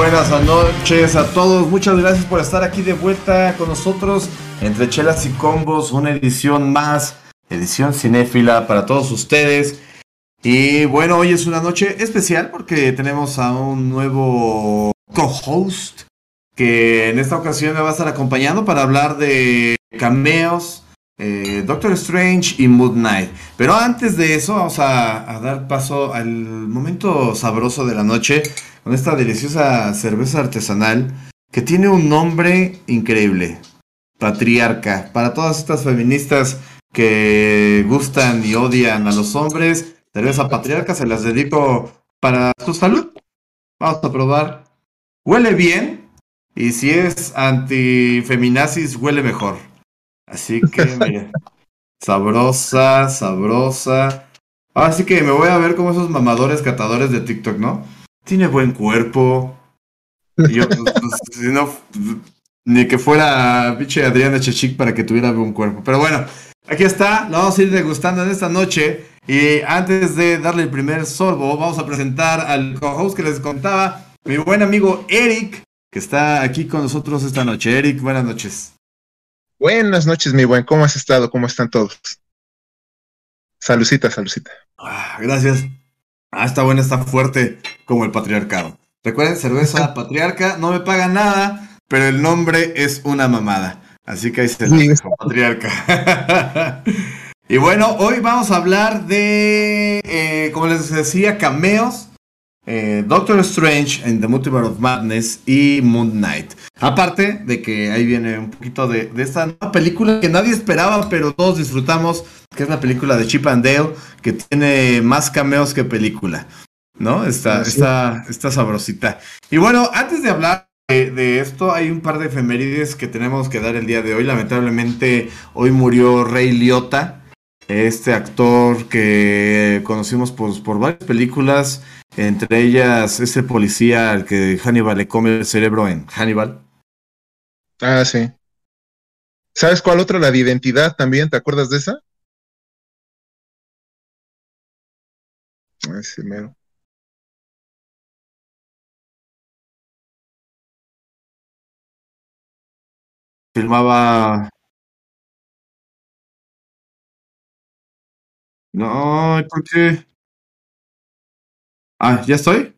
buenas noches a todos. Muchas gracias por estar aquí de vuelta con nosotros entre chelas y combos, una edición más, edición cinéfila para todos ustedes. Y bueno, hoy es una noche especial porque tenemos a un nuevo co-host que en esta ocasión me va a estar acompañando para hablar de cameos, eh, Doctor Strange y Moon Knight. Pero antes de eso, vamos a, dar paso al momento sabroso de la noche con esta deliciosa cerveza artesanal que tiene un nombre increíble. Patriarca. Para todas estas feministas que gustan y odian a los hombres, cerveza patriarca se las dedico para su salud. Vamos a probar. Huele bien y si es antifeminazis huele mejor. Así que, miren, sabrosa, sabrosa. Así que me voy a ver como esos mamadores catadores de TikTok, ¿no? Tiene buen cuerpo. yo, pues, pues, si no, ni que fuera pinche Adriana Chechik para que tuviera buen cuerpo. Pero bueno, aquí está, lo vamos a ir degustando en esta noche. Y antes de darle el primer sorbo, vamos a presentar al co-host que les contaba, mi buen amigo Eric, que está aquí con nosotros esta noche. Eric, buenas noches. Buenas noches, mi buen. ¿Cómo has estado? ¿Cómo están todos? Salucita, salucita. Ah, gracias. Ah, está buena, está fuerte como el patriarcado. Recuerden, cerveza patriarca, no me pagan nada, pero el nombre es una mamada. Así que ahí se sí. patriarca. y bueno, hoy vamos a hablar de, eh, como les decía, cameos eh, Doctor Strange en The Multiverse of Madness y Moon Knight. Aparte de que ahí viene un poquito de, de, esta nueva película que nadie esperaba, pero todos disfrutamos, que es la película de Chip and Dale, que tiene más cameos que película. ¿No? Está, sí. está, está sabrosita. Y bueno, antes de hablar de, de, esto, hay un par de efemérides que tenemos que dar el día de hoy. Lamentablemente, hoy murió Rey Liotta, este actor que conocimos por, por varias películas. Entre ellas, ese policía al que Hannibal le come el cerebro en Hannibal. Ah, sí. ¿Sabes cuál otra? La de identidad también, ¿te acuerdas de esa? Sí, mero. Filmaba. No, ¿por qué? Ah, ¿ya estoy?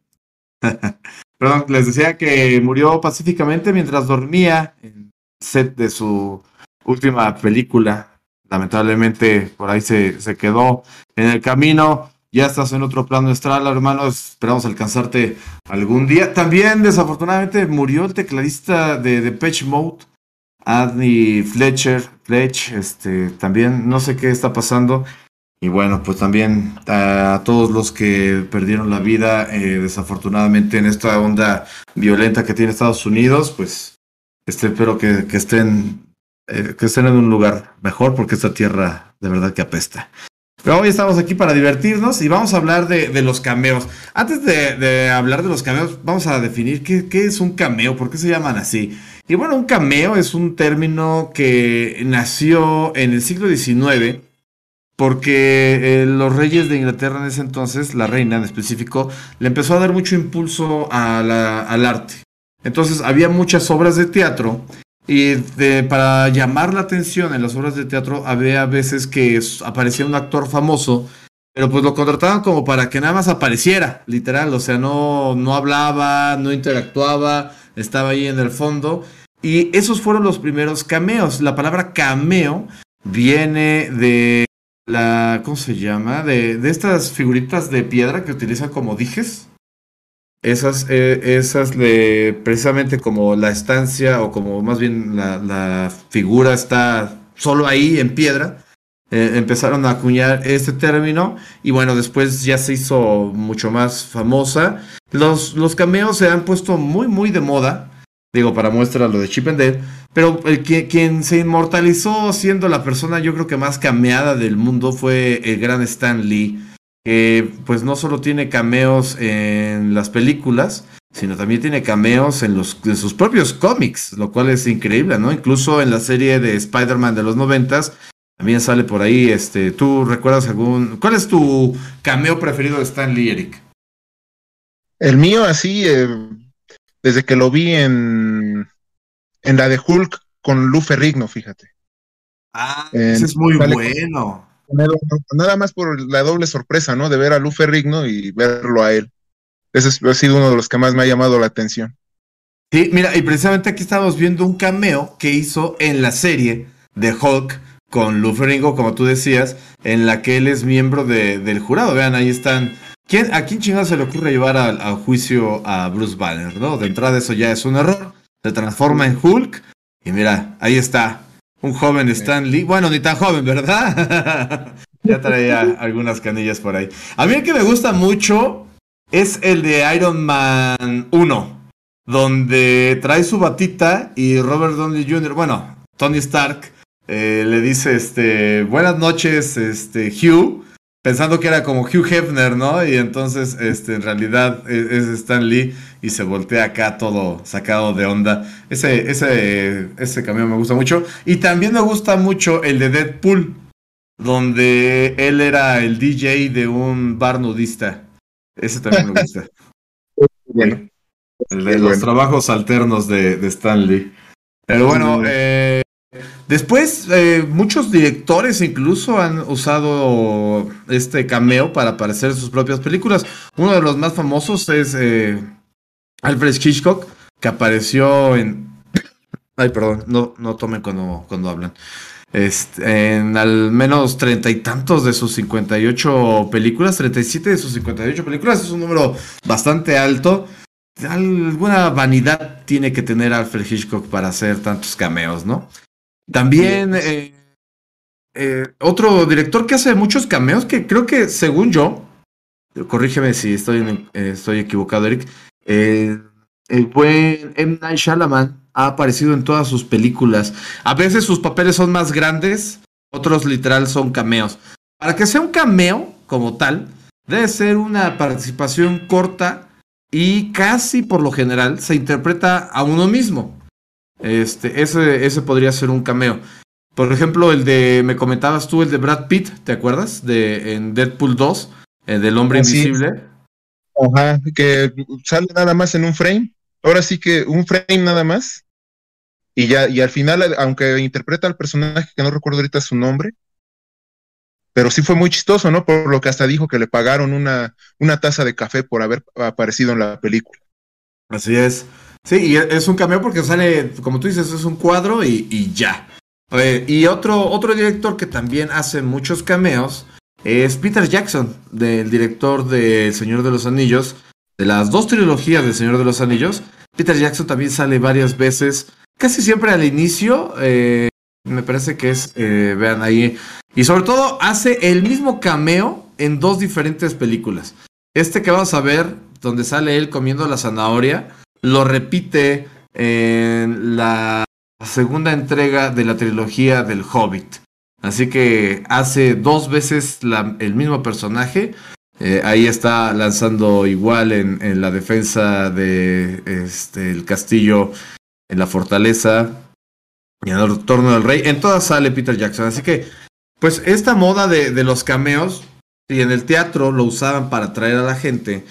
Perdón, les decía que murió pacíficamente mientras dormía en set de su última película. Lamentablemente por ahí se, se quedó en el camino. Ya estás en otro plano astral, hermano. Esperamos alcanzarte algún día. También, desafortunadamente, murió el tecladista de Depeche Mode, Andy Fletcher. Fletch, este, también no sé qué está pasando. Y bueno, pues también a todos los que perdieron la vida eh, desafortunadamente en esta onda violenta que tiene Estados Unidos, pues este, espero que, estén eh, que estén en un lugar mejor porque esta tierra de verdad que apesta. Pero hoy estamos aquí para divertirnos y vamos a hablar de, de los cameos. Antes de, de, hablar de los cameos, vamos a definir qué, qué es un cameo, por qué se llaman así. Y bueno, un cameo es un término que nació en el siglo XIX porque eh, los reyes de Inglaterra en ese entonces, la reina en específico, le empezó a dar mucho impulso al arte. Entonces había muchas obras de teatro y de, para llamar la atención en las obras de teatro había veces que aparecía un actor famoso, pero pues lo contrataban como para que nada más apareciera, literal, o sea, no, no hablaba, no interactuaba, estaba ahí en el fondo. Y esos fueron los primeros cameos. La palabra cameo viene de la, ¿cómo se llama? De, de estas figuritas de piedra que utilizan como dijes. Esas, eh, esas de precisamente como la estancia o como más bien la, figura está solo ahí en piedra. Eh, empezaron a acuñar este término y bueno, después ya se hizo mucho más famosa. Los, los cameos se han puesto muy, muy de moda. Digo, para muestra lo de Chip and Dale. Pero el que, quien se inmortalizó siendo la persona yo creo que más cameada del mundo fue el gran Stan Lee, que pues no solo tiene cameos en las películas, sino también tiene cameos en, los, en sus propios cómics, lo cual es increíble, ¿no? Incluso en la serie de Spider-Man de los noventas, también sale por ahí, este, ¿tú recuerdas algún... ¿Cuál es tu cameo preferido de Stan Lee, Eric? El mío así, eh, desde que lo vi en, en la de Hulk con Lu Ferrigno, fíjate. Ah, ese es muy bueno. Nada más por la doble sorpresa, ¿no? De ver a Lu Ferrigno y verlo a él. Ese ha sido uno de los que más me ha llamado la atención. Sí, mira, y precisamente aquí estamos viendo un cameo que hizo en la serie de Hulk con Lu Ferrigno, como tú decías, en la que él es miembro del jurado. Vean, ahí están. ¿Quién, ¿A quién chingado se le ocurre llevar al, juicio a Bruce Banner? ¿no? De entrada eso ya es un error. Se transforma en Hulk. Y mira, ahí está. Un joven Stan Lee. Bueno, ni tan joven, ¿verdad? ya traía algunas canillas por ahí. A mí el que me gusta mucho es el de Iron Man 1, donde trae su batita y Robert Downey Jr., bueno, Tony Stark, eh, le dice, este, buenas noches, este, Hugh, pensando que era como Hugh Hefner, ¿no? Y entonces, este, en realidad e, es, Stan Lee y se voltea acá todo sacado de onda. Ese, ese, ese camión me gusta mucho. Y también me gusta mucho el de Deadpool, donde él era el DJ de un bar nudista. Ese también me gusta. bueno. El de los trabajos alternos de, de Stan Lee. Pero bueno, eh, después eh, muchos directores incluso han usado este cameo para aparecer en sus propias películas. Uno de los más famosos es eh, Alfred Hitchcock, que apareció en... Ay, perdón, no, no tomen cuando, cuando hablan. Este, en al menos treinta y tantos de sus 58 películas, 37 de sus 58 películas, es un número bastante alto. Alguna vanidad tiene que tener Alfred Hitchcock para hacer tantos cameos, ¿no? También eh, eh, otro director que hace muchos cameos, que creo que según yo, corrígeme si estoy, eh, estoy equivocado, Eric, el buen M. Night Shyamalan ha aparecido en todas sus películas. A veces sus papeles son más grandes, otros literal son cameos. Para que sea un cameo como tal, debe ser una participación corta y casi por lo general se interpreta a uno mismo. Este, ese, ese podría ser un cameo. Por ejemplo, el de, me comentabas tú, el de Brad Pitt, ¿te acuerdas? De, en Deadpool 2, el del hombre invisible. Ajá, que sale nada más en un frame ahora sí que un frame nada más. Y ya, y al final, aunque interpreta al personaje que no recuerdo ahorita su nombre, pero sí fue muy chistoso, ¿no? Por lo que hasta dijo que le pagaron una, una taza de café por haber aparecido en la película. Así es. Sí, y es un cameo porque sale, como tú dices, es un cuadro y, y ya. y otro, otro director que también hace muchos cameos es Peter Jackson, del director de El Señor de los Anillos, de las dos trilogías del Señor de los Anillos, Peter Jackson también sale varias veces, casi siempre al inicio, eh, me parece que es, eh, vean ahí, y sobre todo hace el mismo cameo en dos diferentes películas. Este que vamos a ver, donde sale él comiendo la zanahoria, lo repite en la segunda entrega de la trilogía del Hobbit. Así que hace dos veces el mismo personaje eh, ahí está lanzando igual en, la defensa de este, el castillo, en la fortaleza y en el torno del rey. En todas sale Peter Jackson. Así que, pues esta moda de, los cameos, y en el teatro lo usaban para atraer a la gente,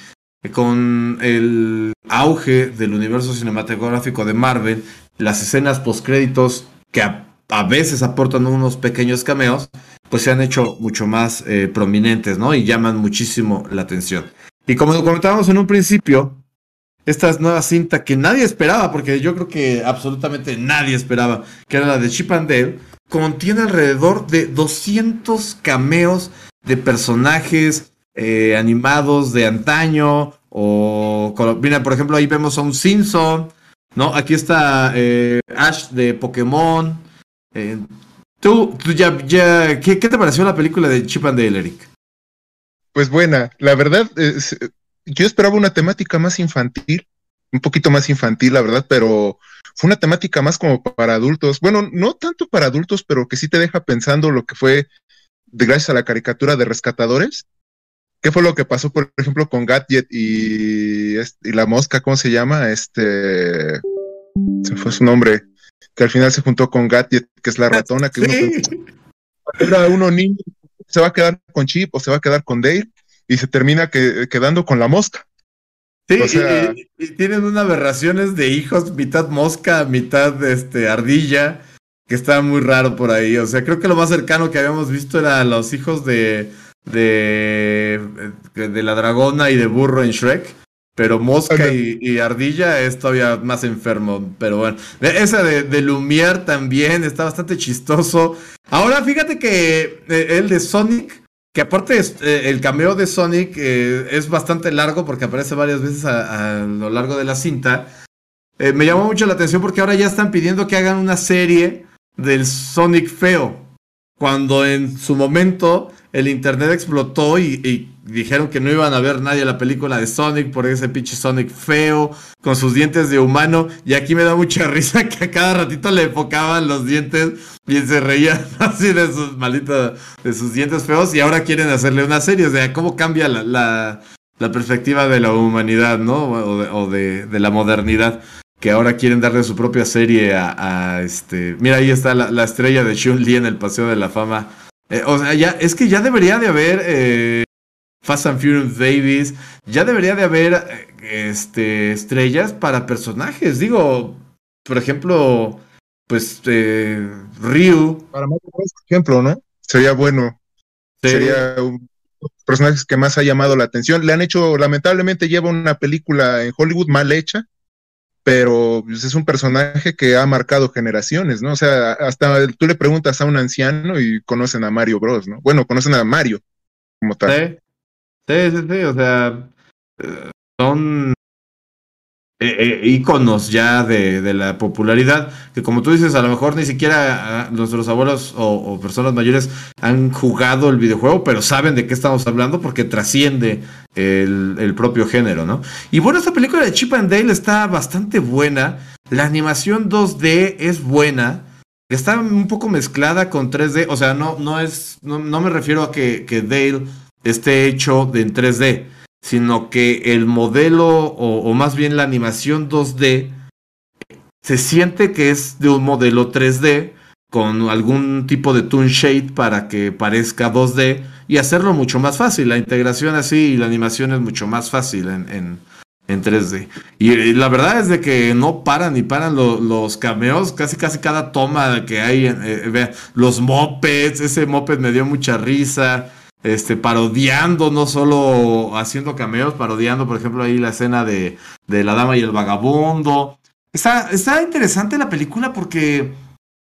con el auge del universo cinematográfico de Marvel, las escenas postcréditos que a veces aportan unos pequeños cameos, pues se han hecho mucho más eh, prominentes, ¿no? Y llaman muchísimo la atención. Y como comentábamos en un principio, esta nueva cinta que nadie esperaba, porque yo creo que absolutamente nadie esperaba, que era la de Chip and Dale, contiene alrededor de 200 cameos de personajes eh, animados de antaño, o, mira, por ejemplo, ahí vemos a un Simpson, ¿no? Aquí está eh, Ash de Pokémon, eh, tú, ya, ya ¿qué, te pareció la película de Chip and Dale, Eric? Pues buena, la verdad, yo esperaba una temática más infantil, un poquito más infantil, la verdad, pero fue una temática más como para adultos. Bueno, no tanto para adultos, pero que sí te deja pensando lo que fue, gracias a la caricatura de rescatadores. ¿Qué fue lo que pasó, por ejemplo, con Gadget y, y la mosca, ¿cómo se llama? Este. Se fue su nombre que al final se juntó con Gadget, que es la ratona, que uno era uno niño, se va a quedar con Chip o se va a quedar con Dale, y se termina quedando con la mosca. Sí, y, tienen unas aberraciones de hijos, mitad mosca, mitad este, ardilla, que está muy raro por ahí. O sea, creo que lo más cercano que habíamos visto era los hijos de, de, de la dragona y de burro en Shrek. Pero Mosca y, Ardilla es todavía más enfermo. Pero bueno, esa de, de, Lumière también está bastante chistoso. Ahora fíjate que eh, el de Sonic, que aparte eh, el cameo de Sonic eh, es bastante largo porque aparece varias veces a, lo largo de la cinta. me llamó mucho la atención porque ahora ya están pidiendo que hagan una serie del Sonic feo. Cuando en su momento el internet explotó y, dijeron que no iban a ver nadie la película de Sonic por ese pinche Sonic feo, con sus dientes de humano. Y aquí me da mucha risa que a cada ratito le enfocaban los dientes y se reían así de sus malitos, de sus dientes feos. Y ahora quieren hacerle una serie. O sea, cómo cambia la, perspectiva de la humanidad, ¿no? O de, la modernidad que ahora quieren darle su propia serie a, este. Mira, ahí está la, la estrella de Chun-Li en el Paseo de la Fama eh, o sea, ya, es que ya debería de haber eh, Fast and Furious Babies, ya debería de haber eh, este, estrellas para personajes. Digo, por ejemplo, pues Ryu. Para más por ejemplo, ¿no? Sería bueno. Sería un personaje que más ha llamado la atención. Le han hecho, lamentablemente lleva una película en Hollywood mal hecha, pero pues, es un personaje que ha marcado generaciones, ¿no? O sea, hasta tú le preguntas a un anciano y conocen a Mario Bros, ¿no? Bueno, conocen a Mario como tal. Sí, sí, sí, o sea, eh, son eh, íconos ya de, la popularidad, que como tú dices, a lo mejor ni siquiera ah, nuestros abuelos o, personas mayores han jugado el videojuego, pero saben de qué estamos hablando porque trasciende el, propio género, ¿no? Y bueno, esta película de Chip and Dale está bastante buena, la animación 2D es buena, está un poco mezclada con 3D, o sea, no, no es, no, me refiero a que, que Dale esté hecho en 3D sino que el modelo o, más bien la animación 2D se siente que es de un modelo 3D con algún tipo de tune shade para que parezca 2D y hacerlo mucho más fácil. La integración así y la animación es mucho más fácil en, en, 3D. Y, la verdad es de que no paran ni paran los cameos, casi casi cada toma que hay, eh, los mopeds, ese moped me dio mucha risa este, parodiando, no solo haciendo cameos, parodiando, por ejemplo, ahí la escena de, de La Dama y el Vagabundo. Está, está interesante la película porque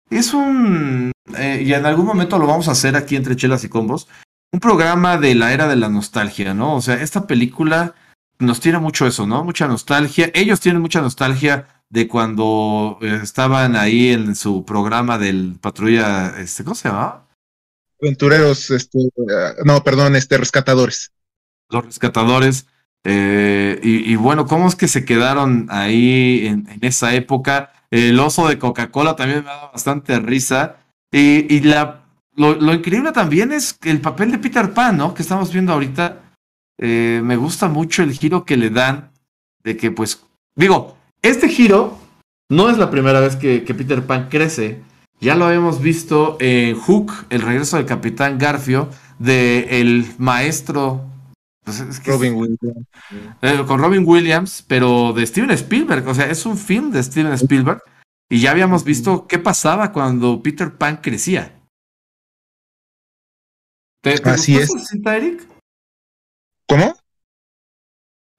es un, eh, y en algún momento lo vamos a hacer aquí entre Chelas y Combos, un programa de la era de la nostalgia, ¿no? O sea, esta película nos tiene mucho eso, ¿no? Mucha nostalgia. Ellos tienen mucha nostalgia de cuando eh, estaban ahí en su programa del patrulla, este, ¿cómo se llama? Aventureros, este, no, perdón, este, rescatadores. Los rescatadores. Eh, y, bueno, ¿cómo es que se quedaron ahí en, esa época? El oso de Coca-Cola también me da bastante risa. Y, la, lo, increíble también es el papel de Peter Pan, ¿no? Que estamos viendo ahorita. Eh, me gusta mucho el giro que le dan. De que, pues, digo, este giro no es la primera vez que Peter Pan crece. Ya lo habíamos visto en Hook, el regreso del Capitán Garfio, de el maestro. Pues, Robin Williams. Eh, con Robin Williams, pero de Steven Spielberg. O sea, es un film de Steven Spielberg. Y ya habíamos visto qué pasaba cuando Peter Pan crecía. ¿Te, Así es. Eric? ¿Cómo?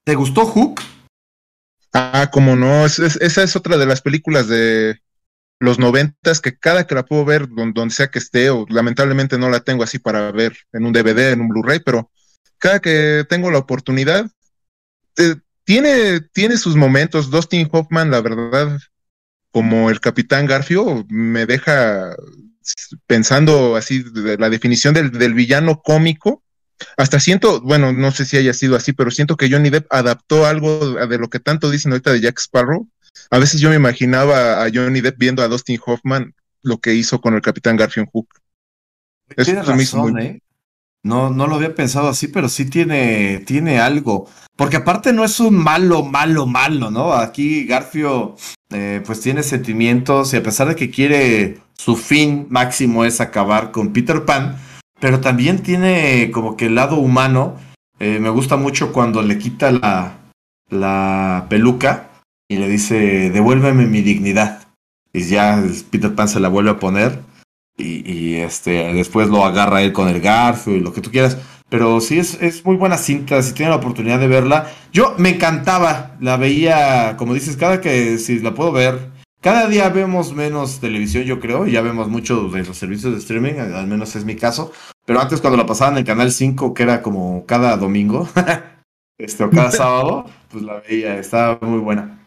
¿Te gustó Hook? Ah, como no. esa es otra de las películas de, los noventas, que cada que la puedo ver donde, sea que esté, o lamentablemente no la tengo así para ver en un DVD, en un Blu-ray, pero cada que tengo la oportunidad, eh, tiene, tiene sus momentos. Dustin Hoffman, la verdad, como el Capitán Garfio, me deja pensando así de la definición del, del villano cómico. Hasta siento, bueno, no sé si haya sido así, pero siento que Johnny Depp adaptó algo de lo que tanto dicen ahorita de Jack Sparrow a veces yo me imaginaba a Johnny Depp viendo a Dustin Hoffman lo que hizo con el Capitán Garfield Hook. Tienes razón, ¿eh? No, no lo había pensado así, pero sí tiene, tiene algo. Porque aparte no es un malo, malo, malo, ¿no? Aquí Garfio eh, pues tiene sentimientos y a pesar de que quiere, su fin máximo es acabar con Peter Pan, pero también tiene como que el lado humano. Eh, me gusta mucho cuando le quita la, la peluca y le dice, devuélveme mi dignidad. Y ya Peter Pan se la vuelve a poner y, este, después lo agarra él con el garfio y lo que tú quieras. Pero sí es, es muy buena cinta, si tiene la oportunidad de verla. Yo me encantaba, la veía, como dices, cada que si la puedo ver. Cada día vemos menos televisión, yo creo, ya vemos mucho de los servicios de streaming, al menos es mi caso. Pero antes cuando la pasaban en el Canal 5, que era como cada domingo, este, o cada sábado, pues la veía, estaba muy buena.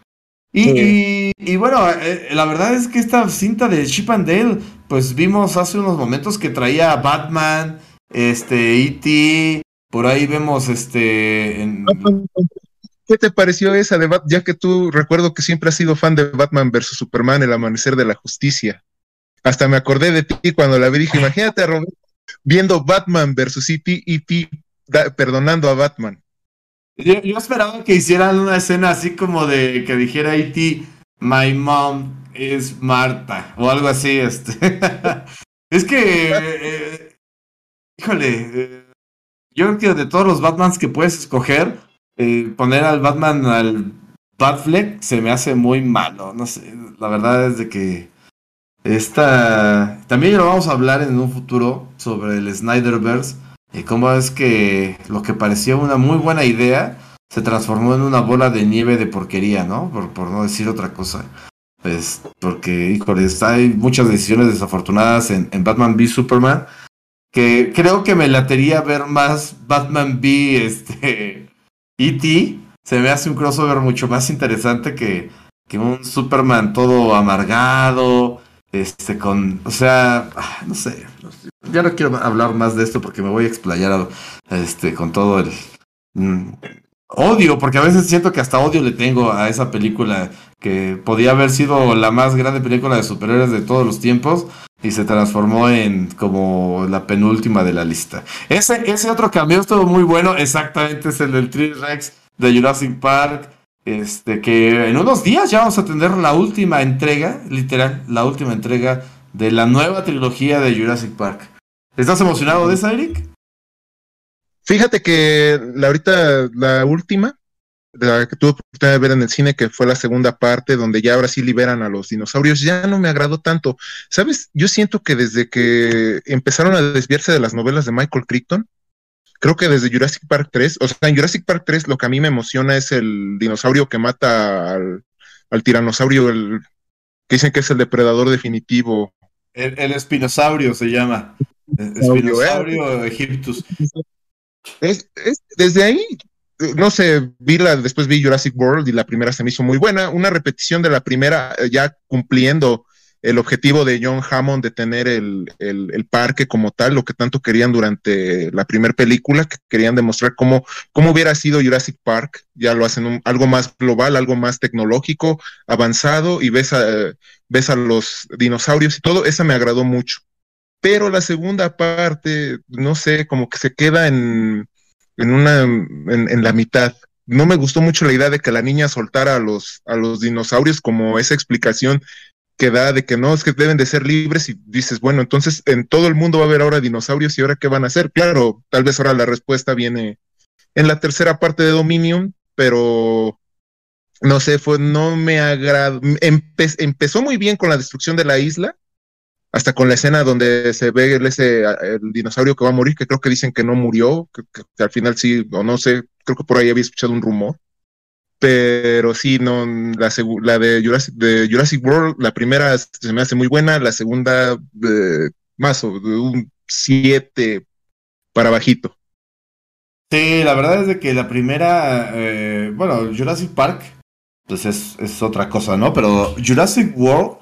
Y, y, bueno, eh, la verdad es que esta cinta de Chip and Dale, pues vimos hace unos momentos que traía Batman, este, E.T., por ahí vemos este... ¿Qué te pareció esa de Batman? Ya que tú recuerdo que siempre has sido fan de Batman vs. Superman, El Amanecer de la Justicia. Hasta me acordé de ti cuando la vi, dije, imagínate a Roberto viendo Batman vs. E.T., E.T. perdonando a Batman. Yo, esperaba que hicieran una escena así como de que dijera E.T., My mom is Marta, o algo así, este. es que, eh, híjole, eh, yo creo de todos los Batmans que puedes escoger, eh, poner al Batman al Batfleck se me hace muy malo, no sé, la verdad es de que esta, también lo vamos a hablar en un futuro sobre el Snyderverse y cómo es que lo que parecía una muy buena idea se transformó en una bola de nieve de porquería, ¿no? Por, por no decir otra cosa. Pues, porque, híjole, hay muchas decisiones desafortunadas en, en Batman v Superman que creo que me latería ver más Batman v este, E.T. Se me hace un crossover mucho más interesante que, que un Superman todo amargado, este, con, o sea, ah, no sé, ya no quiero hablar más de esto porque me voy a explayar, este, con todo el mm, odio, porque a veces siento que hasta odio le tengo a esa película que podía haber sido la más grande película de superhéroes de todos los tiempos y se transformó en como la penúltima de la lista. Ese, ese otro cambio estuvo muy bueno, exactamente es el del T-Rex de Jurassic Park este, que en unos días ya vamos a tener la última entrega, literal, la última entrega de la nueva trilogía de Jurassic Park. ¿Estás emocionado de esa, Eric? Fíjate que ahorita la última, la que tuve oportunidad de ver en el cine, que fue la segunda parte, donde ya ahora sí liberan a los dinosaurios, ya no me agradó tanto. ¿Sabes? Yo siento que desde que empezaron a desviarse de las novelas de Michael Crichton, creo que desde Jurassic Park 3, o sea, en Jurassic Park 3 lo que a mí me emociona es el dinosaurio que mata al, tiranosaurio, el, que dicen que es el depredador definitivo. El, espinosaurio se llama. Espinosaurio Egiptus. Es, desde ahí, no sé, vi la, después vi Jurassic World y la primera se me hizo muy buena. Una repetición de la primera, eh, ya cumpliendo el objetivo de John Hammond de tener el, parque como tal, lo que tanto querían durante la primera película, que querían demostrar cómo, cómo hubiera sido Jurassic Park, ya lo hacen algo más global, algo más tecnológico, avanzado, y ves a, ves a los dinosaurios y todo, esa me agradó mucho. Pero la segunda parte, no sé, como que se queda en, en una, en, la mitad, no me gustó mucho la idea de que la niña soltara a los, a los dinosaurios como esa explicación que da de que no, es que deben de ser libres y dices, bueno, entonces en todo el mundo va a haber ahora dinosaurios y ahora qué van a hacer. Claro, tal vez ahora la respuesta viene en la tercera parte de Dominion, pero no sé, fue, no me agradó. empezó muy bien con la destrucción de la isla, hasta con la escena donde se ve el, ese, el dinosaurio que va a morir, que creo que dicen que no murió, que al final sí, o no sé, creo que por ahí había escuchado un rumor pero sí, no, la, la de, Jurassic, World, la primera se me hace muy buena, la segunda más o un 7 para bajito. Sí, la verdad es de que la primera, eh, bueno, Jurassic Park, pues es, es, otra cosa, ¿no? Pero Jurassic World,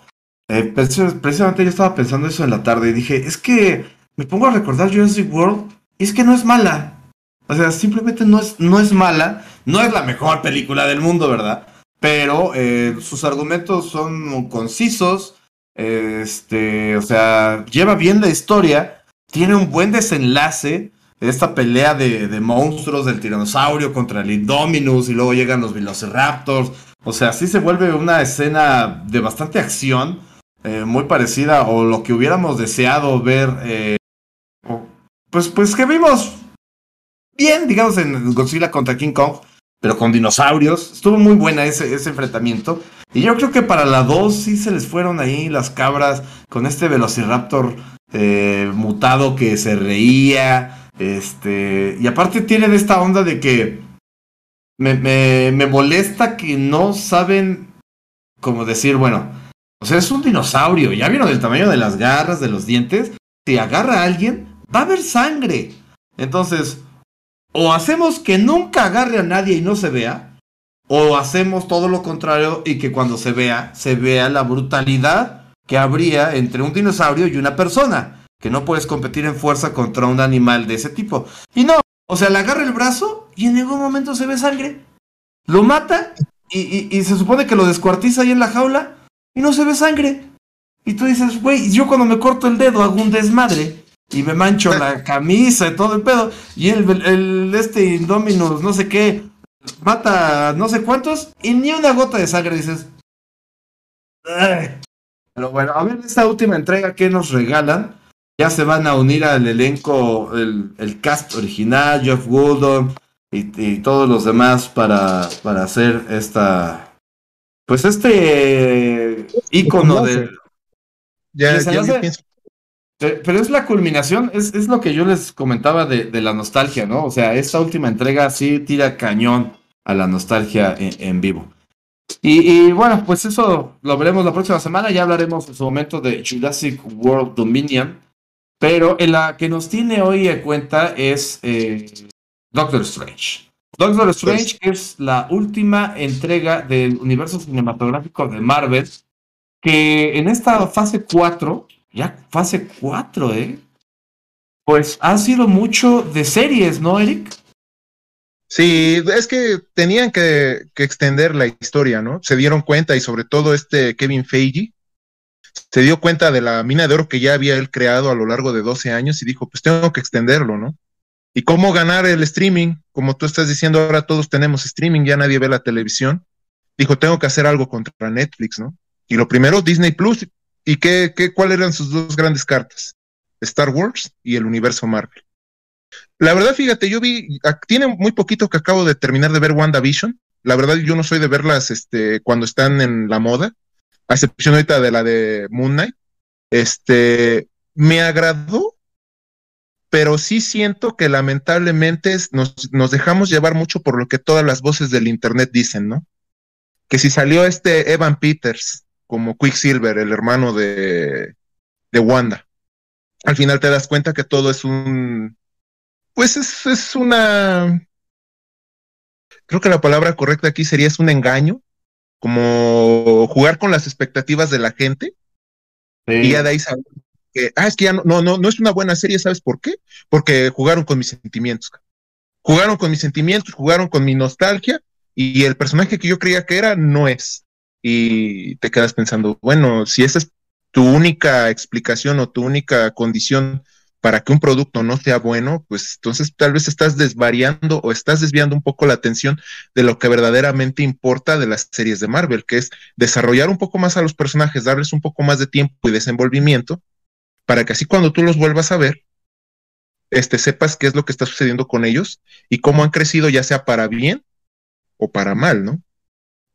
eh, precisamente yo estaba pensando eso en la tarde y dije, es que me pongo a recordar Jurassic World y es que no es mala. O sea, simplemente no es, no es mala, no es la mejor película del mundo, ¿verdad? Pero eh, sus argumentos son concisos, este, o sea, lleva bien la historia, tiene un buen desenlace, esta pelea de, de monstruos del tiranosaurio contra el Indominus y luego llegan los Velociraptors, o sea, sí se vuelve una escena de bastante acción, eh, muy parecida o lo que hubiéramos deseado ver, eh, pues, pues que vimos bien, digamos, en Godzilla contra King Kong. pero con dinosaurios. Estuvo muy buena ese, ese enfrentamiento. Y yo creo que para la 2 sí se les fueron ahí las cabras con este Velociraptor eh, mutado que se reía. Este, y aparte tiene de esta onda de que me, me, me molesta que no saben como decir, bueno, o sea, es un dinosaurio. ¿Ya vieron el tamaño de las garras, de los dientes? Si agarra a alguien, va a haber sangre. Entonces, o hacemos que nunca agarre a nadie y no se vea, o hacemos todo lo contrario y que cuando se vea, se vea la brutalidad que habría entre un dinosaurio y una persona, que no puedes competir en fuerza contra un animal de ese tipo. Y no, o sea, le agarra el brazo y en ningún momento se ve sangre. Lo mata y, se supone que lo descuartiza ahí en la jaula y no se ve sangre. Y tú dices, güey, yo cuando me corto el dedo hago un desmadre y me mancho la camisa y todo el pedo. Y el, el este Indominus, no sé qué, mata no sé cuántos y ni una gota de sangre, dices. Pero bueno, a ver esta última entrega que nos regalan. Ya se van a unir al elenco, el, el cast original, Jeff Gouldon y, todos los demás para, para hacer esta. Pues este icono de. Ya, ya pienso. Pero es la culminación, es, es lo que yo les comentaba de, de, la nostalgia, ¿no? O sea, esta última entrega sí tira cañón a la nostalgia en, vivo. Y, bueno, pues eso lo veremos la próxima semana. Ya hablaremos en su momento de Jurassic World Dominion. Pero en la que nos tiene hoy en cuenta es eh, Doctor Strange. Doctor Strange es la última entrega del universo cinematográfico de Marvel. Que en esta fase 4, ya fase 4, ¿eh? Pues ha sido mucho de series, ¿no, Eric? Sí, es que tenían que, extender la historia, ¿no? Se dieron cuenta y sobre todo este Kevin Feige se dio cuenta de la mina de oro que ya había él creado a lo largo de 12 años y dijo, pues tengo que extenderlo, ¿no? ¿Y cómo ganar el streaming? Como tú estás diciendo, ahora todos tenemos streaming, ya nadie ve la televisión. Dijo, tengo que hacer algo contra Netflix, ¿no? Y lo primero, Disney Plus. ¿Y qué, qué, cuáles eran sus dos grandes cartas? Star Wars y el universo Marvel. La verdad, fíjate, yo vi, tiene muy poquito que acabo de terminar de ver WandaVision. La verdad, yo no soy de verlas este, cuando están en la moda, a excepción ahorita de la de Moon Knight. Este, me agradó, pero sí siento que lamentablemente nos, nos dejamos llevar mucho por lo que todas las voces del Internet dicen, ¿no? Que si salió este Evan Peters como Quicksilver, el hermano de, de Wanda, al final te das cuenta que todo es un pues es, una, creo que la palabra correcta aquí sería es un engaño, como jugar con las expectativas de la gente. Y ya de ahí saber que, ah, es que ya no, no, no, no es una buena serie, ¿sabes por qué? Porque jugaron con mis sentimientos. Jugaron con mis sentimientos, jugaron con mi nostalgia y el personaje que yo creía que era no es. Y te quedas pensando, bueno, si esa es tu única explicación o tu única condición para que un producto no sea bueno, pues entonces tal vez estás desvariando o estás desviando un poco la atención de lo que verdaderamente importa de las series de Marvel, que es desarrollar un poco más a los personajes, darles un poco más de tiempo y desenvolvimiento, para que así cuando tú los vuelvas a ver, este, sepas qué es lo que está sucediendo con ellos y cómo han crecido, ya sea para bien o para mal, ¿no?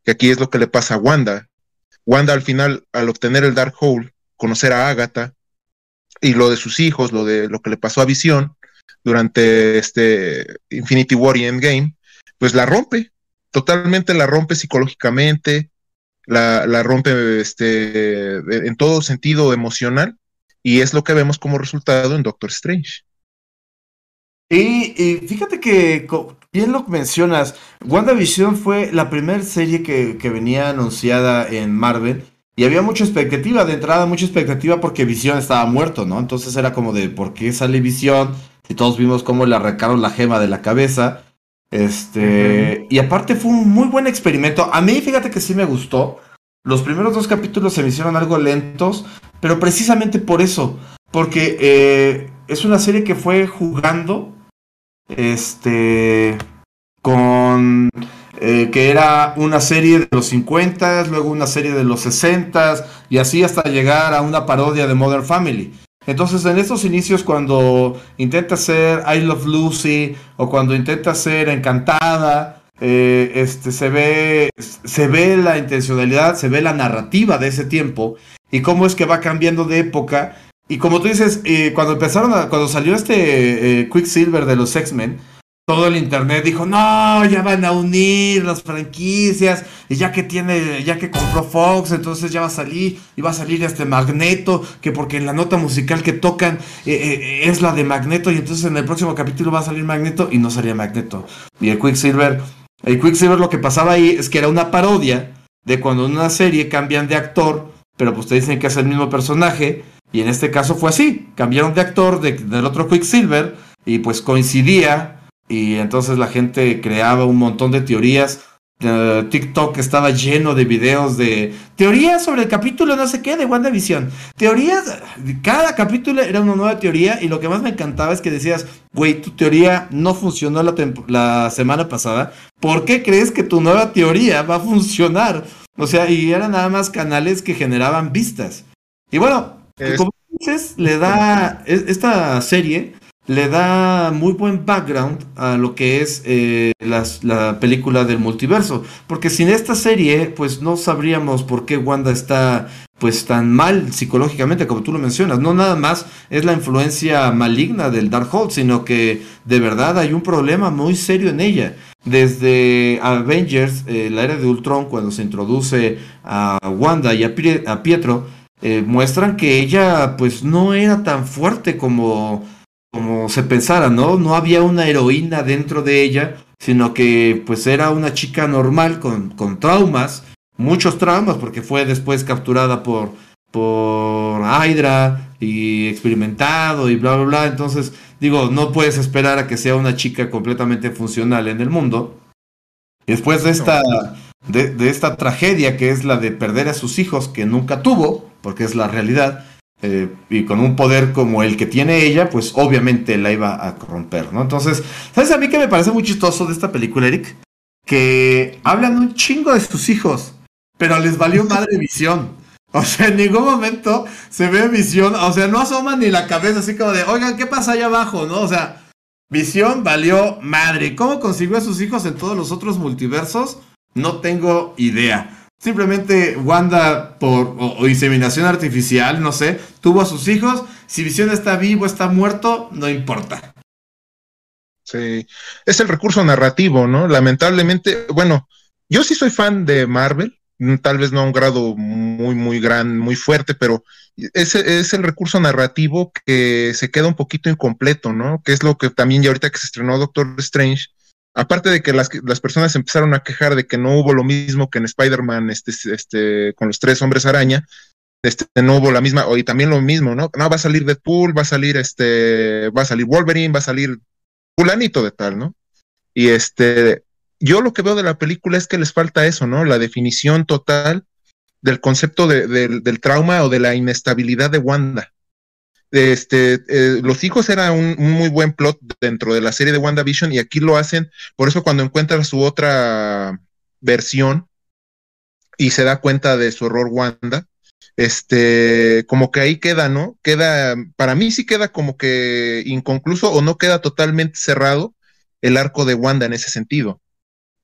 Que aquí es lo que le pasa a Wanda. Wanda al final, al obtener el Dark Hole, conocer a Agatha, y lo de sus hijos, lo de lo que le pasó a Visión durante este Infinity War y Endgame, pues la rompe, totalmente la rompe psicológicamente, la, rompe este, en todo sentido emocional, y es lo que vemos como resultado en Doctor Strange. Y fíjate que, bien lo mencionas, WandaVision fue la primera serie que, que venía anunciada en Marvel y había mucha expectativa, de entrada mucha expectativa porque Visión estaba muerto, ¿no? Entonces era como de, ¿por qué sale Visión? Si todos vimos cómo le arrancaron la gema de la cabeza. Este, y aparte fue un muy buen experimento. A mí, fíjate que sí me gustó. Los primeros dos capítulos se me hicieron algo lentos, pero precisamente por eso, porque eh, es una serie que fue jugando, este, con eh, que era una serie de los 50, luego una serie de los 60 y así hasta llegar a una parodia de Modern Family. Entonces en estos inicios cuando intenta ser I Love Lucy o cuando intenta ser Encantada, eh, este, se, ve, se ve la intencionalidad, se ve la narrativa de ese tiempo y cómo es que va cambiando de época. Y como tú dices, eh, cuando empezaron a, cuando salió este eh, Quicksilver de los X-Men, todo el internet dijo, no, ya van a unir las franquicias, y ya que tiene, ya que compró Fox, entonces ya va a salir, y va a salir este Magneto, que porque la nota musical que tocan es la de Magneto, y entonces en el próximo capítulo va a salir Magneto, y no salía Magneto. Y el Quicksilver el Quicksilver lo que pasaba ahí es que era una parodia de cuando en una serie cambian de actor, pero pues te dicen que es el mismo personaje, y en este caso fue así, cambiaron de actor del otro Quicksilver, y pues coincidía, y entonces la gente creaba un montón de teorías eh, TikTok estaba lleno de videos de teorías sobre el capítulo no sé qué de WandaVision. Teorías, cada capítulo era una nueva teoría y lo que más me encantaba es que decías, güey, tu teoría no funcionó la, la semana pasada. ¿Por qué crees que tu nueva teoría va a funcionar? O sea, y eran nada más canales que generaban vistas. Y bueno, como dices, le da e-, esta serie le da muy buen background a lo que es eh, la película del multiverso. Porque sin esta serie, pues no sabríamos por qué Wanda está pues tan mal psicológicamente como tú lo mencionas. No nada más es la influencia maligna del Darkhold, sino que de verdad hay un problema muy serio en ella. Desde Avengers, eh, la era de Ultron, cuando se introduce a Wanda y a, Pietro, eh, muestran que ella pues no era tan fuerte como como se pensara, ¿no? No había una heroína dentro de ella, sino que pues era una chica normal con, con traumas, muchos traumas, porque fue después capturada por, por Hydra y experimentado y bla, bla, bla. Entonces, digo, no puedes esperar a que sea una chica completamente funcional en el mundo. Después de esta, de, de esta tragedia que es la de perder a sus hijos que nunca tuvo, porque es la realidad, eh, y con un poder como el que tiene ella, pues obviamente la iba a corromper, ¿no? Entonces, ¿sabes a mí que me parece muy chistoso de esta película, Eric? Que hablan un chingo de sus hijos, pero les valió madre visión. O sea, en ningún momento se ve visión, o sea, no asoman ni la cabeza así como de, oigan, ¿qué pasa allá abajo? ¿No? O sea, visión valió madre. ¿Cómo consiguió a sus hijos en todos los otros multiversos? No tengo idea. Simplemente Wanda, por o, inseminación artificial, no sé, tuvo a sus hijos. Si Visión está vivo, está muerto, no importa. Sí, es el recurso narrativo, ¿no? Lamentablemente, bueno, yo sí soy fan de Marvel, tal vez no a un grado muy, muy gran, muy fuerte, pero ese es el recurso narrativo que se queda un poquito incompleto, ¿no? Que es lo que también ya ahorita que se estrenó Doctor Strange, aparte de que las, las, personas empezaron a quejar de que no hubo lo mismo que en Spider-Man este, este, con los tres hombres araña, este, no hubo la misma, y también lo mismo, ¿no? No, va a salir Deadpool, va a salir este, va a salir Wolverine, va a salir fulanito de tal, ¿no? Y este, yo lo que veo de la película es que les falta eso, ¿no? La definición total del concepto de, del trauma o de la inestabilidad de Wanda este, eh, los hijos era un, muy buen plot dentro de la serie de WandaVision y aquí lo hacen, por eso cuando encuentra su otra versión y se da cuenta de su horror Wanda, este, como que ahí queda, ¿no? Queda, para mí sí queda como que inconcluso o no queda totalmente cerrado el arco de Wanda en ese sentido.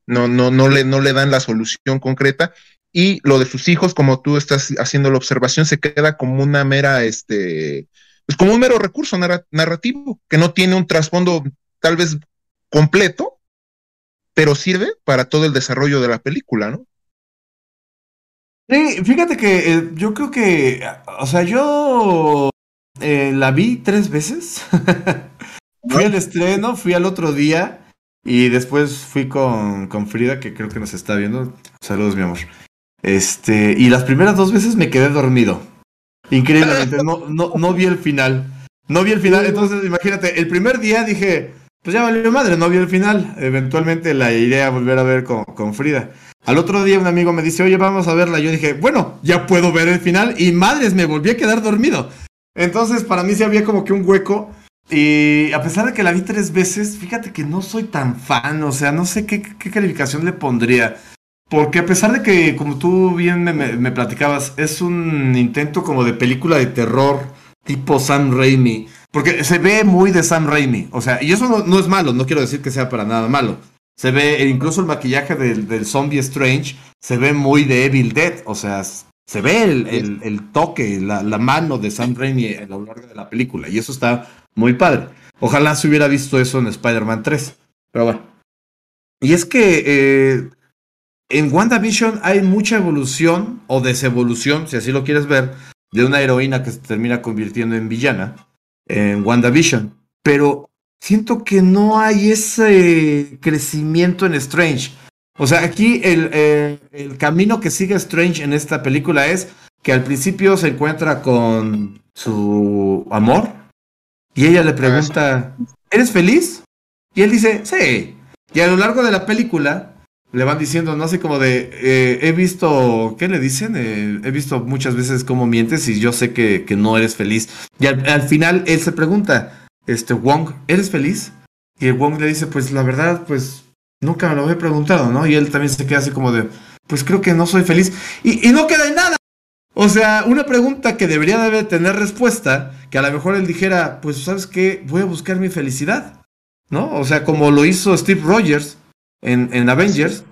No, no, no le, no le dan la solución concreta y lo de sus hijos, como tú estás haciendo la observación, se queda como una mera, este, es como un mero recurso narrativo que no tiene un trasfondo tal vez completo, pero sirve para todo el desarrollo de la película, ¿no? Sí, fíjate que eh, yo creo que, o sea, yo eh, la vi tres veces. fui al estreno, fui al otro día y después fui con, con Frida, que creo que nos está viendo. Saludos, mi amor. Este, y las primeras dos veces me quedé dormido. Increíblemente, no, no, no vi el final. No vi el final, entonces imagínate, el primer día dije, pues ya valió madre, no vi el final. Eventualmente la iré a volver a ver con, con, Frida. Al otro día un amigo me dice, oye, vamos a verla. Yo dije, bueno, ya puedo ver el final. Y madres, me volví a quedar dormido. Entonces para mí sí había como que un hueco. Y a pesar de que la vi tres veces, fíjate que no soy tan fan. O sea, no sé qué, qué calificación le pondría. Porque a pesar de que, como tú bien me, platicabas, es un intento como de película de terror tipo Sam Raimi, porque se ve muy de Sam Raimi, o sea, y eso no, es malo, no quiero decir que sea para nada malo, se ve, e incluso el maquillaje del, del zombie Strange se ve muy de Evil Dead, o sea, se ve el, el, toque, la, la, mano de Sam Raimi a lo largo de la película, y eso está muy padre. Ojalá se hubiera visto eso en Spider-Man 3, pero bueno. Y es que eh, en WandaVision hay mucha evolución o desevolución, si así lo quieres ver, de una heroína que se termina convirtiendo en villana en WandaVision. Pero siento que no hay ese crecimiento en Strange. O sea, aquí el, el, camino que sigue Strange en esta película es que al principio se encuentra con su amor y ella le pregunta, ¿eres feliz? Y él dice, sí. Y a lo largo de la película le van diciendo, no sé, como de, eh, he visto, ¿qué le dicen? Eh, he visto muchas veces cómo mientes y yo sé que, que no eres feliz. Y al, al, final él se pregunta, este, Wong, ¿eres feliz? Y el Wong le dice, pues la verdad, pues nunca me lo he preguntado, ¿no? Y él también se queda así como de, pues creo que no soy feliz. Y, y no queda en nada. O sea, una pregunta que debería de tener respuesta, que a lo mejor él dijera, pues sabes qué, voy a buscar mi felicidad, ¿no? O sea, como lo hizo Steve Rogers en, en Avengers,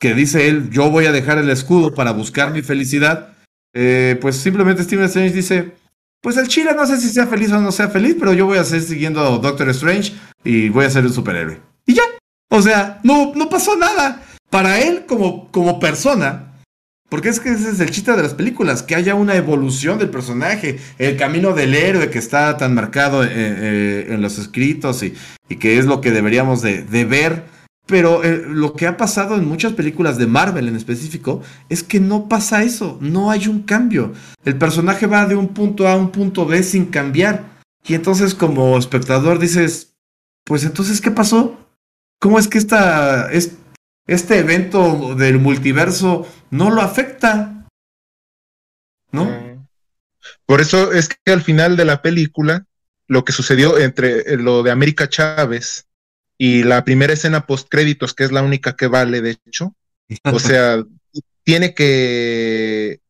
que dice él, yo voy a dejar el escudo para buscar mi felicidad, eh, pues simplemente Steven Strange dice, pues el chile no sé si sea feliz o no sea feliz, pero yo voy a seguir siguiendo a Doctor Strange y voy a ser un superhéroe. Y ya. O sea, no, no pasó nada. Para él como, como persona, porque es que ese es el chiste de las películas, que haya una evolución del personaje, el camino del héroe que está tan marcado eh, eh, en los escritos y, que es lo que deberíamos de, de ver. Pero eh, lo que ha pasado en muchas películas de Marvel en específico es que no pasa eso, no hay un cambio. El personaje va de un punto A a un punto B sin cambiar. Y entonces como espectador dices, pues entonces, ¿qué pasó? ¿Cómo es que esta, es, este evento del multiverso no lo afecta? ¿No? Por eso es que al final de la película, lo que sucedió entre lo de América Chávez y la primera escena post créditos, que es la única que vale, de hecho, o sea, tiene que...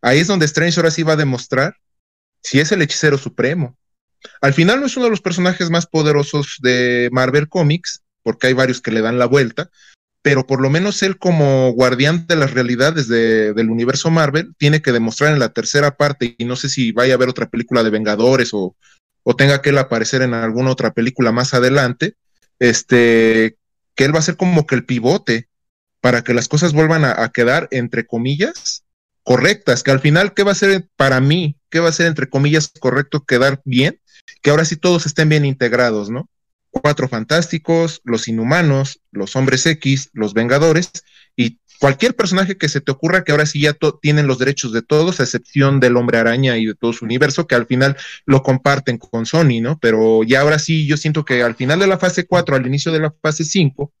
Ahí es donde Strange ahora sí va a demostrar si es el hechicero supremo. Al final no es uno de los personajes más poderosos de Marvel Comics, porque hay varios que le dan la vuelta, pero por lo menos él como guardián de las realidades de, del universo Marvel tiene que demostrar en la tercera parte, y no sé si vaya a haber otra película de Vengadores o, o tenga que él aparecer en alguna otra película más adelante, este, que él va a ser como que el pivote para que las cosas vuelvan a, a quedar, entre comillas, correctas, que al final, ¿qué va a ser para mí? ¿Qué va a ser, entre comillas, correcto quedar bien? Que ahora sí todos estén bien integrados, ¿no? Cuatro Fantásticos, los Inhumanos, los Hombres X, los Vengadores y cualquier personaje que se te ocurra que ahora sí ya tienen los derechos de todos, a excepción del Hombre Araña y de todo su universo, que al final lo comparten con Sony, ¿no? Pero ya ahora sí yo siento que al final de la fase 4, al inicio de la fase 5,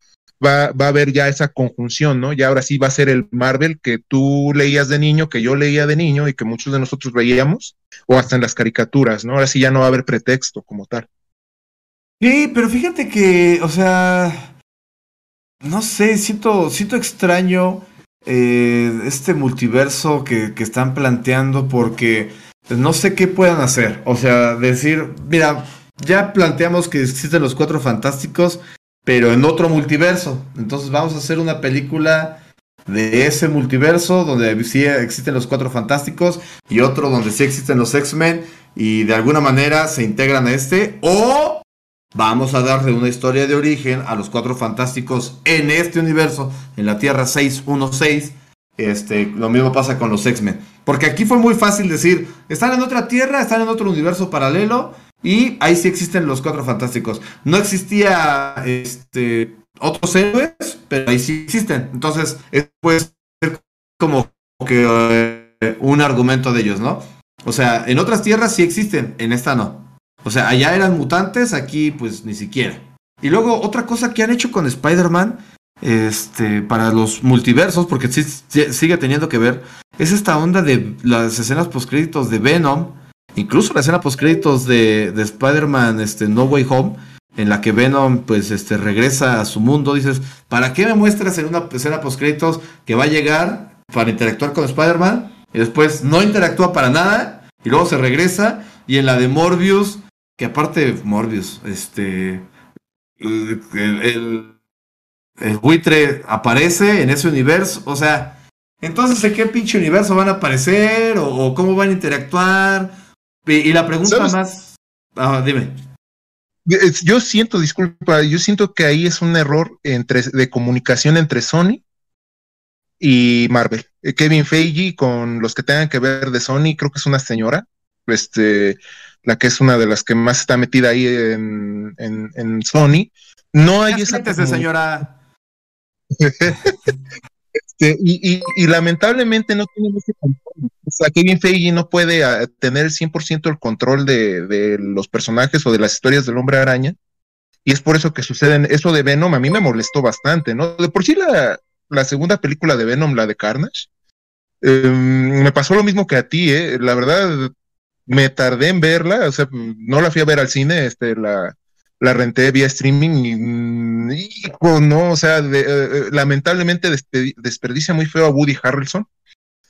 va, va a haber ya esa conjunción, ¿no? Ya ahora sí va a ser el Marvel que tú leías de niño, que yo leía de niño y que muchos de nosotros veíamos, o hasta en las caricaturas, ¿no? Ahora sí ya no va a haber pretexto como tal. Sí, pero fíjate que, o sea, no sé, siento, siento extraño eh, este multiverso que, que, están planteando porque no sé qué puedan hacer. O sea, decir, mira, ya planteamos que existen los cuatro fantásticos, pero en otro multiverso. Entonces vamos a hacer una película de ese multiverso donde sí existen los cuatro fantásticos y otro donde sí existen los X-Men y de alguna manera se integran a este o Vamos a darle una historia de origen a los cuatro fantásticos en este universo, en la Tierra 616. Este, lo mismo pasa con los X-Men. Porque aquí fue muy fácil decir, están en otra Tierra, están en otro universo paralelo y ahí sí existen los cuatro fantásticos. No existía este, otros héroes, pero ahí sí existen. Entonces, puede ser como que eh, un argumento de ellos, ¿no? O sea, en otras tierras sí existen, en esta no. O sea, allá eran mutantes, aquí pues ni siquiera. Y luego otra cosa que han hecho con Spider-Man, este, para los multiversos, porque sigue teniendo que ver, es esta onda de las escenas postcréditos de Venom, incluso la escena postcréditos de, de Spider-Man este, No Way Home, en la que Venom pues este, regresa a su mundo, dices, ¿para qué me muestras en una escena postcréditos que va a llegar para interactuar con Spider-Man? Y después no interactúa para nada, y luego se regresa, y en la de Morbius que aparte Morbius, este, el, el, el buitre aparece en ese universo, o sea, entonces ¿en qué pinche universo van a aparecer o, cómo van a interactuar? Y, la pregunta más, ah, dime. Yo siento, disculpa, yo siento que ahí es un error entre, de comunicación entre Sony y Marvel. Eh, Kevin Feige con los que tengan que ver de Sony, creo que es una señora, este, la que es una de las que más está metida ahí en, en, Sony. No hay esa. señora. Este, y, y, lamentablemente no tiene ese control. O sea, Kevin Feige no puede ah, tener 100% el control de, de, los personajes o de las historias del hombre araña. Y es por eso que suceden. Eso de Venom a mí me molestó bastante, ¿no? De por sí la, la segunda película de Venom, la de Carnage, em, me pasó lo mismo que a ti, ¿eh? La verdad, me tardé en verla, o sea, no la fui a ver al cine, este, la, la renté vía streaming y, mm, hijo, no, o sea, eh, eh, lamentablemente desperdicia muy feo a Woody Harrelson.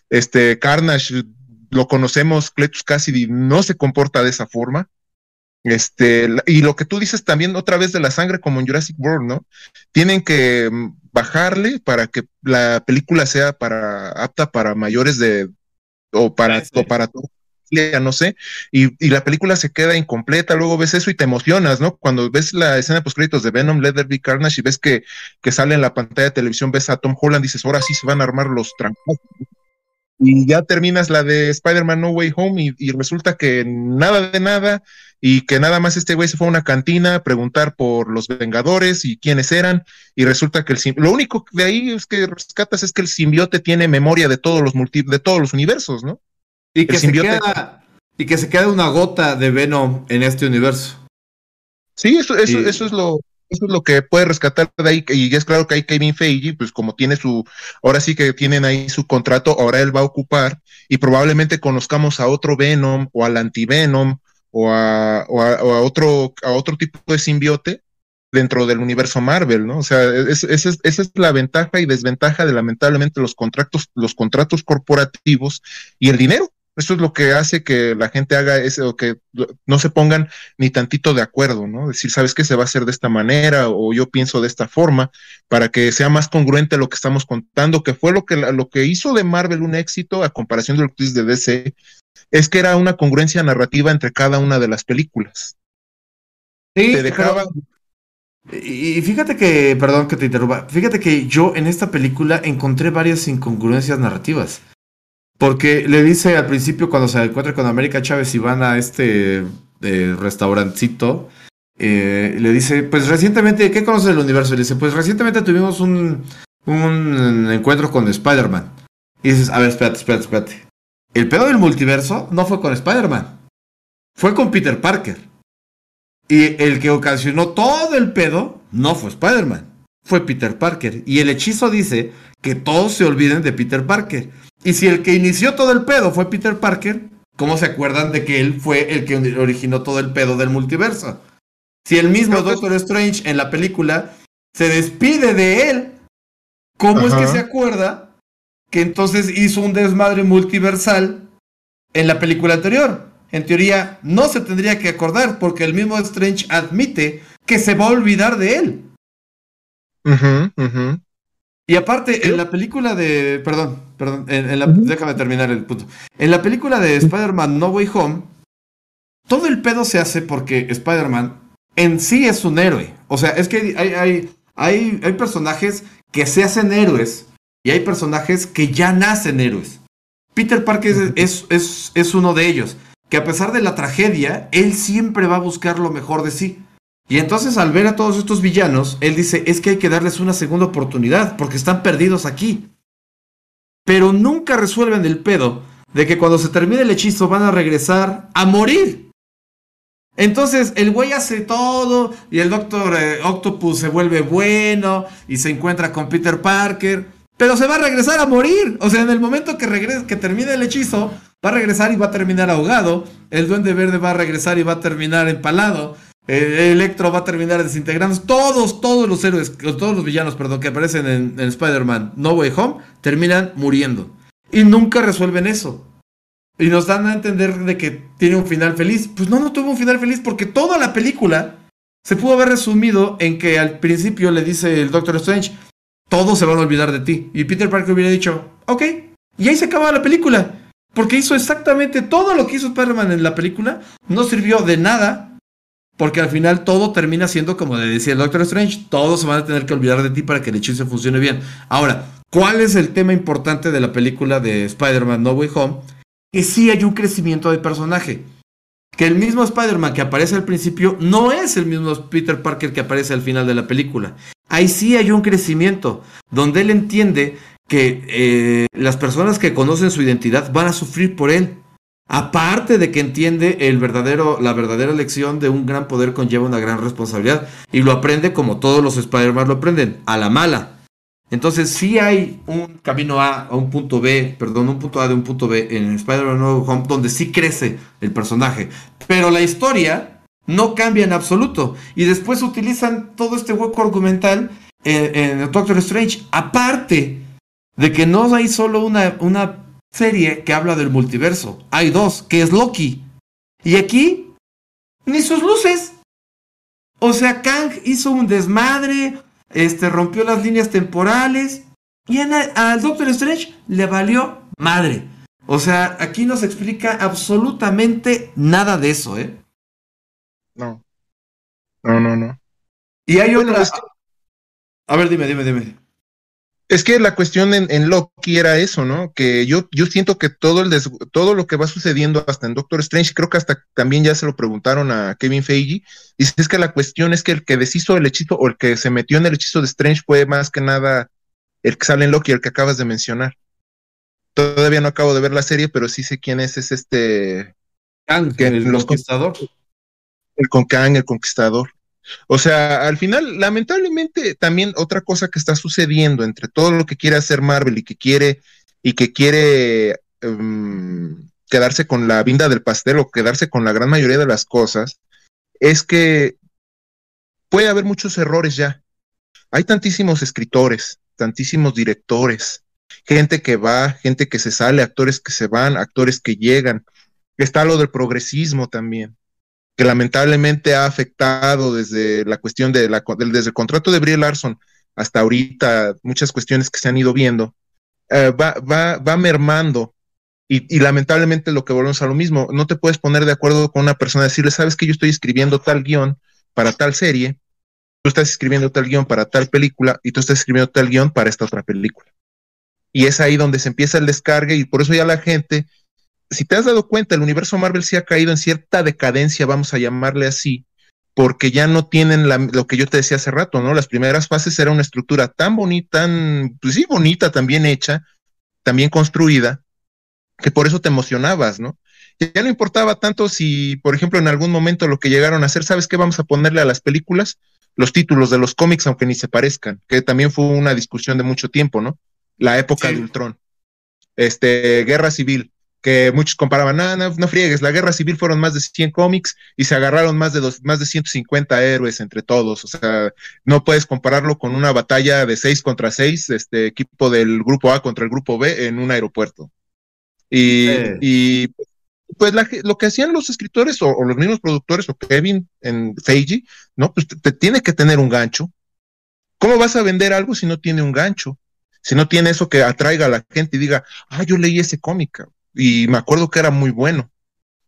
Este, Carnage, lo conocemos, Cletus Cassidy no se comporta de esa forma. Este, y lo que tú dices también otra vez de la sangre como en Jurassic World, ¿no? Tienen que mm, bajarle para que la película sea para apta para mayores de o para o para todo no sé, y, la película se queda incompleta, luego ves eso y te emocionas, ¿no? Cuando ves la escena post créditos de Venom, Leatherby, Carnage y ves que, que sale en la pantalla de televisión, ves a Tom Holland, dices, ahora sí se van a armar los trancos. Y ya terminas la de Spider-Man No Way Home y, resulta que nada de nada y que nada más este güey se fue a una cantina a preguntar por los Vengadores y quiénes eran y resulta que el lo único de ahí es que rescatas es que el simbiote tiene memoria de todos los multi de todos los universos, ¿no? Y que, se queda, y que se queda una gota de Venom en este universo. Sí, eso, eso, eso es lo, eso es lo que puede rescatar de ahí, y es claro que hay Kevin Feige, pues como tiene su, ahora sí que tienen ahí su contrato, ahora él va a ocupar, y probablemente conozcamos a otro Venom, o al anti-Venom, o a, o a, otro, a otro tipo de simbiote dentro del universo Marvel, ¿no? O sea, esa es, es, la ventaja y desventaja de lamentablemente los contratos, los contratos corporativos y el dinero. Eso es lo que hace que la gente haga eso, que no se pongan ni tantito de acuerdo, ¿no? Decir, ¿sabes qué se va a hacer de esta manera? O yo pienso de esta forma, para que sea más congruente lo que estamos contando, que fue lo que, lo que hizo de Marvel un éxito a comparación de lo que de DC, es que era una congruencia narrativa entre cada una de las películas. Sí, te dejaba. y fíjate que, perdón que te interrumpa, fíjate que yo en esta película encontré varias incongruencias narrativas. Porque le dice al principio cuando se encuentra con América Chávez y van a este eh, restaurancito, eh, le dice, pues recientemente, ¿qué conoces del universo? Le dice, pues recientemente tuvimos un, un encuentro con Spider-Man. Y dices, a ver, espérate, espérate, espérate. El pedo del multiverso no fue con Spider-Man, fue con Peter Parker. Y el que ocasionó todo el pedo no fue Spider-Man, fue Peter Parker. Y el hechizo dice que todos se olviden de Peter Parker. Y si el que inició todo el pedo fue Peter Parker, ¿cómo se acuerdan de que él fue el que originó todo el pedo del multiverso? Si el mismo Doctor Strange en la película se despide de él, ¿cómo es que se acuerda que entonces hizo un desmadre multiversal en la película anterior? En teoría, no se tendría que acordar porque el mismo Strange admite que se va a olvidar de él. Y aparte, en la película de. Perdón, perdón. En, la, déjame terminar el punto. En la película de Spider-Man No Way Home, todo el pedo se hace porque Spider-Man en sí es un héroe. O sea, es que hay, hay, hay, hay personajes que se hacen héroes y hay personajes que ya nacen héroes. Peter Parker es, es, es uno de ellos, que a pesar de la tragedia, él siempre va a buscar lo mejor de sí. Y entonces al ver a todos estos villanos, él dice, es que hay que darles una segunda oportunidad, porque están perdidos aquí. Pero nunca resuelven el pedo de que cuando se termine el hechizo van a regresar a morir. Entonces el güey hace todo y el Doctor eh, Octopus se vuelve bueno y se encuentra con Peter Parker, pero se va a regresar a morir. O sea, en el momento que, termine el hechizo, va a regresar y va a terminar ahogado. El Duende Verde va a regresar y va a terminar empalado. Electro va a terminar desintegrándose. Todos, todos los héroes, todos los villanos, perdón, que aparecen en, Spider-Man No Way Home, terminan muriendo. Y nunca resuelven eso. Y nos dan a entender de que tiene un final feliz. Pues no, no tuvo un final feliz porque toda la película se pudo haber resumido en que al principio le dice el Doctor Strange, todos se van a olvidar de ti. Y Peter Parker hubiera dicho, ok, y ahí se acaba la película. Porque hizo exactamente todo lo que hizo Spider-Man en la película, no sirvió de nada, porque al final todo termina siendo como le decía el Doctor Strange, todos se van a tener que olvidar de ti para que el hechizo funcione bien. Ahora, ¿cuál es el tema importante de la película de Spider-Man No Way Home? Que sí hay un crecimiento de personaje que el mismo Spider-Man que aparece al principio no es el mismo Peter Parker que aparece al final de la película. Ahí sí hay un crecimiento, donde él entiende que eh, las personas que conocen su identidad van a sufrir por él. Aparte de que entiende el verdadero, la verdadera lección de un gran poder conlleva una gran responsabilidad. Y lo aprende como todos los Spider-Man lo aprenden, a la mala. Entonces sí hay un camino A un punto B, perdón, un punto A de un punto B en Spider-Man No Home donde sí crece el personaje. Pero la historia no cambia en absoluto. Y después utilizan todo este hueco argumental en, en Doctor Strange. Aparte de que no hay solo una serie que habla del multiverso. Hay dos, que es Loki. Y aquí, ni sus luces. O sea, Kang hizo un desmadre, este, rompió las líneas temporales y al Doctor Strange le valió madre. O sea, aquí no se explica absolutamente nada de eso, ¿eh? No. No, no, no. Y hay otra. A ver, dime, dime, dime. Es que la cuestión en, Loki era eso, ¿no? Que yo, yo siento que todo, el todo lo que va sucediendo hasta en Doctor Strange, creo que hasta también ya se lo preguntaron a Kevin Feige, y es que la cuestión es que el que deshizo el hechizo o el que se metió en el hechizo de Strange fue más que nada el que sale en Loki, el que acabas de mencionar. Todavía no acabo de ver la serie, pero sí sé quién es, es este... Kang, el conquistador. El con Kang, el conquistador. O sea, al final, lamentablemente, también otra cosa que está sucediendo entre todo lo que quiere hacer Marvel y que quiere, y que quiere em, quedarse con la vinda del pastel o quedarse con la gran mayoría de las cosas, es que puede haber muchos errores ya. Hay tantísimos escritores, tantísimos directores, gente que va, gente que se sale, actores que se van, actores que llegan. Está lo del progresismo también que lamentablemente ha afectado desde la cuestión de desde el contrato de Brie Larson hasta ahorita, muchas cuestiones que se han ido viendo, eh, va, va, va mermando. Y, lamentablemente lo que volvemos a lo mismo, no te puedes poner de acuerdo con una persona, decirle, sabes que yo estoy escribiendo tal guion para tal serie, tú estás escribiendo tal guion para tal película y tú estás escribiendo tal guion para esta otra película. Y es ahí donde se empieza el descargue y por eso ya la gente si te has dado cuenta, el universo Marvel sí ha caído en cierta decadencia, vamos a llamarle así, porque ya no tienen lo que yo te decía hace rato, ¿no? Las primeras fases era una estructura tan bonita, tan, pues sí, bonita, también hecha, también construida, que por eso te emocionabas, ¿no? Ya no importaba tanto si, por ejemplo, en algún momento lo que llegaron a hacer, ¿sabes qué vamos a ponerle a las películas? Los títulos de los cómics, aunque ni se parezcan, que también fue una discusión de mucho tiempo, ¿no? La época de Ultron. Este, Guerra Civil, que muchos comparaban, no, no, friegues, la guerra civil fueron más de 100 cómics y se agarraron más de, dos, más de 150 héroes entre todos, o sea, no puedes compararlo con una batalla de 6 contra 6, este equipo del grupo A contra el grupo B en un aeropuerto. Y, y pues lo que hacían los escritores o, los mismos productores o Kevin en Feige, ¿no? Pues te tiene que tener un gancho. ¿Cómo vas a vender algo si no tiene un gancho? Si no tiene eso que atraiga a la gente y diga, ah, yo leí ese cómic, y me acuerdo que era muy bueno.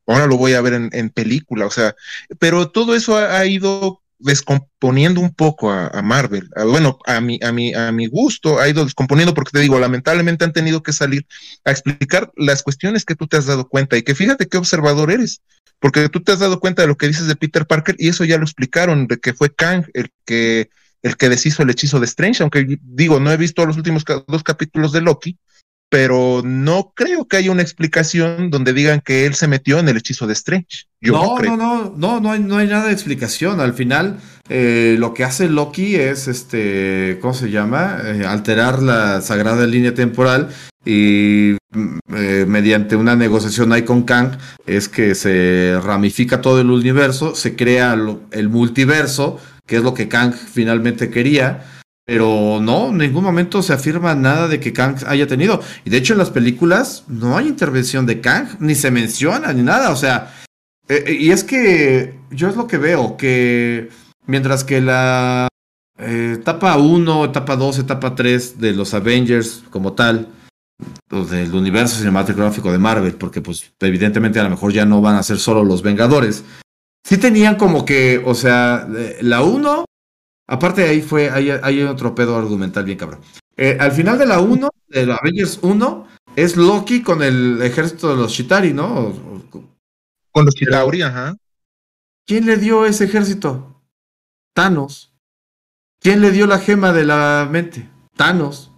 Ahora lo voy a ver en, película, o sea, pero todo eso ha, ido descomponiendo un poco a, Marvel. bueno, a mi, a, mi, a mi gusto ha ido descomponiendo porque te digo, lamentablemente han tenido que salir a explicar las cuestiones que tú te has dado cuenta y que fíjate qué observador eres, porque tú te has dado cuenta de lo que dices de Peter Parker y eso ya lo explicaron, de que fue Kang el que el que deshizo el hechizo de Strange, aunque digo, no he visto los últimos dos capítulos de Loki, pero no creo que haya una explicación donde digan que él se metió en el hechizo de Strange. no, no, no, no, no hay, no hay nada de explicación. Al final, eh, lo que hace Loki es, este, ¿cómo se llama? Eh, alterar la sagrada línea temporal y mm, eh, mediante una negociación ahí con Kang es que se ramifica todo el universo, se crea el multiverso, que es lo que Kang finalmente quería pero no, en ningún momento se afirma nada de que Kang haya tenido. Y de hecho en las películas no hay intervención de Kang, ni se menciona, ni nada. O sea, eh, eh, y es que yo es lo que veo, que mientras que la eh, etapa 1, etapa 2, etapa 3 de los Avengers como tal, o del universo cinematográfico de Marvel, porque pues evidentemente a lo mejor ya no van a ser solo los Vengadores, sí tenían como que, o sea, la 1, aparte de ahí fue, hay, hay otro pedo argumental bien cabrón. Eh, al final de la 1, de la Avengers 1, es Loki con el ejército de los Chitari, ¿no? con los Chitauri, ajá. ¿Quién le dio ese ejército? Thanos. ¿Quién le dio la gema de la mente? Thanos.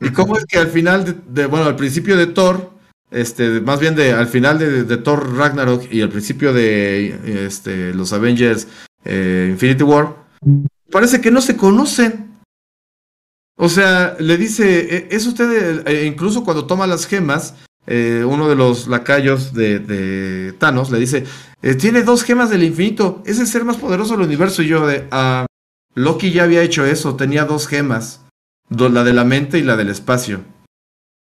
¿Y cómo es que al final de, bueno, al principio de Thor, este, más bien de, al final de, Thor Ragnarok y al principio de este, los Avengers eh, Infinity War, parece que no se conocen. O sea, le dice, e, es usted, e incluso cuando toma las gemas, eh, uno de los lacayos de, Thanos le dice, eh, tiene dos gemas del infinito, es el ser más poderoso del universo. Y yo de, ah, Loki ya había hecho eso, tenía dos gemas, la de la mente y la del espacio.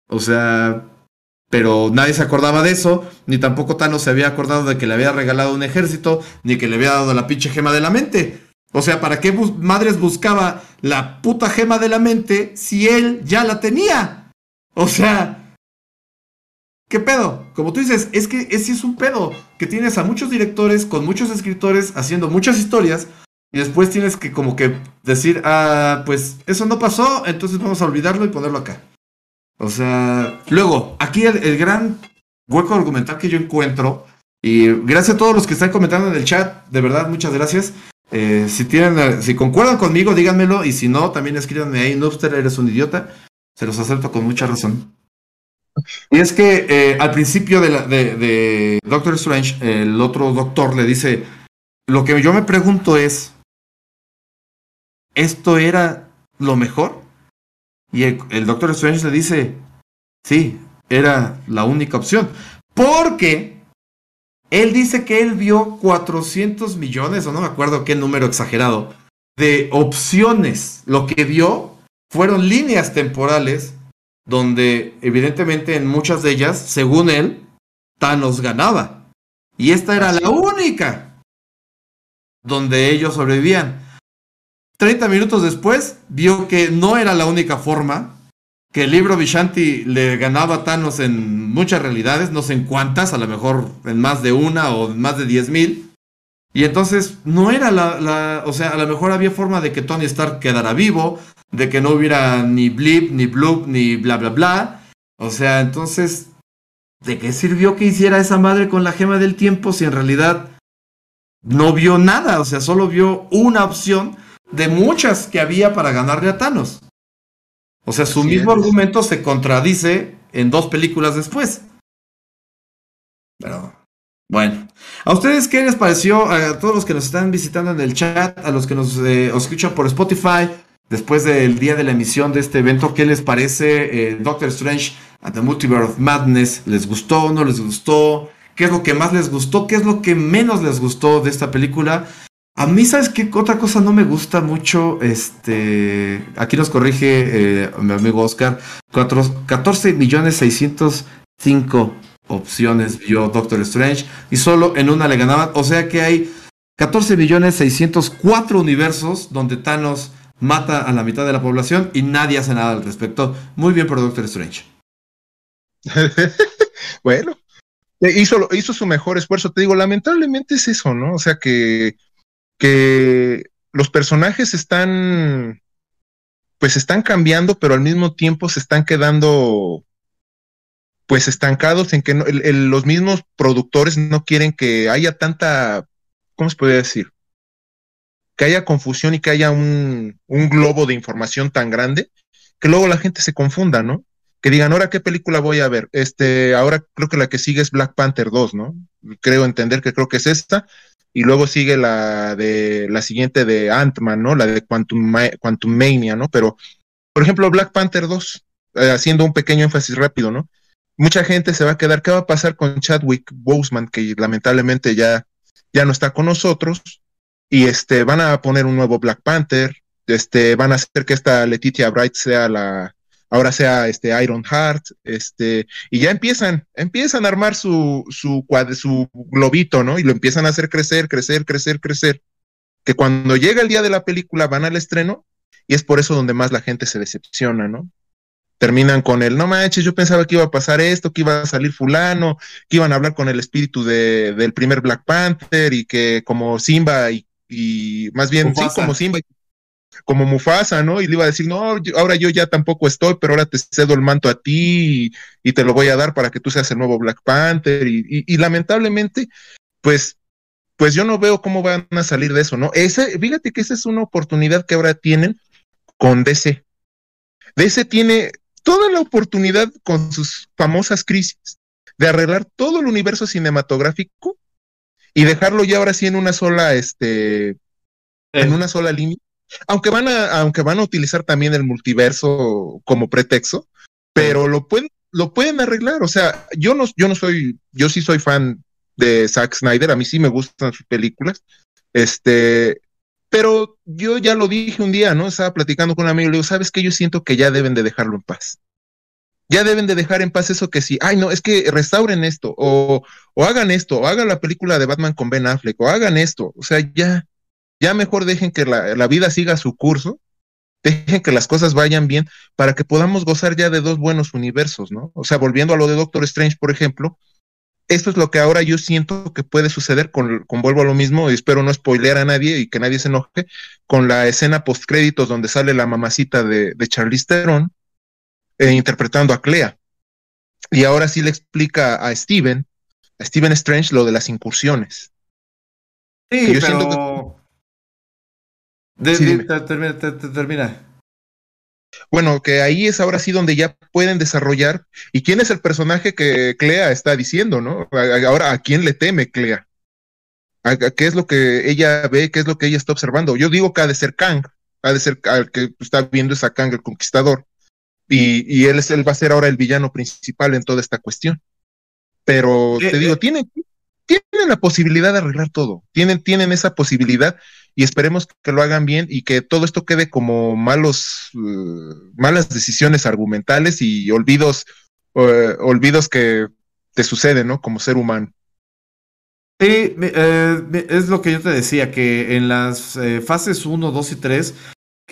O sea, pero nadie se acordaba de eso, ni tampoco Thanos se había acordado de que le había regalado un ejército, ni que le había dado la pinche gema de la mente. O sea, ¿para qué madres buscaba la puta gema de la mente si él ya la tenía? O sea, ¿qué pedo? Como tú dices, es que ese es un pedo, que tienes a muchos directores con muchos escritores haciendo muchas historias y después tienes que como que decir, ah, pues eso no pasó, entonces vamos a olvidarlo y ponerlo acá. O sea, luego, aquí el, el gran hueco argumental que yo encuentro, y gracias a todos los que están comentando en el chat, de verdad, muchas gracias. Eh, si tienen, eh, si concuerdan conmigo, díganmelo. Y si no, también escríbanme ahí. Noobster, eres un idiota. Se los acepto con mucha razón. Y es que eh, al principio de, de, Doctor Strange, el otro doctor le dice: Lo que yo me pregunto es: ¿esto era lo mejor? Y el, el Doctor Strange le dice: Sí, era la única opción. Porque él dice que él vio 400 millones, o no me acuerdo qué número exagerado, de opciones. Lo que vio fueron líneas temporales donde evidentemente en muchas de ellas, según él, Thanos ganaba. Y esta era la única donde ellos sobrevivían. 30 minutos después, vio que no era la única forma que el libro Vishanti le ganaba a Thanos en muchas realidades, no sé en cuántas, a lo mejor en más de una o en más de diez mil. Y entonces no era la, la, o sea, a lo mejor había forma de que Tony Stark quedara vivo, de que no hubiera ni blip, ni bloop, ni bla, bla, bla. O sea, entonces, ¿de qué sirvió que hiciera esa madre con la gema del tiempo si en realidad no vio nada? O sea, solo vio una opción de muchas que había para ganarle a Thanos. O sea, su mismo argumento se contradice en dos películas después. Pero, bueno. ¿A ustedes qué les pareció? A todos los que nos están visitando en el chat, a los que nos eh, escuchan por Spotify, después del día de la emisión de este evento, ¿qué les parece eh, Doctor Strange and the Multiverse of Madness? ¿Les gustó? ¿No les gustó? ¿Qué es lo que más les gustó? ¿Qué es lo que menos les gustó de esta película? A mí, ¿sabes qué? Otra cosa no me gusta mucho, este, aquí nos corrige eh, mi amigo Oscar, 14 millones 605 opciones vio Doctor Strange y solo en una le ganaban, o sea que hay 14 millones 604 universos donde Thanos mata a la mitad de la población y nadie hace nada al respecto. Muy bien por Doctor Strange. bueno, hizo, hizo su mejor esfuerzo, te digo, lamentablemente es eso, ¿no? O sea que que los personajes están, pues están cambiando, pero al mismo tiempo se están quedando, pues estancados en que los mismos productores no quieren que haya tanta, ¿cómo se podría decir? Que haya confusión y que haya un, un globo de información tan grande que luego la gente se confunda, ¿no? que digan, ahora qué película voy a ver. Este, ahora creo que la que sigue es Black Panther 2, ¿no? Creo entender que creo que es esta y luego sigue la de la siguiente de Ant-Man, ¿no? La de Quantum, Quantum Mania, ¿no? Pero, por ejemplo, Black Panther 2, eh, haciendo un pequeño énfasis rápido, ¿no? Mucha gente se va a quedar, ¿qué va a pasar con Chadwick Boseman, que lamentablemente ya, ya no está con nosotros? Y este, van a poner un nuevo Black Panther, este, van a hacer que esta Letitia Bright sea la, ahora sea este Iron Heart, este, y ya empiezan, empiezan a armar su, su, su globito, ¿no? Y lo empiezan a hacer crecer, crecer, crecer, crecer. que cuando llega el día de la película van al estreno y es por eso donde más la gente se decepciona, ¿no? Terminan con el, no manches, yo pensaba que iba a pasar esto, que iba a salir fulano, que iban a hablar con el espíritu de, del primer Black Panther y que como Simba y, y más bien, sí, como Simba como Mufasa, ¿no? Y le iba a decir, no, ahora yo ya tampoco estoy, pero ahora te cedo el manto a ti y, te lo voy a dar para que tú seas el nuevo Black Panther. Y, lamentablemente, pues, pues yo no veo cómo van a salir de eso, ¿no? Ese, fíjate que esa es una oportunidad que ahora tienen con DC. DC tiene toda la oportunidad con sus famosas crisis de arreglar todo el universo cinematográfico y dejarlo ya ahora sí en una sola, este, en una sola línea aunque van a, aunque van a utilizar también el multiverso como pretexto, pero lo pueden, lo pueden arreglar. O sea, yo no, yo no soy, yo sí soy fan de Zack Snyder, a mí sí me gustan sus películas. Este, pero yo ya lo dije un día, ¿no? Estaba platicando con un amigo y le digo, ¿sabes qué? Yo siento que ya deben de dejarlo en paz. Ya deben de dejar en paz eso que sí, ay, no, es que restauren esto, o, o hagan esto, o hagan la película de Batman con Ben Affleck, o hagan esto. O sea, ya, ya mejor dejen que la, vida siga su curso, dejen que las cosas vayan bien para que podamos gozar ya de dos buenos universos, ¿no? O sea, volviendo a lo de Doctor Strange, por ejemplo, esto es lo que ahora yo siento que puede suceder con, con vuelvo a lo mismo, y espero no spoilear a nadie y que nadie se enoje, con la escena post créditos donde sale la mamacita de, de Charlize Theron eh, interpretando a Clea. Y ahora sí le explica a Steven, a Steven Strange, lo de las incursiones. Sí, yo siento que termina, Bueno, que ahí es ahora sí donde ya pueden desarrollar. ¿Y quién es el personaje que Clea está diciendo, no? Ahora, ¿a quién le teme Clea? qué es lo que ella ve? ¿Qué es lo que ella está observando? Yo digo que ha de ser Kang, ha de ser al que está viendo esa Kang, el conquistador. Y, él, es, él va a ser ahora el villano principal en toda esta cuestión. Pero eh, te digo, eh. tienen, tienen la posibilidad de arreglar todo. Tienen, tienen esa posibilidad y esperemos que lo hagan bien y que todo esto quede como malos, eh, malas decisiones argumentales y olvidos, eh, olvidos que te suceden, ¿no? Como ser humano. Sí, eh, es lo que yo te decía, que en las fases 1, 2 y 3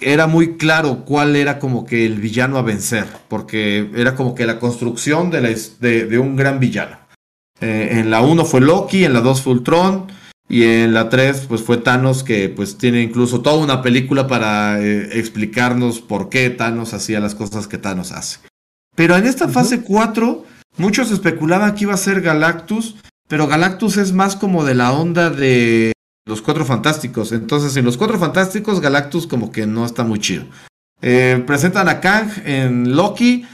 era muy claro cuál era como que el villano a vencer, porque era como que la construcción de, de, un gran villano. en la 1 fue Loki, en la 2 fue Ultron, y en la 3, pues fue Thanos, que pues tiene incluso toda una película para eh, explicarnos por qué Thanos hacía las cosas que Thanos hace. Pero en esta fase 4, muchos especulaban que iba a ser Galactus, pero Galactus es más como de la onda de los Cuatro Fantásticos. Entonces, en los Cuatro Fantásticos, Galactus como que no está muy chido. Eh, presentan a Kang en Loki,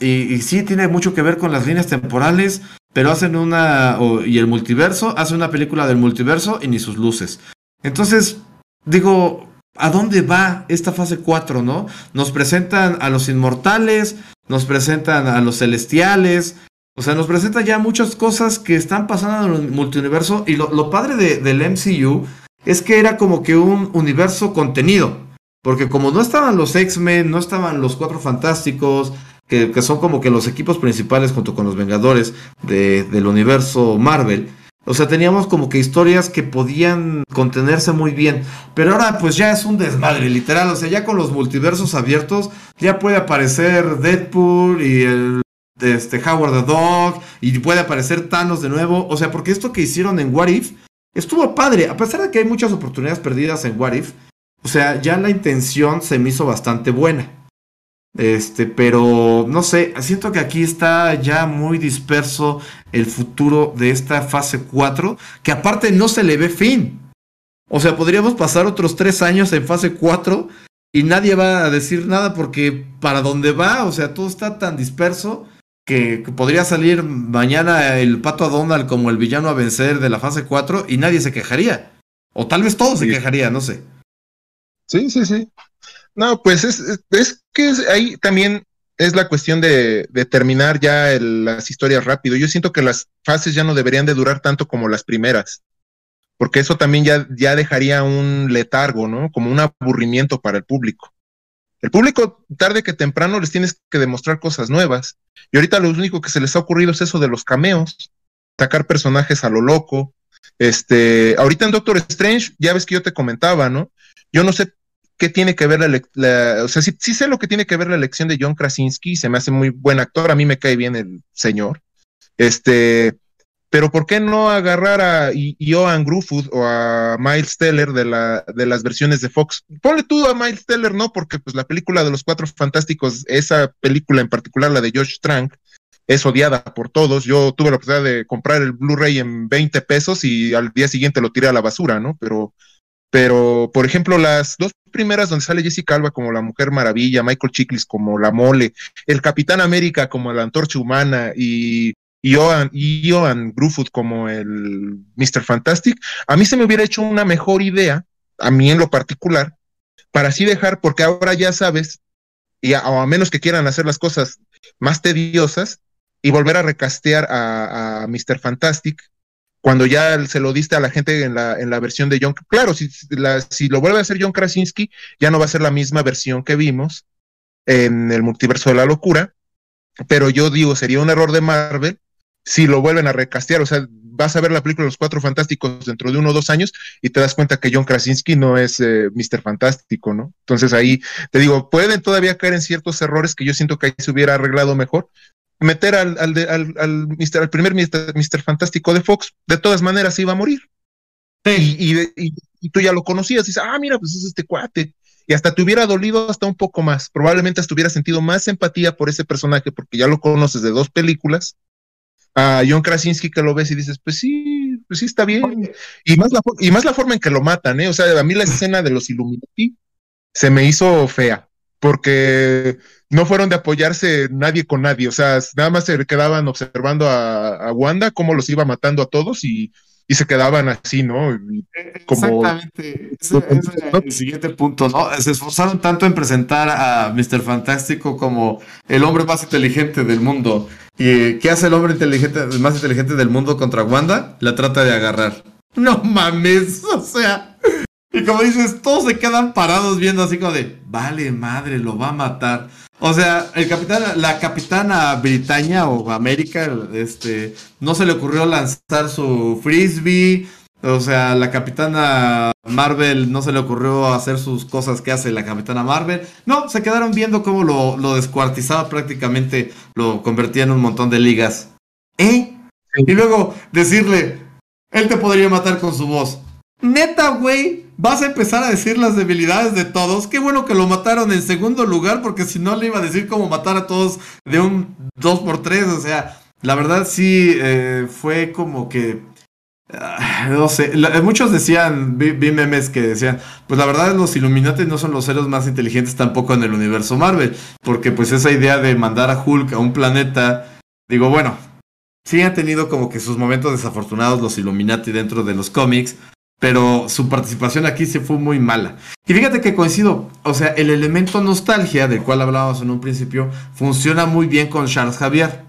y, y, sí tiene mucho que ver con las líneas temporales, pero hacen una, y el multiverso, hace una película del multiverso y ni sus luces. Entonces, digo, ¿a dónde va esta fase 4, no? Nos presentan a los inmortales, nos presentan a los celestiales, o sea, nos presentan ya muchas cosas que están pasando en el multiverso y lo, padre del MCU es que era como que un universo contenido. Porque como no estaban los X-Men, no estaban los Cuatro Fantásticos, que, son como que los equipos principales junto con los Vengadores del universo Marvel. O sea, teníamos como que historias que podían contenerse muy bien. Pero ahora pues ya es un desmadre, literal. O sea, ya con los multiversos abiertos, ya puede aparecer Deadpool y el este, Howard the Dog. Y puede aparecer Thanos de nuevo. O sea, porque esto que hicieron en What If estuvo padre. A pesar de que hay muchas oportunidades perdidas en What If. O sea, ya la intención se me hizo bastante buena. Este, pero no sé, siento que aquí está ya muy disperso el futuro de esta fase 4, que aparte no se le ve fin. O sea, podríamos pasar otros tres años en fase 4 y nadie va a decir nada porque para dónde va, o sea, todo está tan disperso que, podría salir mañana el pato a Donald como el villano a vencer de la fase 4 y nadie se quejaría. O tal vez todos se quejaría, no sé. Sí, sí, sí. No, pues es, es que ahí también es la cuestión de, terminar ya las historias rápido. Yo siento que las fases ya no deberían de durar tanto como las primeras, porque eso también ya, ya dejaría un letargo, ¿no? Como un aburrimiento para el público. El público, tarde que temprano, les tienes que demostrar cosas nuevas. Y ahorita lo único que se les ha ocurrido es eso de los cameos, sacar personajes a lo loco, Este, ahorita en Doctor Strange, ya ves que yo te comentaba, ¿no? Yo no sé qué tiene que ver la, o sea, sí, sí, sé lo que tiene que ver la elección de John Krasinski, se me hace muy buen actor, a mí me cae bien el señor. Este, pero ¿por qué no agarrar a Johan Gruffud o a Miles Teller de, la, de las versiones de Fox? Ponle tú a Miles Teller, ¿no? Porque pues la película de los Cuatro Fantásticos, esa película en particular, la de George Trank, es odiada por todos. Yo tuve la oportunidad de comprar el Blu-ray en 20 pesos y al día siguiente lo tiré a la basura, ¿no? Pero, pero, por ejemplo, las dos primeras donde sale Jessica Alba como la Mujer Maravilla, Michael Chiklis como la Mole, el Capitán América como la Antorcha Humana y y Johan Gruffud como el Mr. Fantastic, a mí se me hubiera hecho una mejor idea, a mí en lo particular, para así dejar, porque ahora ya sabes, y a, o a menos que quieran hacer las cosas más tediosas, y volver a recastear a, Mr. Fantastic, cuando ya se lo diste a la gente en la, en la versión de John. Claro, si, si lo vuelve a hacer John Krasinski, ya no va a ser la misma versión que vimos en el multiverso de la locura, pero yo digo, sería un error de Marvel si lo vuelven a recastear, o sea, vas a ver la película Los Cuatro Fantásticos dentro de uno o dos años y te das cuenta que John Krasinski no es eh, Mr. Fantástico, ¿no? Entonces ahí te digo, pueden todavía caer en ciertos errores que yo siento que ahí se hubiera arreglado mejor. Meter al, al, al, al, al primer Mr. Fantástico de Fox, de todas maneras iba a morir. Y, y, y, tú ya lo conocías, y dices, ah, mira, pues es este cuate. Y hasta te hubiera dolido hasta un poco más. Probablemente hasta hubiera sentido más empatía por ese personaje porque ya lo conoces de dos películas a John Krasinski que lo ves y dices, pues sí, pues sí está bien. Y más, la, y más la forma en que lo matan, ¿eh? O sea, a mí la escena de los Illuminati se me hizo fea, porque no fueron de apoyarse nadie con nadie, o sea, nada más se quedaban observando a, a Wanda cómo los iba matando a todos y y se quedaban así, ¿no? Exactamente. Ese, es el siguiente punto, ¿no? Se esforzaron tanto en presentar a Mr. Fantástico como el hombre más inteligente del mundo. ¿Y qué hace el hombre inteligente, más inteligente del mundo contra Wanda? La trata de agarrar. No mames, o sea. Y como dices, todos se quedan parados viendo así como de, vale madre, lo va a matar. O sea, el capitán, la capitana Britannia o América, este, no se le ocurrió lanzar su frisbee. O sea, la capitana Marvel no se le ocurrió hacer sus cosas que hace la capitana Marvel. No, se quedaron viendo cómo lo, lo descuartizaba prácticamente, lo convertía en un montón de ligas. ¿Eh? Y luego decirle, él te podría matar con su voz. Neta, güey, vas a empezar a decir las debilidades de todos. Qué bueno que lo mataron en segundo lugar, porque si no le iba a decir cómo matar a todos de un 2 por 3 O sea, la verdad sí eh, fue como que. Ah, no sé, muchos decían, vi, memes que decían, pues la verdad los Illuminati no son los héroes más inteligentes tampoco en el universo Marvel, porque pues esa idea de mandar a Hulk a un planeta, digo, bueno, sí han tenido como que sus momentos desafortunados los Illuminati dentro de los cómics, pero su participación aquí se fue muy mala. Y fíjate que coincido, o sea, el elemento nostalgia del cual hablábamos en un principio funciona muy bien con Charles Javier.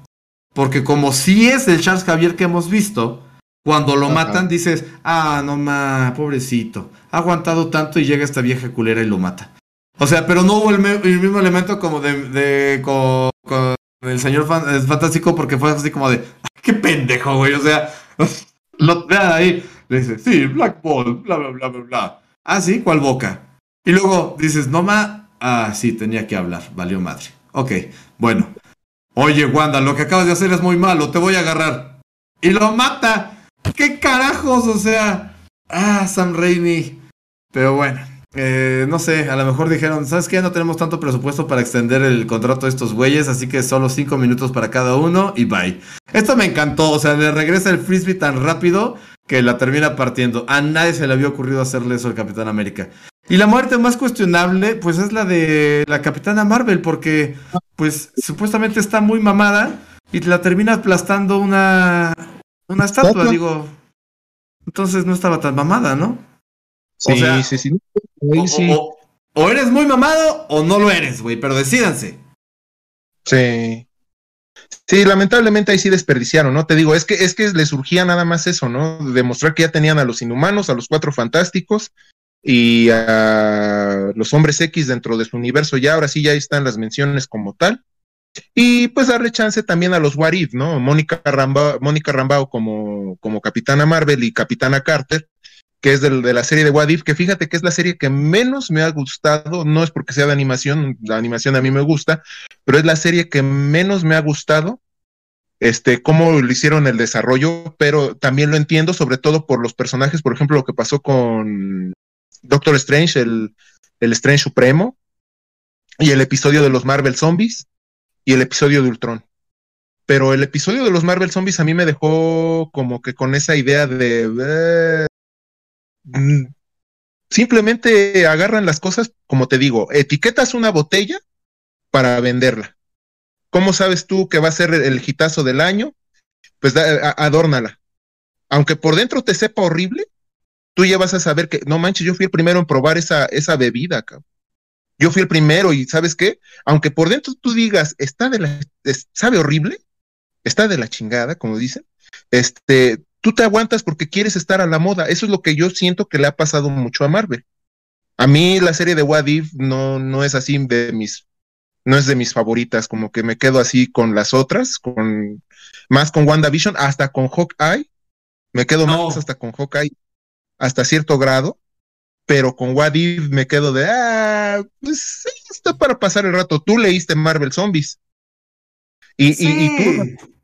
Porque como si es el Charles Javier que hemos visto, cuando lo matan dices, ah, no ma, pobrecito, ha aguantado tanto y llega esta vieja culera y lo mata. O sea, pero no hubo el, mismo elemento como de, con, el señor fantástico porque fue así como de, qué pendejo, güey, o sea, lo, ahí le dice, sí, Black Ball, bla, bla, bla, bla, bla. Ah, sí, ¿cuál boca? Y luego dices, no ma, ah, sí, tenía que hablar, valió madre. Ok, bueno. Oye, Wanda, lo que acabas de hacer es muy malo, te voy a agarrar. Y lo mata. ¿Qué carajos? O sea, ah, Sam Raimi. Pero bueno, eh, no sé, a lo mejor dijeron, ¿sabes qué? No tenemos tanto presupuesto para extender el contrato de estos güeyes, así que solo cinco minutos para cada uno y bye. Esto me encantó, o sea, le regresa el frisbee tan rápido que la termina partiendo. A nadie se le había ocurrido hacerle eso al Capitán América. Y la muerte más cuestionable, pues es la de la Capitana Marvel, porque pues supuestamente está muy mamada y la termina aplastando una, una estatua, digo. Entonces no estaba tan mamada, ¿no? Sí, sí, sí. o, eres muy mamado o no lo eres, güey, pero decídanse. Sí. Sí, lamentablemente ahí sí desperdiciaron, ¿no? Te digo, es que, es que le surgía nada más eso, ¿no? Demostrar que ya tenían a los inhumanos, a los cuatro fantásticos y a los hombres X dentro de su universo. Ya ahora sí ya están las menciones como tal. Y pues darle chance también a los Warif, ¿no? Mónica Rambao, Mónica Rambao como, como Capitana Marvel y Capitana Carter, que es de, la serie de What que fíjate que es la serie que menos me ha gustado, no es porque sea de animación, la animación a mí me gusta, pero es la serie que menos me ha gustado, este, cómo lo hicieron el desarrollo, pero también lo entiendo, sobre todo por los personajes, por ejemplo, lo que pasó con Doctor Strange, el, el Strange Supremo, y el episodio de los Marvel Zombies, y el episodio de Ultron. Pero el episodio de los Marvel Zombies a mí me dejó como que con esa idea de... simplemente agarran las cosas, como te digo, etiquetas una botella para venderla. ¿Cómo sabes tú que va a ser el hitazo del año? Pues adórnala. Aunque por dentro te sepa horrible, tú ya vas a saber que, no manches, yo fui el primero en probar esa, esa bebida. Yo fui el primero y ¿sabes qué? Aunque por dentro tú digas, está de la, sabe horrible, está de la chingada, como dicen, este, tú te aguantas porque quieres estar a la moda. Eso es lo que yo siento que le ha pasado mucho a Marvel. A mí la serie de What If no, no es así de mis, no es de mis favoritas, como que me quedo así con las otras, con más con WandaVision, hasta con Hawkeye, me quedo más hasta con Hawkeye, hasta cierto grado, pero con What If me quedo de, ah, pues sí, está para pasar el rato. Tú leíste Marvel Zombies. Y, y, y tú,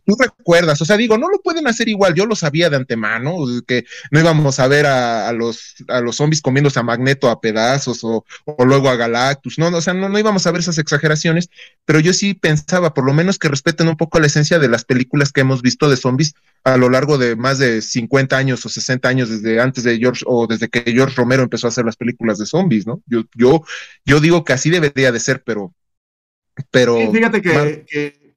tú recuerdas, o sea, digo, no lo pueden hacer igual, yo lo sabía de antemano, que no íbamos a ver a, los, a los zombies comiéndose a Magneto a pedazos o, luego a Galactus, no, o sea, no, no íbamos a ver esas exageraciones, pero yo sí pensaba, por lo menos que respeten un poco la esencia de las películas que hemos visto de zombies a lo largo de más de 50 años o 60 años desde antes de George o desde que George Romero empezó a hacer las películas de zombies, ¿no? Yo, yo, yo digo que así debería de ser, pero... pero fíjate que que,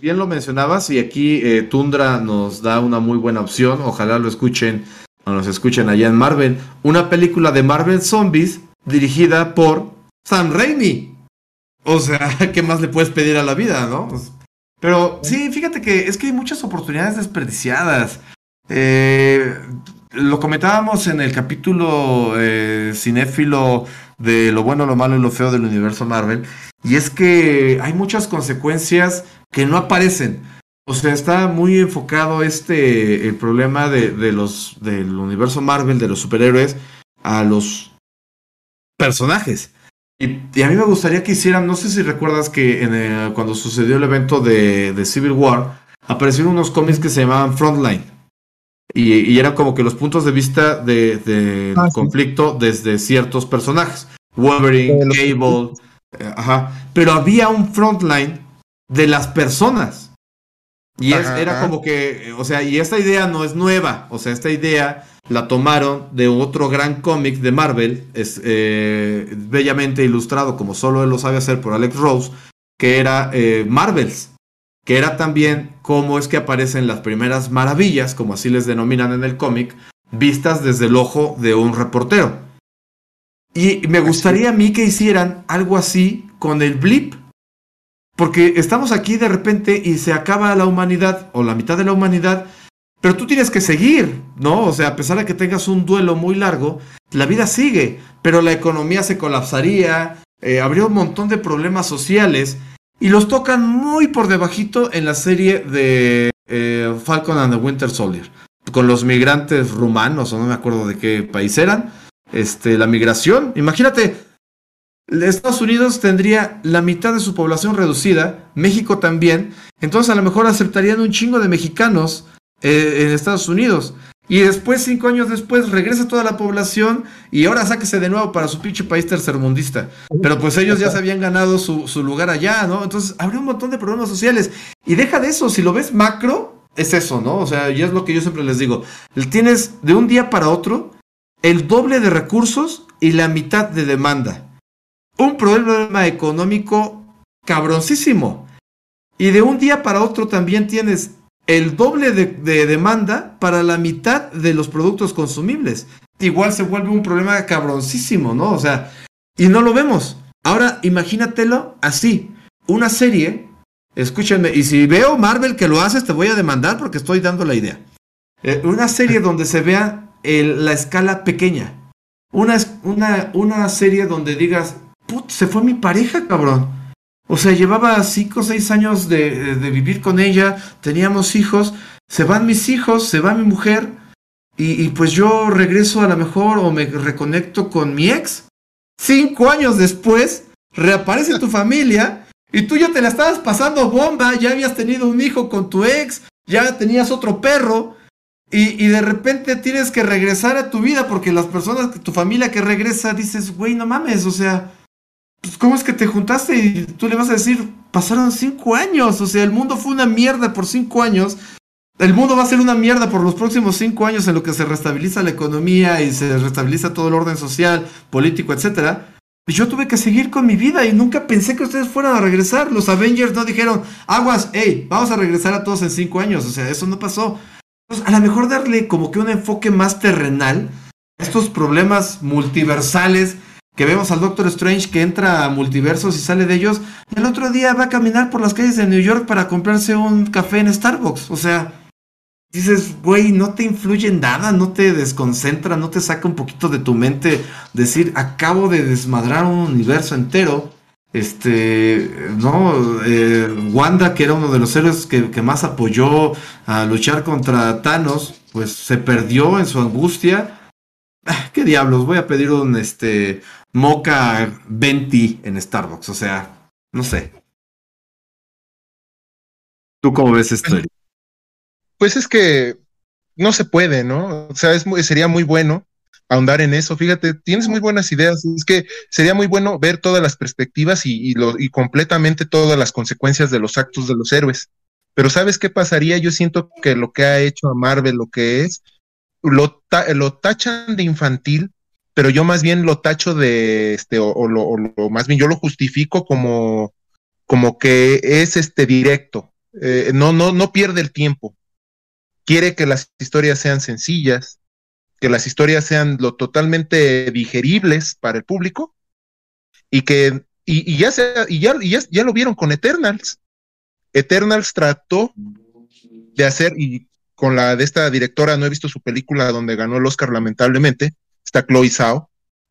bien lo mencionabas y aquí eh, Tundra nos da una muy buena opción. Ojalá lo escuchen o nos escuchen allá en Marvel. Una película de Marvel Zombies dirigida por Sam Raimi. O sea, ¿qué más le puedes pedir a la vida, no? Pues, pero sí, fíjate que es que hay muchas oportunidades desperdiciadas. Eh, lo comentábamos en el capítulo eh, cinéfilo de lo bueno, lo malo y lo feo del universo Marvel. Y es que hay muchas consecuencias que no aparecen. O sea, está muy enfocado este el problema de, los del universo Marvel, de los superhéroes, a los personajes. Y, a mí me gustaría que hicieran, no sé si recuerdas que en cuando sucedió el evento de, Civil War, aparecieron unos cómics que se llamaban Frontline. Y, eran como que los puntos de vista del de, ah, conflicto desde ciertos personajes. Wolverine, Cable, eh, ajá. Pero había un frontline de las personas. Y era como que, o sea, y esta idea no es nueva, o sea, esta idea la tomaron de otro gran cómic de Marvel, es eh, bellamente ilustrado como solo él lo sabe hacer por Alex Rose, que era eh, Marvels, que era también cómo es que aparecen las primeras maravillas, como así les denominan en el cómic, vistas desde el ojo de un reportero. Y me gustaría a mí que hicieran algo así con el blip. Porque estamos aquí de repente y se acaba la humanidad o la mitad de la humanidad, pero tú tienes que seguir, ¿no? O sea, a pesar de que tengas un duelo muy largo, la vida sigue, pero la economía se colapsaría, eh, habría un montón de problemas sociales y los tocan muy por debajito en la serie de eh, Falcon and the Winter Soldier, con los migrantes rumanos o no me acuerdo de qué país eran este, la migración. Imagínate, Estados Unidos tendría la mitad de su población reducida, México también, entonces a lo mejor aceptarían un chingo de mexicanos eh, en Estados Unidos. Y después, cinco años después, regresa toda la población y ahora sáquese de nuevo para su pinche país tercermundista. Pero pues ellos ya se habían ganado su, su lugar allá, ¿no? Entonces habría un montón de problemas sociales. Y deja de eso, si lo ves macro, es eso, ¿no? O sea, y es lo que yo siempre les digo. Tienes de un día para otro el doble de recursos y la mitad de demanda. Un problema económico cabroncísimo. Y de un día para otro también tienes el doble de, demanda para la mitad de los productos consumibles. Igual se vuelve un problema cabroncísimo, ¿no? O sea, y no lo vemos. Ahora imagínatelo así. Una serie, escúchenme, y si veo Marvel que lo haces, te voy a demandar porque estoy dando la idea. Eh, una serie donde se vea la escala pequeña. Una, una, una serie donde digas, put, se fue mi pareja, cabrón. O sea, llevaba cinco o seis años de, de vivir con ella, teníamos hijos, se van mis hijos, se va mi mujer, y, y, pues yo regreso a lo mejor o me reconecto con mi ex. Cinco años después, reaparece tu familia y tú ya te la estabas pasando bomba, ya habías tenido un hijo con tu ex, ya tenías otro perro. Y, y de repente tienes que regresar a tu vida porque las personas, tu familia que regresa, dices, güey, no mames, o sea, pues ¿cómo es que te juntaste? Y tú le vas a decir, pasaron cinco años, o sea, el mundo fue una mierda por cinco años el mundo va a ser una mierda por los próximos cinco años en lo que se restabiliza la economía y se restabiliza todo el orden social, político, etcétera. Y yo tuve que seguir con mi vida y nunca pensé que ustedes fueran a regresar. Los Avengers no dijeron, aguas, hey, vamos a regresar a todos en cinco años. O sea, eso no pasó. A lo mejor darle como que un enfoque más terrenal a estos problemas multiversales que vemos al Doctor Strange que entra a multiversos y sale de ellos. Y el otro día va a caminar por las calles de New York para comprarse un café en Starbucks. O sea, dices, güey, no te influye en nada, no te desconcentra, no te saca un poquito de tu mente decir, acabo de desmadrar un universo entero. Este, no, Wanda, que era uno de los héroes que, más apoyó a luchar contra Thanos, pues se perdió en su angustia. Ah, ¿Qué diablos? Voy a pedir un este Mocha Venti en Starbucks, o sea, no sé. ¿Tú cómo ves esto? Pues es que no se puede, ¿no? O sea, es sería muy bueno ahondar en eso. Fíjate, tienes muy buenas ideas. Es que sería muy bueno ver todas las perspectivas y, lo, y completamente todas las consecuencias de los actos de los héroes. Pero ¿sabes qué pasaría? Yo siento que lo que ha hecho a Marvel, lo que es, lo, lo tachan de infantil, pero yo más bien lo tacho de, este, o, lo, más bien yo lo justifico como, como que es este directo. Eh, no, no, no pierde el tiempo quiere que las historias sean sencillas, que las historias sean lo totalmente digeribles para el público y que y, ya, y, ya, ya, ya, lo vieron con Eternals. Eternals trató de hacer, y con la de esta directora, no he visto su película donde ganó el Oscar lamentablemente, está Chloe Zhao,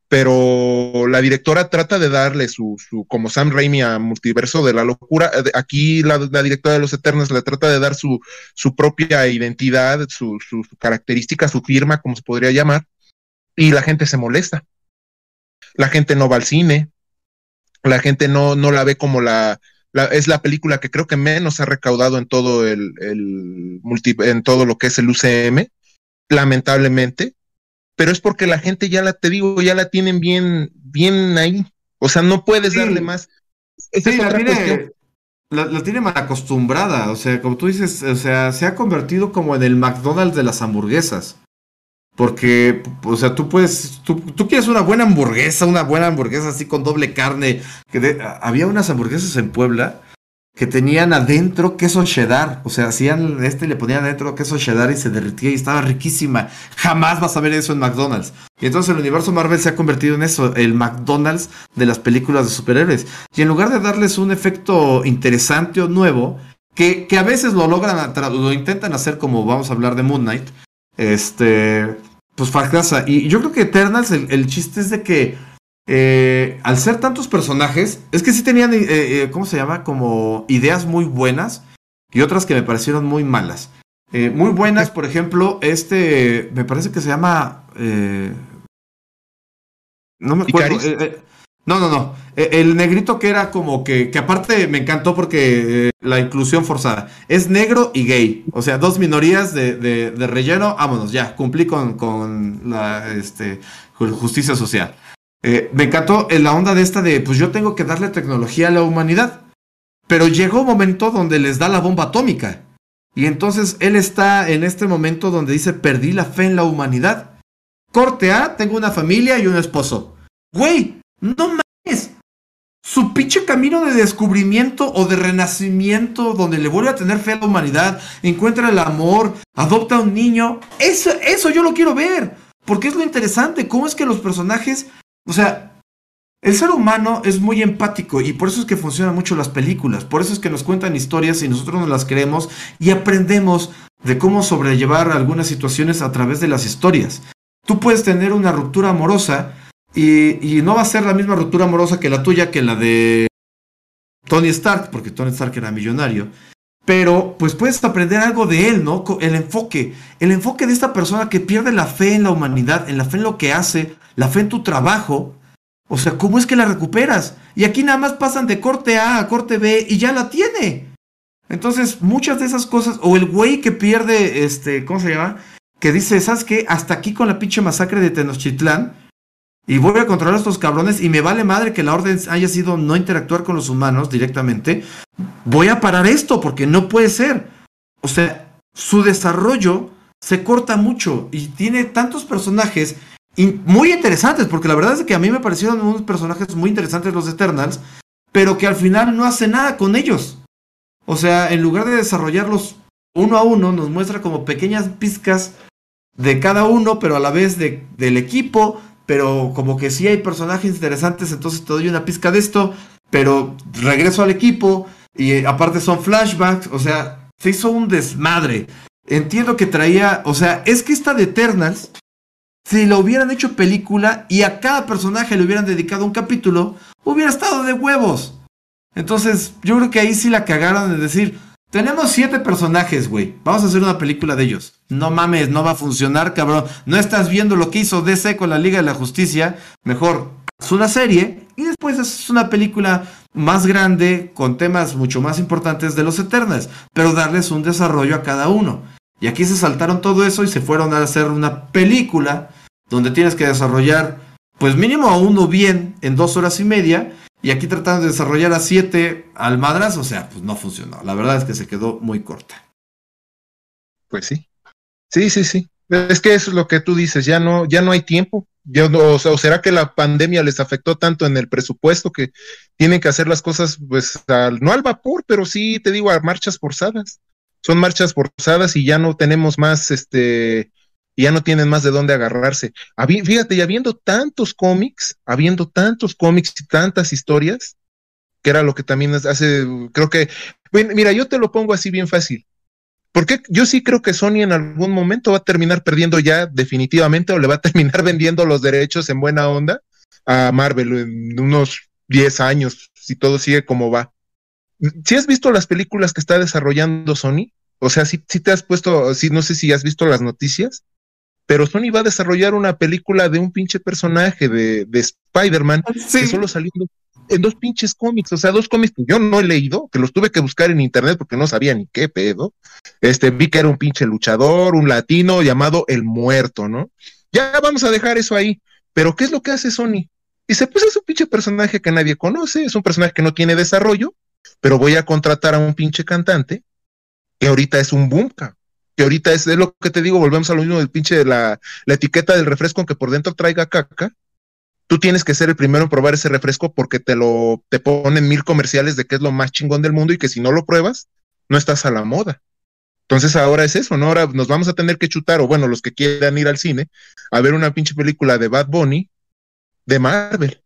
pero la directora trata de darle su, su, como Sam Raimi a Multiverso de la Locura. Eh, aquí la, directora de los Eternos le trata de dar su, su propia identidad, su, su, característica, su firma, como se podría llamar, y la gente se molesta. La gente no va al cine, la gente no, no la ve como la, la, es la película que creo que menos ha recaudado en todo el, el multi, en todo lo que es el UCM, lamentablemente pero es porque la gente ya la, te digo, ya la tienen bien, bien ahí. O sea, no puedes darle más. sí, la, tiene, la, tiene mal acostumbrada. O sea, como tú dices, o sea, se ha convertido como en el McDonald's de las hamburguesas. Porque, o sea, tú puedes, tú, tú quieres una buena hamburguesa, una buena hamburguesa así con doble carne. Que había unas hamburguesas en Puebla que tenían adentro queso cheddar. O sea, hacían este le ponían adentro queso cheddar y se derretía y estaba riquísima. Jamás vas a ver eso en McDonald's. Y entonces el universo Marvel se ha convertido en eso, el McDonald's de las películas de superhéroes. Y en lugar de darles un efecto interesante o nuevo, que, que a veces lo logran, lo intentan hacer como vamos a hablar de Moon Knight, este, pues fracasa. Y yo creo que Eternals, el chiste es de que eh, al ser tantos personajes, es que sí tenían, eh, eh, ¿cómo se llama? Como ideas muy buenas y otras que me parecieron muy malas. muy buenas, por ejemplo, este, me parece que se llama... no me acuerdo. no, no, no. el negrito que era como que, que aparte me encantó porque la inclusión forzada. Es negro y gay. O sea, dos minorías de, de, relleno. Vámonos, ya, cumplí con, con la este, justicia social. Eh, me encantó la onda de esta de, pues yo tengo que darle tecnología a la humanidad. Pero llegó un momento donde les da la bomba atómica. Y entonces él está en este momento donde dice, perdí la fe en la humanidad. Corte A, tengo una familia y un esposo. Güey, no mames. Su pinche camino de descubrimiento o de renacimiento donde le vuelve a tener fe a la humanidad, encuentra el amor, adopta a un niño. Eso, eso yo lo quiero ver. Porque es lo interesante, cómo es que los personajes o sea, el ser humano es muy empático y por eso es que funcionan mucho las películas, por eso es que nos cuentan historias y nosotros nos las creemos y aprendemos de cómo sobrellevar algunas situaciones a través de las historias. Tú puedes tener una ruptura amorosa y, no va a ser la misma ruptura amorosa que la tuya, que la de Tony Stark, porque Tony Stark era millonario, pero pues puedes aprender algo de él, ¿no? El enfoque, el enfoque de esta persona que pierde la fe en la humanidad, en la fe en lo que hace, la fe en tu trabajo. O sea, ¿cómo es que la recuperas? Y aquí nada más pasan de corte A a corte B y ya la tiene. Entonces, muchas de esas cosas, o el güey que pierde, este, ¿cómo se llama? Que dice, ¿sabes qué? Hasta aquí con la pinche masacre de Tenochtitlán. Y voy a controlar a estos cabrones y me vale madre que la orden haya sido no interactuar con los humanos directamente. Voy a parar esto porque no puede ser. O sea, su desarrollo se corta mucho y tiene tantos personajes muy interesantes, porque la verdad es que a mí me parecieron unos personajes muy interesantes los Eternals, pero que al final no hace nada con ellos. O sea, en lugar de desarrollarlos uno a uno, nos muestra como pequeñas pizcas de cada uno, pero a la vez de, del equipo, pero como que sí hay personajes interesantes, entonces te doy una pizca de esto, pero regreso al equipo y eh, aparte son flashbacks, o sea, se hizo un desmadre. Entiendo que traía, o sea, es que esta de Eternals, si lo hubieran hecho película y a cada personaje le hubieran dedicado un capítulo, hubiera estado de huevos. Entonces, yo creo que ahí sí la cagaron de decir, tenemos siete personajes, güey. Vamos a hacer una película de ellos. No mames, no va a funcionar, cabrón. No estás viendo lo que hizo DC con la Liga de la Justicia. Mejor es una serie y después es una película más grande con temas mucho más importantes de los Eternals, pero darles un desarrollo a cada uno. Y aquí se saltaron todo eso y se fueron a hacer una película donde tienes que desarrollar, pues mínimo a uno bien en dos horas y media y aquí tratando de desarrollar a 7 almadras, o sea, pues no funcionó. La verdad es que se quedó muy corta. Pues sí. Sí, sí, sí. Es que eso es lo que tú dices, ya no, ya no hay tiempo. Ya o, será que la pandemia les afectó tanto en el presupuesto que tienen que hacer las cosas, pues, no al vapor, pero sí, te digo, a marchas forzadas. Son marchas forzadas y ya no tenemos más, este, y ya no tienen más de dónde agarrarse. Fíjate, y habiendo tantos cómics, habiendo tantos cómics y tantas historias, que era lo que también hace, creo que, mira, yo te lo pongo así bien fácil. Porque yo sí creo que Sony en algún momento va a terminar perdiendo ya definitivamente o le va a terminar vendiendo los derechos en buena onda a Marvel en unos 10 años, si todo sigue como va. Si has visto las películas que está desarrollando Sony, o sea, si, te has puesto, si no sé si has visto las noticias, pero Sony va a desarrollar una película de un pinche personaje de, de Spider-Man que solo salió en dos pinches cómics, o sea, dos cómics que yo no he leído, que los tuve que buscar en internet porque no sabía ni qué pedo. Este, vi que era un pinche luchador, un latino llamado El Muerto, ¿no? Ya vamos a dejar eso ahí. Pero ¿qué es lo que hace Sony? Dice, pues es un pinche personaje que nadie conoce, es un personaje que no tiene desarrollo, pero voy a contratar a un pinche cantante que ahorita es un boom, que ahorita es, lo que te digo, volvemos a lo mismo del pinche de la, la etiqueta del refresco, aunque por dentro traiga caca, tú tienes que ser el primero en probar ese refresco porque te lo te ponen mil comerciales de que es lo más chingón del mundo y que si no lo pruebas, no estás a la moda. Entonces ahora es eso, ¿no? Ahora nos vamos a tener que chutar, o bueno, los que quieran ir al cine, a ver una pinche película de Bad Bunny de Marvel.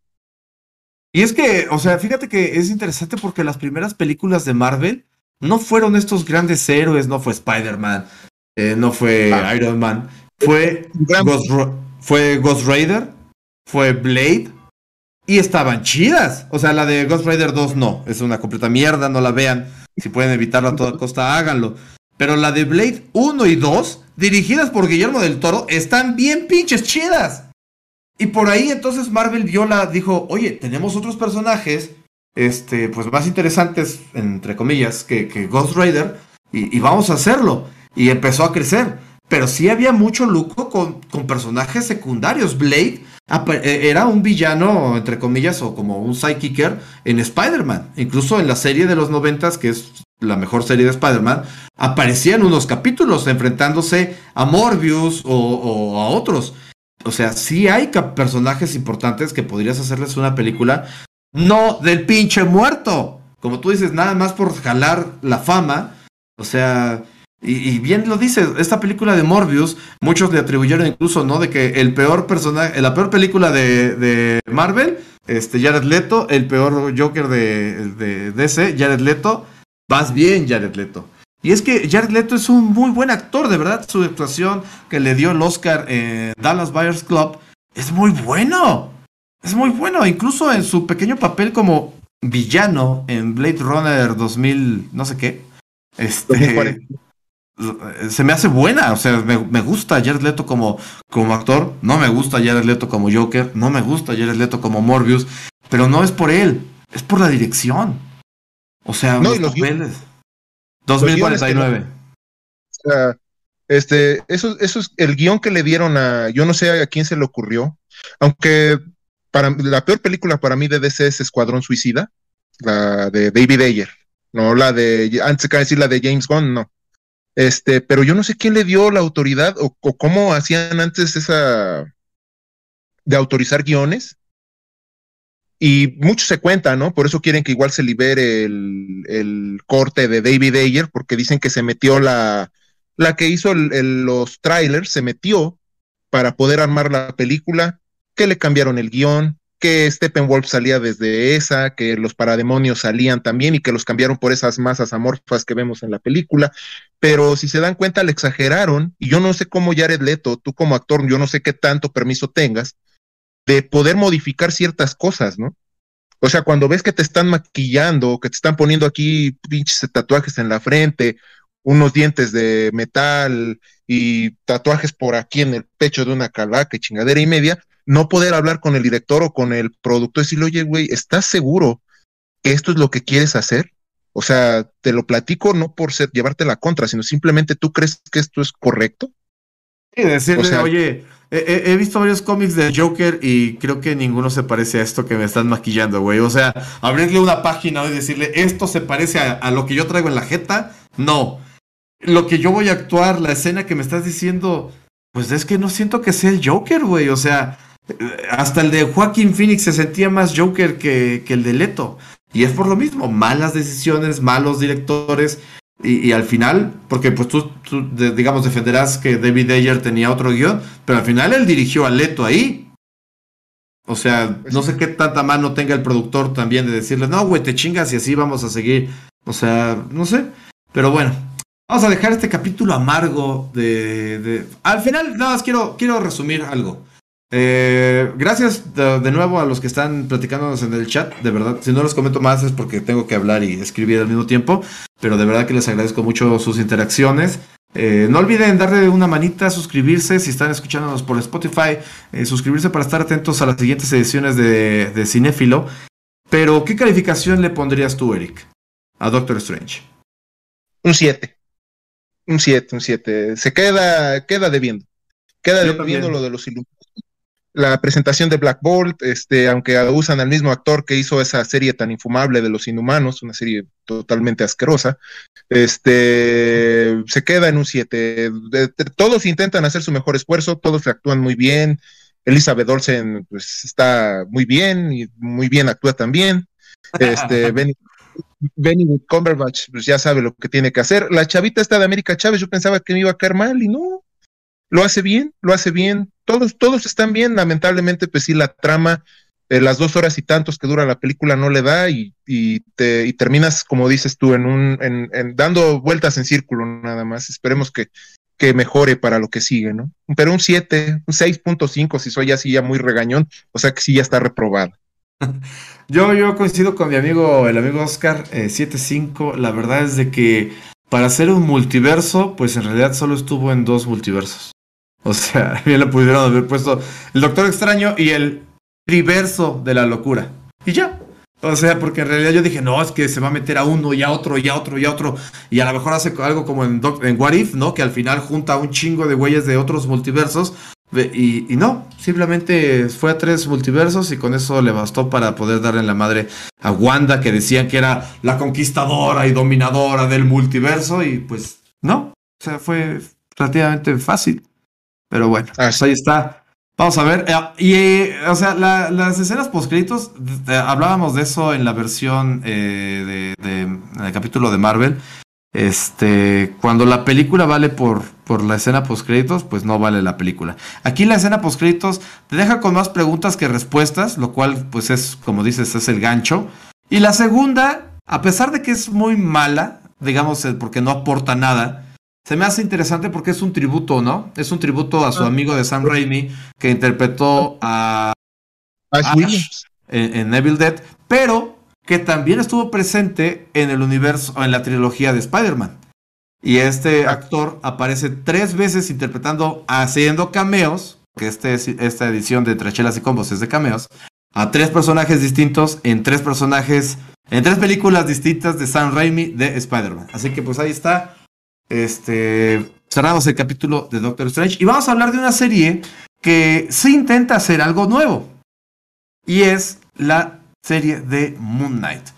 Y es que, o sea, fíjate que es interesante porque las primeras películas de Marvel no fueron estos grandes héroes, no fue Spider-Man, eh, no fue ah. Iron Man, fue Ghost, fue Ghost Rider, fue Blade y estaban chidas. O sea, la de Ghost Rider 2 no, es una completa mierda, no la vean. Si pueden evitarlo a toda costa, háganlo. Pero la de Blade 1 y 2, dirigidas por Guillermo del Toro, están bien pinches chidas. Y por ahí entonces Marvel vio la, dijo, oye, tenemos otros personajes este, pues más interesantes, entre comillas, que, Ghost Rider, y, vamos a hacerlo. Y empezó a crecer. Pero sí había mucho lujo con, con personajes secundarios. Blade eh, era un villano, entre comillas, o como un sidekicker en Spider-Man. Incluso en la serie de los noventas, que es la mejor serie de Spider-Man, aparecían unos capítulos enfrentándose a Morbius o, o a otros. O sea, sí hay personajes importantes que podrías hacerles una película no del pinche muerto. Como tú dices, nada más por jalar la fama. O sea, y, bien lo dices, esta película de Morbius, muchos le atribuyeron incluso, ¿no? De que el peor personaje, la peor película de, Marvel, este, Jared Leto, el peor Joker de, de DC, Jared Leto, vas bien, Jared Leto. Y es que Jared Leto es un muy buen actor, de verdad. Su actuación que le dio el Oscar en Dallas Buyers Club es muy bueno. Es muy bueno, incluso en su pequeño papel como villano en Blade Runner 2000, no sé qué. Este, se me hace buena, o sea, me, gusta Jared Leto como, como actor, no me gusta Jared Leto como Joker, no me gusta Jared Leto como Morbius, pero no es por él, es por la dirección. O sea, no, los, papeles. 2049. o sea, este, eso, eso es el guion que le dieron a, yo no sé a quién se le ocurrió, aunque la peor película para mí de DC es Escuadrón Suicida, la de David Ayer, no la de, antes de decir la de James Gunn, no. Este, pero yo no sé quién le dio la autoridad o, cómo hacían antes esa de autorizar guiones. Y mucho se cuenta, ¿no? Por eso quieren que igual se libere el, corte de David Ayer, porque dicen que se metió la, la que hizo los trailers, se metió para poder armar la película, que le cambiaron el guion, que Steppenwolf salía desde esa, que los parademonios salían también y que los cambiaron por esas masas amorfas que vemos en la película. Pero si se dan cuenta, le exageraron. Y yo no sé cómo Jared Leto, tú como actor, yo no sé qué tanto permiso tengas de poder modificar ciertas cosas, ¿no? O sea, cuando ves que te están maquillando, que te están poniendo aquí pinches tatuajes en la frente, unos dientes de metal y tatuajes por aquí en el pecho de una calaca y chingadera y media, no poder hablar con el director o con el productor y decirle, oye, güey, ¿estás seguro que esto es lo que quieres hacer? O sea, te lo platico no por ser, llevarte la contra, sino simplemente tú crees que esto es correcto. Sí, decirle, oye, he, visto varios cómics de Joker y creo que ninguno se parece a esto que me están maquillando, güey. O sea, abrirle una página y decirle, esto se parece a, a, lo que yo traigo en la jeta. No. Lo que yo voy a actuar, la escena que me estás diciendo, pues es que no siento que sea el Joker, güey. O sea, hasta el de Joaquín Phoenix se sentía más Joker que, el de Leto. Y es por lo mismo, malas decisiones, malos directores. Y, al final, porque pues tú, digamos, defenderás que David Ayer tenía otro guion, pero al final él dirigió a Leto ahí. O sea, no sé qué tanta mano tenga el productor también de decirle, no, güey, te chingas y así vamos a seguir. O sea, no sé. Pero bueno, vamos a dejar este capítulo amargo de... Al final, nada más quiero, quiero resumir algo. Eh, gracias de, nuevo a los que están platicándonos en el chat, de verdad. Si no los comento más es porque tengo que hablar y escribir al mismo tiempo, pero de verdad que les agradezco mucho sus interacciones. Eh, no olviden darle una manita, suscribirse si están escuchándonos por Spotify, eh, suscribirse para estar atentos a las siguientes ediciones de, de Cinéfilo. Pero, ¿qué calificación le pondrías tú, Eric, a Doctor Strange? Un 7. Un 7, un 7. Se queda, queda debiendo. Queda debiendo lo de los Illuminati la presentación de Black Bolt, este, aunque usan al mismo actor que hizo esa serie tan infumable de los inhumanos, una serie totalmente asquerosa, este, se queda en un 7. Todos intentan hacer su mejor esfuerzo, todos actúan muy bien. Elizabeth Olsen, pues está muy bien y muy bien actúa también. Este, Benny, Benny Cumberbatch, pues ya sabe lo que tiene que hacer. La chavita está de América Chávez, yo pensaba que me iba a caer mal y no, lo hace bien, lo hace bien, todos, todos están bien, lamentablemente, pues sí, la trama, las dos horas y tantos que dura la película no le da y, te, y terminas, como dices tú, en un, en, dando vueltas en círculo nada más. Esperemos que, que mejore para lo que sigue, ¿no? Pero un 7, un 6.5 si soy así ya muy regañón, o sea que sí ya está reprobado. Yo, yo coincido con mi amigo, el amigo Oscar, eh, 7.5, la verdad es de que para hacer un multiverso, pues en realidad solo estuvo en dos multiversos. O sea, bien le pudieron haber puesto el Doctor Extraño y el triverso de la locura. Y ya. O sea, porque en realidad yo dije, no, es que se va a meter a uno y a otro y a otro y a otro. Y a lo mejor hace algo como en, en What If, ¿no? Que al final junta un chingo de güeyes de otros multiversos. Y, y, no, simplemente fue a tres multiversos y con eso le bastó para poder darle la madre a Wanda, que decían que era la conquistadora y dominadora del multiverso. Y pues no, o sea, fue relativamente fácil. Pero bueno, ah, pues ahí está. Vamos a ver. Eh, y, eh, o sea, las escenas postcritos, eh, hablábamos de eso en la versión de, en el capítulo de Marvel. Este, cuando la película vale por, por la escena postcréditos, pues no vale la película. Aquí la escena postcréditos te deja con más preguntas que respuestas, lo cual, pues es, como dices, es el gancho. Y la segunda, a pesar de que es muy mala, digamos, porque no aporta nada, se me hace interesante porque es un tributo, ¿no? Es un tributo a su ah. amigo de Sam Raimi que interpretó a Ash, en, Evil Dead, pero que también estuvo presente en el universo, en la trilogía de Spider-Man. Y este actor aparece tres veces interpretando, haciendo cameos, que este, esta edición de Trachelas y Combos es de cameos, a tres personajes distintos en tres personajes, en tres películas distintas de Sam Raimi de Spider-Man. Así que pues ahí está. Este, cerramos el capítulo de Doctor Strange y vamos a hablar de una serie que sí intenta hacer algo nuevo. Y es la serie de Moon Knight.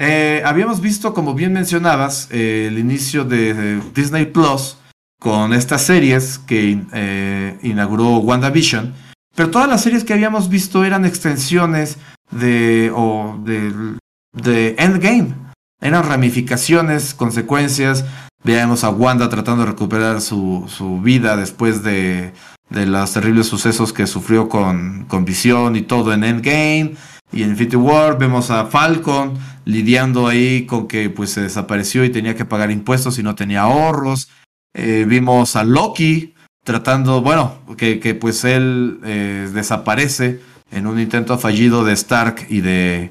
Eh, habíamos visto, como bien mencionabas, eh, el inicio de, Disney Plus con estas series que eh, inauguró WandaVision, pero todas las series que habíamos visto eran extensiones de, o de, de Endgame, eran ramificaciones, consecuencias. Veíamos a Wanda tratando de recuperar su, su vida después de, de los terribles sucesos que sufrió con, con Visión y todo en Endgame y en Infinity War. Vemos a Falcon lidiando ahí con que pues se desapareció y tenía que pagar impuestos y no tenía ahorros. Eh, vimos a Loki tratando, bueno, que, que pues él eh, desaparece en un intento fallido de Stark y de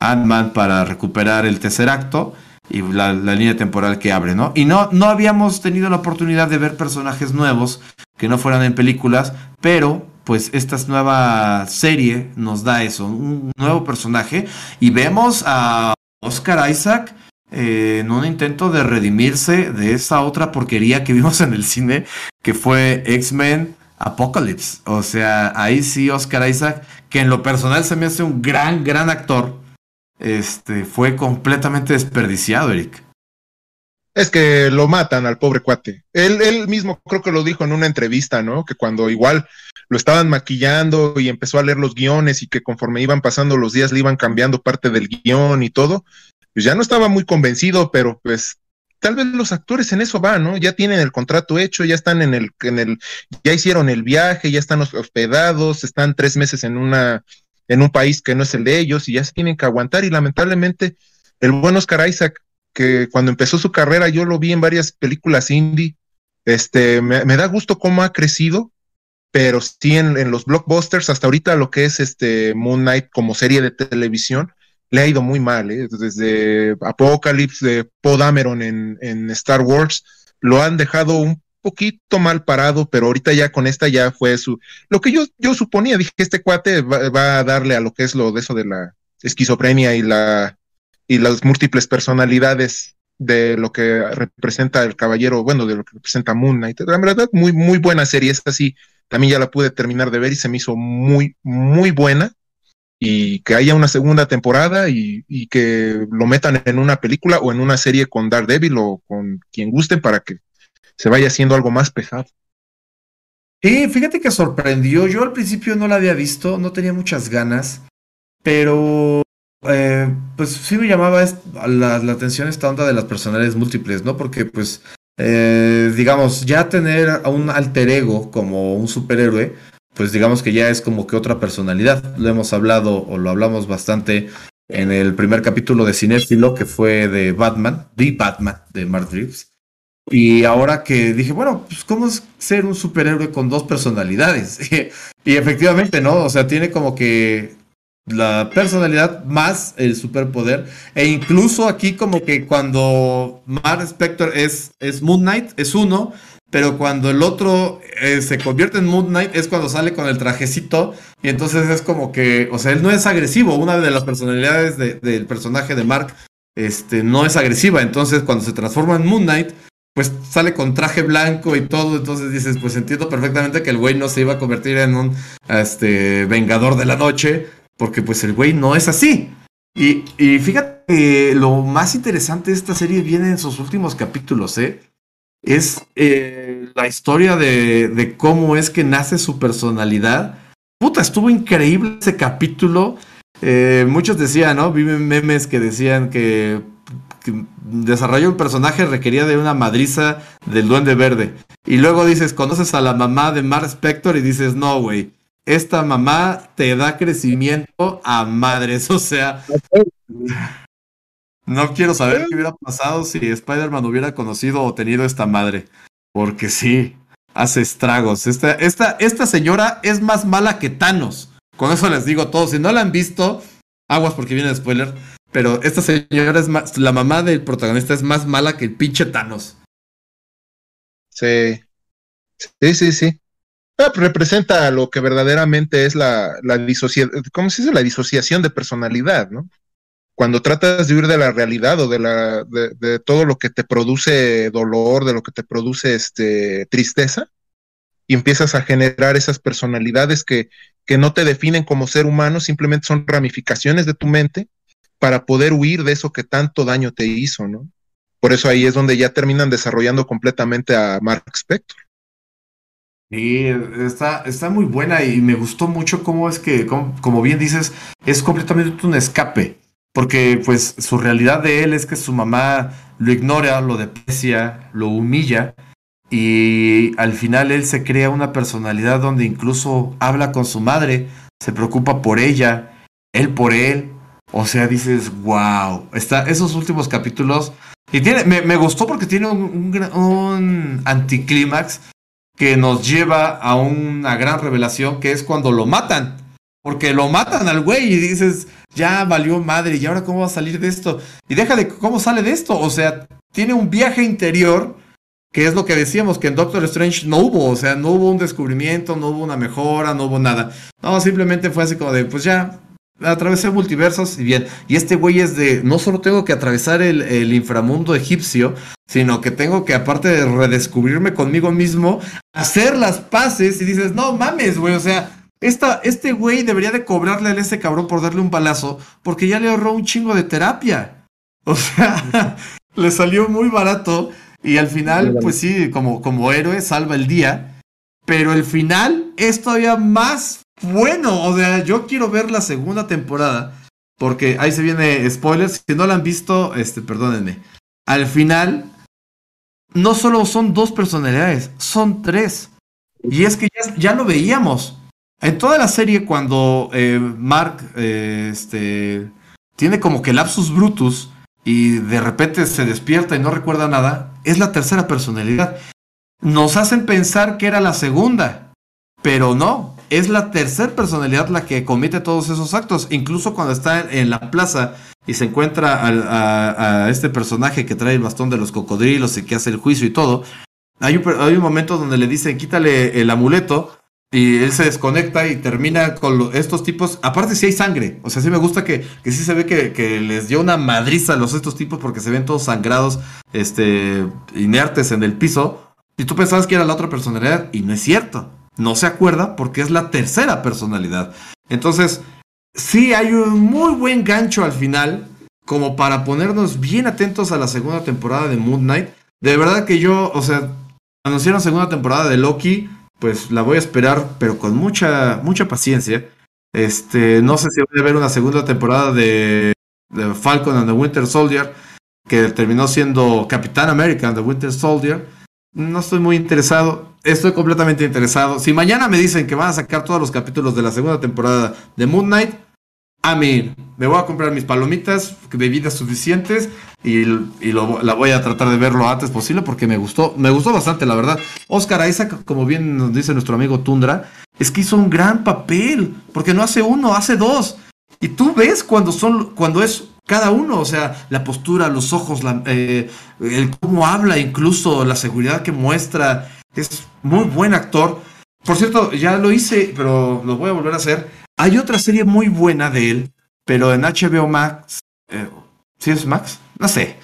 Ant-Man para recuperar el tercer acto y la, línea temporal que abre, ¿no? Y no, no habíamos tenido la oportunidad de ver personajes nuevos que no fueran en películas, pero pues esta nueva serie nos da eso, un nuevo personaje y vemos a Oscar Isaac eh, en un intento de redimirse de esa otra porquería que vimos en el cine que fue X-Men Apocalypse. O sea, ahí sí Oscar Isaac, que en lo personal se me hace un gran, gran actor, este, fue completamente desperdiciado, Eric. Es que lo matan al pobre cuate. Él, él mismo creo que lo dijo en una entrevista, ¿no? Que cuando igual lo estaban maquillando y empezó a leer los guiones y que conforme iban pasando los días le iban cambiando parte del guion y todo, pues ya no estaba muy convencido, pero pues tal vez los actores en eso van, ¿no? Ya tienen el contrato hecho, ya están en el, en el, ya hicieron el viaje, ya están hospedados, están tres meses en una, en un país que no es el de ellos y ya se tienen que aguantar y lamentablemente el buen Oscar Isaac, que cuando empezó su carrera yo lo vi en varias películas indie, este, me, da gusto cómo ha crecido, pero sí en, los blockbusters, hasta ahorita lo que es este Moon Knight como serie de televisión, le ha ido muy mal, ¿eh? desde Apocalypse de Poe Dameron en, en Star Wars, lo han dejado un poquito mal parado, pero ahorita ya con esta ya fue su, lo que yo, yo suponía, dije este cuate va, a darle a lo que es lo de eso de la esquizofrenia y la y las múltiples personalidades de lo que representa el caballero, bueno, de lo que representa Moon Knight. La verdad, muy, muy buena serie, esta sí, también ya la pude terminar de ver y se me hizo muy, muy buena. Y que haya una segunda temporada y, y que lo metan en una película o en una serie con Daredevil o con quien gusten para que se vaya haciendo algo más pesado. Sí, fíjate que sorprendió. Yo al principio no la había visto, no tenía muchas ganas, pero eh, pues sí me llamaba la, atención esta onda de las personalidades múltiples, ¿no? Porque pues, eh, digamos, ya tener a un alter ego como un superhéroe, pues digamos que ya es como que otra personalidad. Lo hemos hablado o lo hablamos bastante en el primer capítulo de Cinéfilo, que fue de Batman, The Batman, de Mark Reeves. Y ahora que dije, bueno, pues cómo es ser un superhéroe con dos personalidades. y efectivamente, ¿no? O sea, tiene como que la personalidad más el superpoder. E incluso aquí como que cuando Mark Spector es, es Moon Knight, es uno, pero cuando el otro eh, se convierte en Moon Knight es cuando sale con el trajecito y entonces es como que, o sea, él no es agresivo. Una de las personalidades del personaje de Mark este, no es agresiva. Entonces cuando se transforma en Moon Knight pues sale con traje blanco y todo, entonces dices, pues entiendo perfectamente que el güey no se iba a convertir en un este, vengador de la noche, porque pues el güey no es así. Y, y fíjate que lo más interesante de esta serie viene en sus últimos capítulos, ¿eh? Es eh, la historia de, de cómo es que nace su personalidad. Puta, estuvo increíble ese capítulo. Eh, muchos decían, ¿no? Viven memes que decían que desarrollo un personaje requería de una madriza del duende verde. Y luego dices, conoces a la mamá de Mark Spector y dices, no, güey, esta mamá te da crecimiento a madres. O sea, no quiero saber qué hubiera pasado si Spider-Man hubiera conocido o tenido esta madre. Porque sí, hace estragos. Esta, esta, esta señora es más mala que Thanos. Con eso les digo todo. Si no la han visto, aguas porque viene el spoiler. Pero esta señora es más, la mamá del protagonista es más mala que el pinche Thanos. Sí, sí, sí, sí. Ah, representa lo que verdaderamente es la, la disociación, ¿cómo se dice? La disociación de personalidad, ¿no? Cuando tratas de huir de la realidad o de, la, de, de todo lo que te produce dolor, de lo que te produce este, tristeza, y empiezas a generar esas personalidades que, que no te definen como ser humano, simplemente son ramificaciones de tu mente para poder huir de eso que tanto daño te hizo, ¿no? Por eso ahí es donde ya terminan desarrollando completamente a Mark Spector. Sí, está, está muy buena y me gustó mucho cómo es que, como, como, bien dices, es completamente un escape. Porque pues su realidad de él es que su mamá lo ignora, lo deprecia, lo humilla y al final él se crea una personalidad donde incluso habla con su madre, se preocupa por ella, él por él. O sea, dices, wow, está, esos últimos capítulos. Y tiene, me, me gustó porque tiene un, un, un anticlímax que nos lleva a una gran revelación que es cuando lo matan. Porque lo matan al güey y dices, ya valió madre, ¿y ahora cómo va a salir de esto? Y deja de cómo sale de esto. O sea, tiene un viaje interior, que es lo que decíamos que en Doctor Strange no hubo. O sea, no hubo un descubrimiento, no hubo una mejora, no hubo nada. No, simplemente fue así como de, pues ya, atravesé multiversos y bien. Y este güey es de, no solo tengo que atravesar el, el, inframundo egipcio, sino que tengo que, aparte de redescubrirme conmigo mismo, hacer las paces y dices, no mames, güey, o sea, esta, este güey debería de cobrarle a ese cabrón por darle un balazo, porque ya le ahorró un chingo de terapia. O sea, le salió muy barato y al final, pues sí, como, como héroe salva el día. Pero el final es todavía más bueno. O sea, yo quiero ver la segunda temporada. Porque ahí se viene spoilers. Si no la han visto, este, perdónenme. Al final, no solo son dos personalidades, son tres. Y es que ya, lo veíamos. En toda la serie, cuando eh, Mark eh, este, tiene como que lapsus brutus y de repente se despierta y no recuerda nada, es la tercera personalidad. Nos hacen pensar que era la segunda, pero no, es la tercera personalidad la que comete todos esos actos. Incluso cuando está en la plaza y se encuentra a, este personaje que trae el bastón de los cocodrilos y que hace el juicio y todo, hay un, momento donde le dicen quítale el amuleto y él se desconecta y termina con estos tipos. Aparte, si sí hay sangre. O sea, sí me gusta que, que sí se ve que, que, les dio una madriza a los estos tipos porque se ven todos sangrados, este, inertes en el piso. Y tú pensabas que era la otra personalidad y no es cierto. No se acuerda porque es la tercera personalidad. Entonces, sí hay un muy buen gancho al final como para ponernos bien atentos a la segunda temporada de Moon Knight. De verdad que yo, o sea, anunciaron segunda temporada de Loki pues la voy a esperar, pero con mucha, mucha paciencia. Este, no sé si voy a ver una segunda temporada de, de Falcon and the Winter Soldier, que terminó siendo Capitán America and the Winter Soldier. No estoy muy interesado. Estoy completamente interesado. Si mañana me dicen que van a sacar todos los capítulos de la segunda temporada de Moon Knight, a mí me voy a comprar mis palomitas, bebidas suficientes y, lo, la voy a tratar de ver lo antes posible porque me gustó, me gustó bastante, la verdad. Oscar Isaac, como bien nos dice nuestro amigo Tundra, es que hizo un gran papel, porque no hace uno, hace dos. Y tú ves cuando son, cuando es cada uno, o sea, la postura, los ojos, eh, el cómo habla, incluso la seguridad que muestra, es muy buen actor. Por cierto, ya lo hice, pero lo voy a volver a hacer. Hay otra serie muy buena de él, pero en HBO Max, eh, ¿sí es Max? No sé,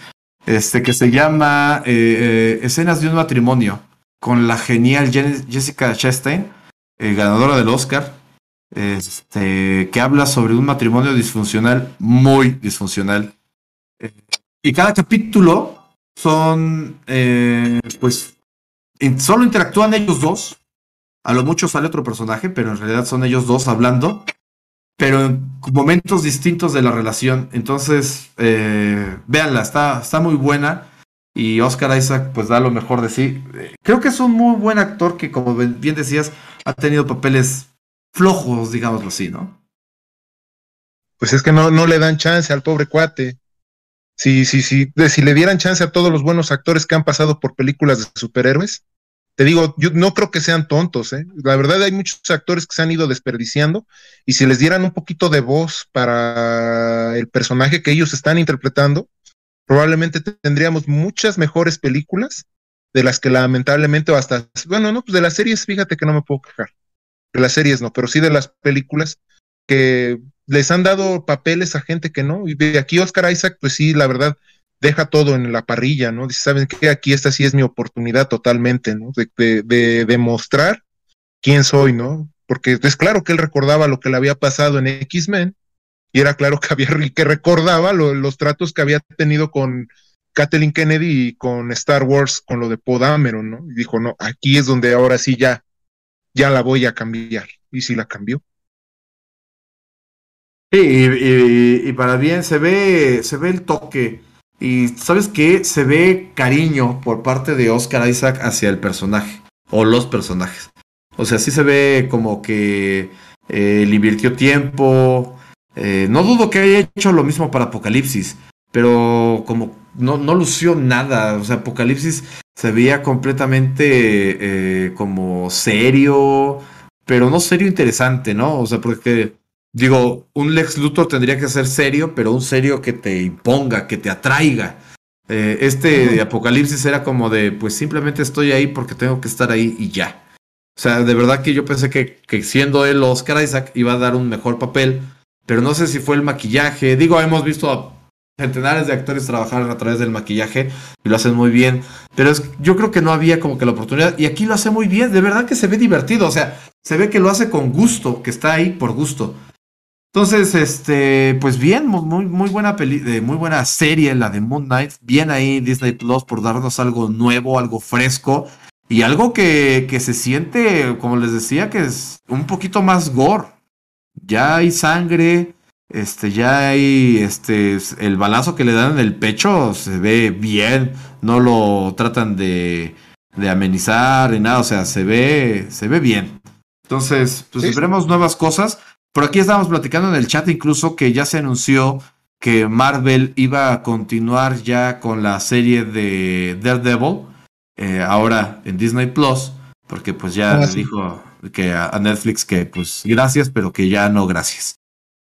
este que se llama eh, eh, Escenas de un matrimonio, con la genial Jessica Chastain, ganadora del Oscar, este, que habla sobre un matrimonio disfuncional, muy disfuncional. Eh, y cada capítulo son, pues, in, solo interactúan ellos dos. A lo mucho sale otro personaje, pero en realidad son ellos dos hablando pero en momentos distintos de la relación. Entonces, eh, véanla, está, está muy buena. Y Oscar Isaac, pues da lo mejor de sí. Creo que es un muy buen actor que, como bien decías, ha tenido papeles flojos, digámoslo así, ¿no? Pues es que no, no le dan chance al pobre cuate. Si, si, si, si le dieran chance a todos los buenos actores que han pasado por películas de superhéroes, te digo, yo no creo que sean tontos, ¿eh? La verdad hay muchos actores que se han ido desperdiciando y si les dieran un poquito de voz para el personaje que ellos están interpretando, probablemente tendríamos muchas mejores películas de las que lamentablemente hasta, bueno, no, pues de las series, fíjate que no me puedo quejar. De las series no, pero sí de las películas que les han dado papeles a gente que no. Y de aquí Oscar Isaac, pues sí, la verdad, deja todo en la parrilla, ¿no? Dice, ¿saben qué? Aquí esta sí es mi oportunidad totalmente, ¿no? De, de, demostrar quién soy, ¿no? Porque es claro que él recordaba lo que le había pasado en X-Men y era claro que había que recordaba los tratos que había tenido con Kathleen Kennedy y con Star Wars con lo de Podameron, ¿no? Y dijo, no, aquí es donde ahora sí ya, ya la voy a cambiar. Y sí la cambió. Sí, y, y, para bien se ve, se ve el toque y sabes qué, se ve cariño por parte de Oscar Isaac hacia el personaje o los personajes. O sea, sí se ve como que eh, le invirtió tiempo. Eh, no dudo que haya hecho lo mismo para Apocalipsis, pero como no, no lució nada. O sea, Apocalipsis se veía completamente eh, como serio, pero no serio interesante, ¿no? O sea, porque Digo, un Lex Luthor tendría que ser serio, pero un serio que te imponga, que te atraiga. Eh, este Apocalipsis era como de, pues simplemente estoy ahí porque tengo que estar ahí y ya. O sea, de verdad que yo pensé que, que siendo él Oscar Isaac iba a dar un mejor papel, pero no sé si fue el maquillaje. Digo, hemos visto a centenares de actores trabajar a través del maquillaje y lo hacen muy bien, pero yo creo que no había como que la oportunidad y aquí lo hace muy bien, de verdad que se ve divertido, o sea, se ve que lo hace con gusto, que está ahí por gusto. Entonces, este, pues bien, muy, buena peli, muy buena serie, la de Moon Knight. Bien ahí Disney Plus por darnos algo nuevo, algo fresco y algo que se siente, como les decía, que es un poquito más gore. Ya hay sangre, este, ya hay, este, el balazo que le dan en el pecho se ve bien, no lo tratan de, de amenizar ni nada, o sea, se ve, se ve bien. Entonces, pues veremos nuevas cosas. Por aquí estábamos platicando en el chat incluso que ya se anunció que Marvel iba a continuar ya con la serie de Daredevil, eh, ahora en Disney Plus, porque pues ya ah, dijo que a, Netflix que pues gracias, pero que ya no gracias.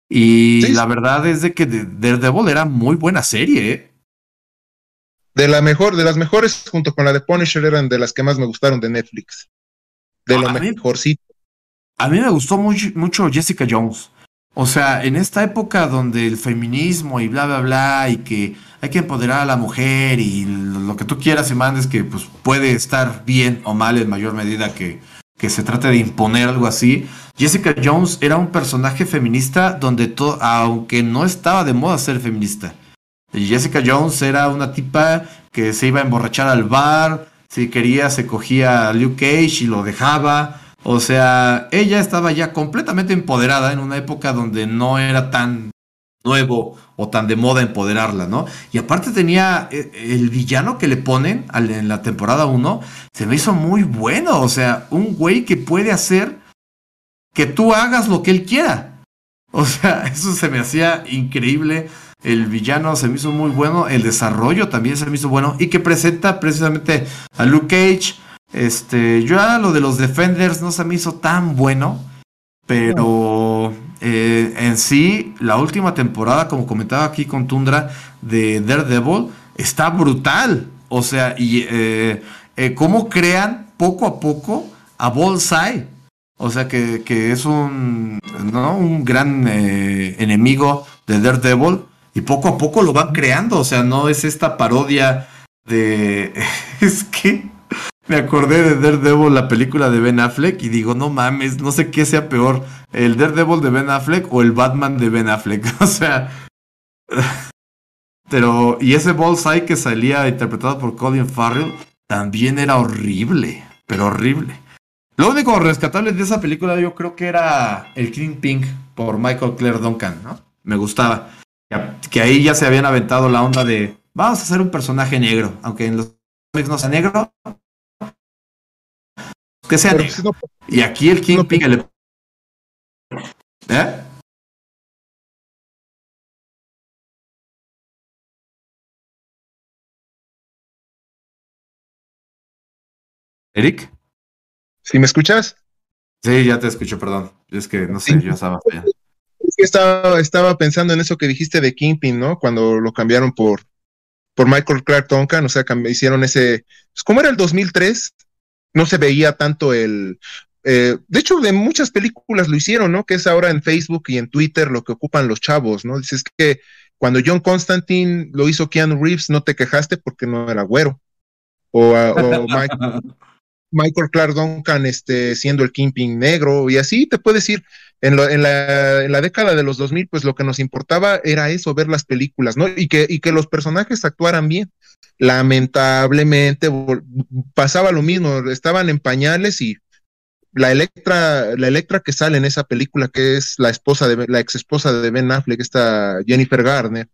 Y la verdad es de que Daredevil era muy buena serie, ¿eh? De la mejor, de las mejores, junto con la de Punisher, eran de las que más me gustaron de Netflix. De lo mejorcito. A mí me gustó mucho Jessica Jones. O sea, en esta época donde el feminismo y bla, bla, bla, y que hay que empoderar a la mujer y lo que tú quieras y mandes que pues puede estar bien o mal en mayor medida que, que se trate de imponer algo así. Jessica Jones era un personaje feminista donde todo, aunque no estaba de moda ser feminista. Jessica Jones era una tipa que se iba a emborrachar al bar, si quería se cogía a Luke Cage y lo dejaba. O sea, ella estaba ya completamente empoderada en una época donde no era tan nuevo o tan de moda empoderarla, ¿no? Y aparte tenía eh, el villano que le ponen en la temporada 1, se me hizo muy bueno, o sea, un güey que puede hacer que tú hagas lo que él quiera. O sea, eso se me hacía increíble. El villano se me hizo muy bueno, el desarrollo también se me hizo bueno y que presenta precisamente a Luke Cage, este, yo a lo de los Defenders no se me hizo tan bueno, pero eh, en sí, la última temporada, como comentaba aquí con Tundra, de Daredevil, está brutal. O sea, y eh, eh, cómo crean poco a poco a Bullseye. O sea, que, que es un, ¿no? un gran enemigo de Daredevil. Y poco a poco lo van creando. O sea, no es esta parodia de... es que me acordé de Daredevil, la película de Ben Affleck, y digo, no mames, no sé qué sea peor, el Daredevil de Ben Affleck o el Batman de Ben Affleck. o sea. Pero, y ese Bullseye que salía interpretado por Colin Farrell también era horrible, pero horrible. Lo único rescatable de esa película yo creo que era el King Pink por Michael Clare Duncan, ¿no? Me gustaba. Que ahí ya se habían aventado la onda de, vamos a hacer un personaje negro, aunque en los cómics negro, que sea y aquí el Kingpin le... ¿Eh? Eric. ¿Sí me escuchas? Sí, ya te escucho, perdón. Es que no sé, yo estaba allá. Estaba, estaba pensando en eso que dijiste de Kingpin, ¿no? Cuando lo cambiaron por, por Michael Clark Duncan, o sea, hicieron ese, pues como era el 2003, no se veía tanto el... Eh, de hecho, de muchas películas lo hicieron, ¿no? Que es ahora en Facebook y en Twitter lo que ocupan los chavos, ¿no? Dices que cuando John Constantine lo hizo Keanu Reeves, no te quejaste porque no era güero. O, o Michael, Clark Duncan este, siendo el Kingpin negro, y así te puedes ir. En, en, la, en, la, década de los 2000, pues lo que nos importaba era eso, ver las películas, ¿no? Y que, y que los personajes actuaran bien. Lamentablemente pasaba lo mismo, estaban en pañales y la Electra, la Electra que sale en esa película, que es la esposa de la ex esposa de Ben Affleck, esta Jennifer Garner,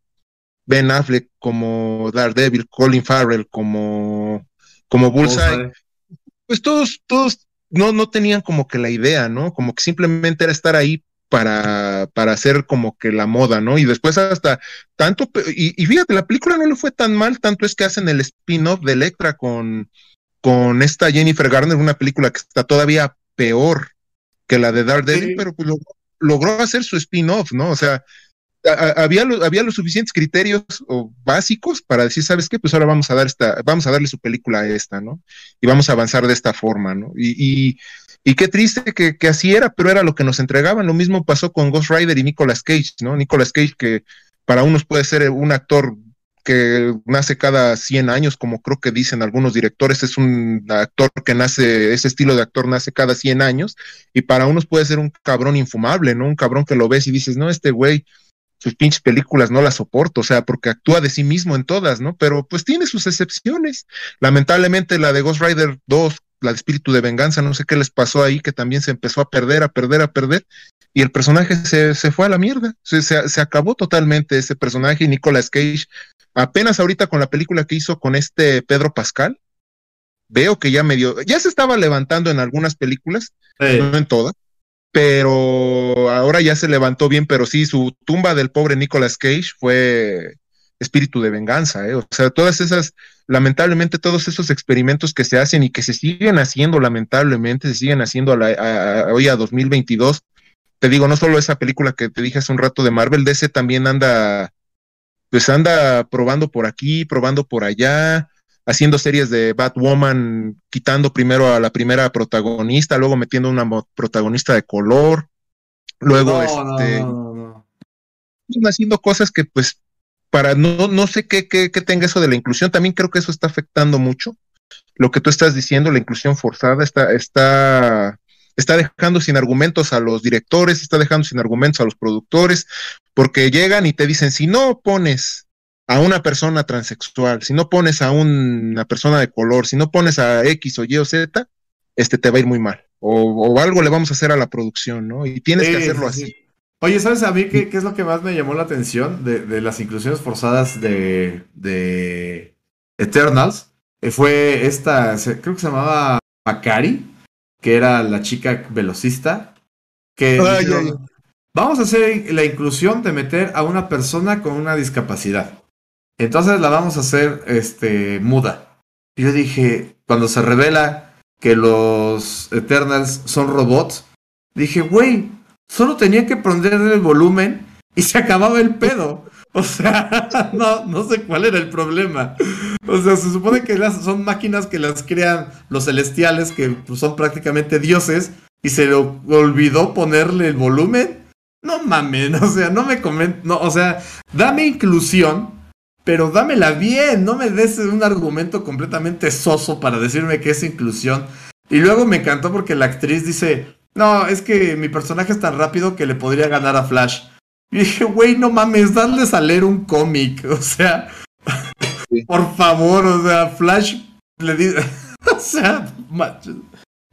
Ben Affleck como Daredevil, Colin Farrell como, como Bullseye, pues todos, todos no, no tenían como que la idea, ¿no? Como que simplemente era estar ahí para, para hacer como que la moda, ¿no? Y después hasta tanto, y, y fíjate, la película no le fue tan mal, tanto es que hacen el spin-off de Electra con, con esta Jennifer Garner, una película que está todavía peor que la de Daredevil, pero pues logró hacer su spin-off, ¿no? O sea, había, había los suficientes criterios o básicos para decir, ¿sabes qué? Pues ahora vamos a dar esta, vamos a darle su película a esta, ¿no? Y vamos a avanzar de esta forma, ¿no? Y, y, qué triste que, que, así era, pero era lo que nos entregaban. Lo mismo pasó con Ghost Rider y Nicolas Cage, ¿no? Nicolas Cage, que para unos puede ser un actor que nace cada 100 años, como creo que dicen algunos directores, es un actor que nace, ese estilo de actor nace cada 100 años, y para unos puede ser un cabrón infumable, ¿no? Un cabrón que lo ves y dices, no, este güey, sus pinches películas no las soporto, o sea, porque actúa de sí mismo en todas, ¿no? Pero pues tiene sus excepciones. Lamentablemente la de Ghost Rider 2, la de Espíritu de Venganza, no sé qué les pasó ahí, que también se empezó a perder, a perder, a perder, y el personaje se, se fue a la mierda, se, se, se, acabó totalmente ese personaje y Nicolas Cage Apenas ahorita con la película que hizo con este Pedro Pascal, veo que ya medio, ya se estaba levantando en algunas películas, no en todas, pero ahora ya se levantó bien, pero sí, su tumba del pobre Nicolas Cage fue espíritu de venganza, ¿eh? o sea, todas esas, lamentablemente todos esos experimentos que se hacen y que se siguen haciendo, lamentablemente, se siguen haciendo hoy a 2022. Te digo, no solo esa película que te dije hace un rato de Marvel, DC también anda pues anda probando por aquí, probando por allá, haciendo series de Batwoman, quitando primero a la primera protagonista, luego metiendo una protagonista de color, luego este haciendo cosas que pues para no, no sé qué, qué, qué tenga eso de la inclusión, también creo que eso está afectando mucho. Lo que tú estás diciendo, la inclusión forzada, está, está está dejando sin argumentos a los directores, está dejando sin argumentos a los productores, porque llegan y te dicen, si no pones a una persona transexual, si no pones a una persona de color, si no pones a X o Y o Z, este te va a ir muy mal. O, algo le vamos a hacer a la producción, ¿no? Y tienes que hacerlo así. Oye, ¿sabes a mí qué, qué, es lo que más me llamó la atención de, de las inclusiones forzadas de, de Eternals? Eh, fue esta, creo que se llamaba Macari, que era la chica velocista, que vamos a hacer la inclusión de meter a una persona con una discapacidad. Entonces la vamos a hacer este, muda. Yo dije, cuando se revela que los Eternals son robots, dije, güey, solo tenía que ponerle el volumen y se acababa el pedo. O sea, no, no sé cuál era el problema. O sea, se supone que son máquinas que las crean los celestiales, que pues, son prácticamente dioses, y se le olvidó ponerle el volumen. No mames, o sea, no me comenten, no, o sea, dame inclusión, pero dámela bien, no me des un argumento completamente soso para decirme que es inclusión. Y luego me encantó porque la actriz dice, no, es que mi personaje es tan rápido que le podría ganar a Flash. Y dije, güey, no mames, darles a leer un cómic. O sea, por favor, o sea, Flash le dice, o sea,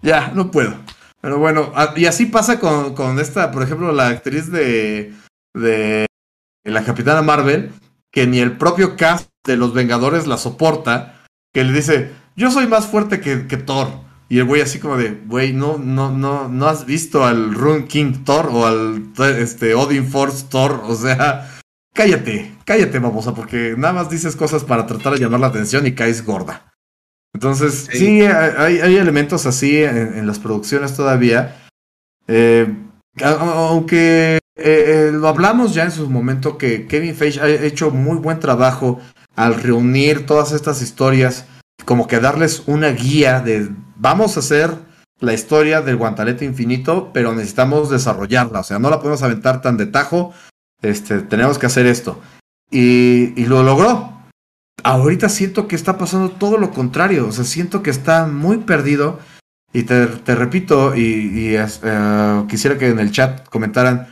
ya, no puedo. Pero bueno, y así pasa con, con esta, por ejemplo, la actriz de, de la Capitana Marvel, que ni el propio cast de los Vengadores la soporta, que le dice, yo soy más fuerte que, que Thor. Y el güey así como de, güey, no, no, no, no has visto al Rune King Thor o al este, Odin Force Thor, o sea, cállate, cállate, babosa, porque nada más dices cosas para tratar de llamar la atención y caes gorda. Entonces, sí, hay, hay, elementos así en, las producciones todavía. Eh, aunque eh, lo hablamos ya en su momento que Kevin Feige ha hecho muy buen trabajo al reunir todas estas historias, como que darles una guía de vamos a hacer la historia del guantalete infinito, pero necesitamos desarrollarla, o sea, no la podemos aventar tan de tajo, este, tenemos que hacer esto. Y, y lo logró. Ahorita siento que está pasando todo lo contrario, o sea, siento que está muy perdido. Y te, repito, y, eh, quisiera que en el chat comentaran,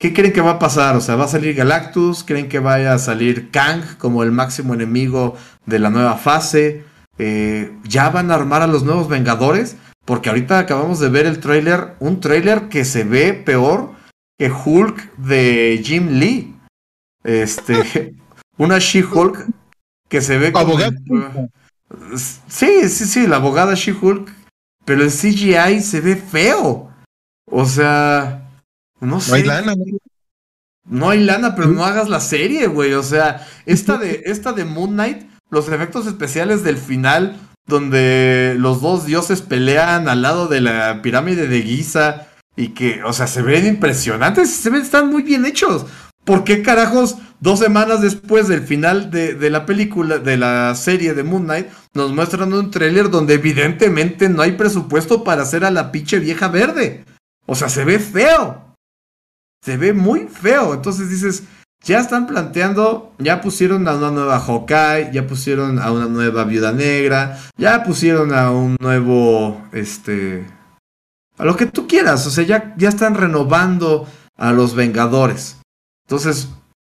¿qué creen que va a pasar? O sea, ¿va a salir Galactus? ¿Creen que vaya a salir Kang como el máximo enemigo de la nueva fase? Eh, ¿Ya van a armar a los nuevos Vengadores? Porque ahorita acabamos de ver el tráiler, un tráiler que se ve peor que Hulk de Jim Lee. Este, una She-Hulk que se ve como... Sí, sí, sí, la abogada She-Hulk, pero el CGI se ve feo. O sea, no sé. No hay lana, No hay lana, pero no hagas la serie, güey. O sea, esta de, esta de Moon Knight, los efectos especiales del final donde los dos dioses pelean al lado de la pirámide de Giza y que, o sea, se ven impresionantes, se ven, están muy bien hechos. ¿Por qué carajos dos semanas después del final de, la película, de la serie de Moon Knight, nos muestran un tráiler donde evidentemente no hay presupuesto para hacer a la pinche vieja verde? O sea, se ve feo. Se ve muy feo. Entonces dices, ya están planteando, ya pusieron a una nueva Hawkeye, ya pusieron a una nueva Viuda Negra, ya pusieron a un nuevo, este, a lo que tú quieras, o sea, ya, ya están renovando a los Vengadores. Entonces,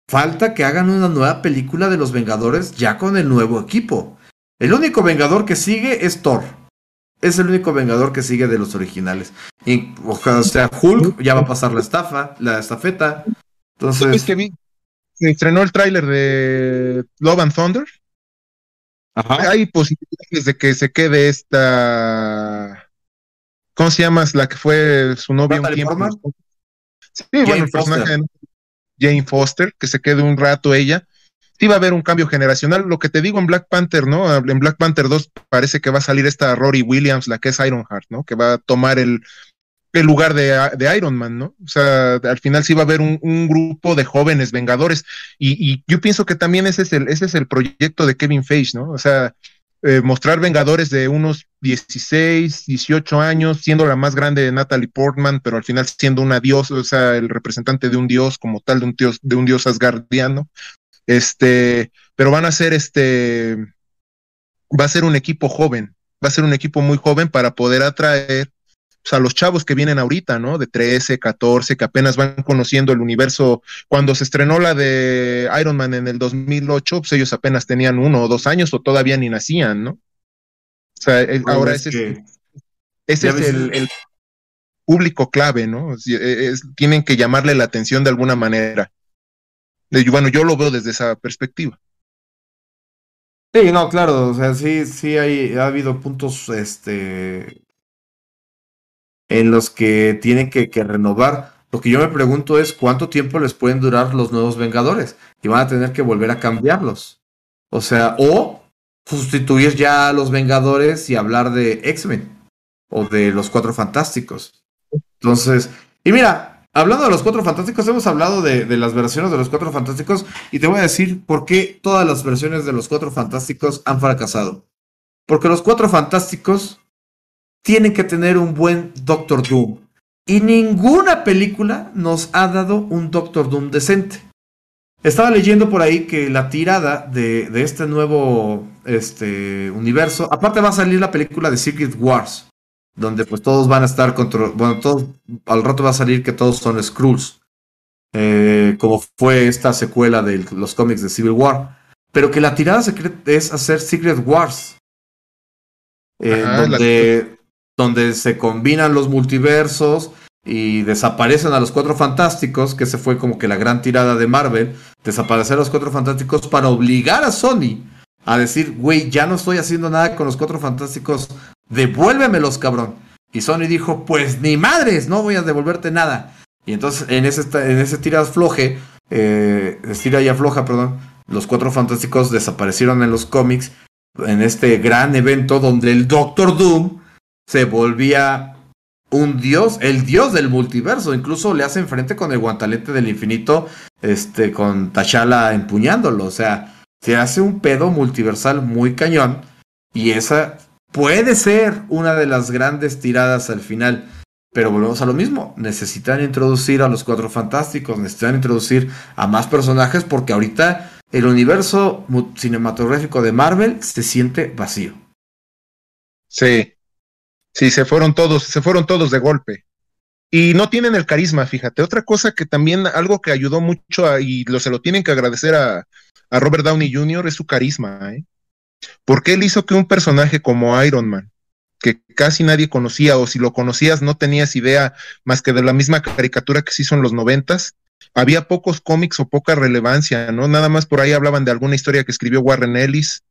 falta que hagan una nueva película de los Vengadores ya con el nuevo equipo. El único Vengador que sigue es Thor. Es el único Vengador que sigue de los originales. Y, o sea, Hulk ya va a pasar la estafa, la estafeta. Entonces, se estrenó el tráiler de Love and Thunder. Ajá. Hay posibilidades de que se quede esta. ¿Cómo se llama? La que fue su novia un tiempo. Sí, bueno, el personaje de Jane Foster, que se quede un rato ella. Sí va a haber un cambio generacional. Lo que te digo en Black Panther, ¿no? En Black Panther 2 parece que va a salir esta Rory Williams, la que es Ironheart, ¿no? Que va a tomar el, el lugar de, Iron Man, ¿no? O sea, al final sí va a haber un, grupo de jóvenes vengadores y, yo pienso que también ese es el, ese es el proyecto de Kevin Feige, ¿no? O sea, eh, mostrar vengadores de unos 16, 18 años, siendo la más grande de Natalie Portman, pero al final siendo una diosa, o sea, el representante de un dios como tal, de un dios, de un dios asgardiano. Este, pero van a ser este, va a ser un equipo joven, va a ser un equipo muy joven para poder atraer o sea, los chavos que vienen ahorita, ¿no? De 13, 14, que apenas van conociendo el universo. Cuando se estrenó la de Iron Man en el 2008, pues ellos apenas tenían uno o dos años o todavía ni nacían, ¿no? O sea, ahora ese, es, ese es el, público clave, ¿no? tienen que llamarle la atención de alguna manera. Bueno, yo lo veo desde esa perspectiva. Sí, no, claro, o sea, sí, sí hay, ha habido puntos, este, en los que tienen que, renovar. Lo que yo me pregunto es cuánto tiempo les pueden durar los nuevos Vengadores y van a tener que volver a cambiarlos. O sea, o sustituir ya a los Vengadores y hablar de X-Men o de los Cuatro Fantásticos. Entonces, y mira, hablando de los Cuatro Fantásticos, hemos hablado de, de, las versiones de los Cuatro Fantásticos y te voy a decir por qué todas las versiones de los Cuatro Fantásticos han fracasado. Porque los Cuatro Fantásticos tienen que tener un buen Doctor Doom. Y ninguna película nos ha dado un Doctor Doom decente. Estaba leyendo por ahí que la tirada de, este nuevo este, universo, aparte va a salir la película de Secret Wars, donde pues todos van a estar contra, bueno, todos, al rato va a salir que todos son Skrulls, eh, como fue esta secuela de los cómics de Civil War, pero que la tirada secreta es hacer Secret Wars, eh, donde donde se combinan los multiversos y desaparecen a los cuatro fantásticos, que se fue como que la gran tirada de Marvel, desaparecer a los cuatro fantásticos para obligar a Sony a decir, güey, ya no estoy haciendo nada con los cuatro fantásticos, devuélvemelos, cabrón. Y Sony dijo, pues ni madres, no voy a devolverte nada. Y entonces en ese, en ese tira floje, eh, tira y afloja, perdón, los cuatro fantásticos desaparecieron en los cómics en este gran evento donde el Doctor Doom se volvía un dios, el dios del multiverso. Incluso le hacen frente con el guantalete del infinito, este, con T'Challa empuñándolo. O sea, se hace un pedo multiversal muy cañón. Y esa puede ser una de las grandes tiradas al final. Pero volvemos a lo mismo. Necesitan introducir a los cuatro fantásticos. Necesitan introducir a más personajes. Porque ahorita el universo cinematográfico de Marvel se siente vacío. Sí. Sí, se fueron todos, se fueron todos de golpe. Y no tienen el carisma, fíjate. Otra cosa que también, algo que ayudó mucho y lo, se lo tienen que agradecer a, a Robert Downey Jr. es su carisma, ¿eh? Porque él hizo que un personaje como Iron Man, que casi nadie conocía, o si lo conocías no tenías idea más que de la misma caricatura que se hizo en los noventas, había pocos cómics o poca relevancia, ¿no? Nada más por ahí hablaban de alguna historia que escribió Warren Ellis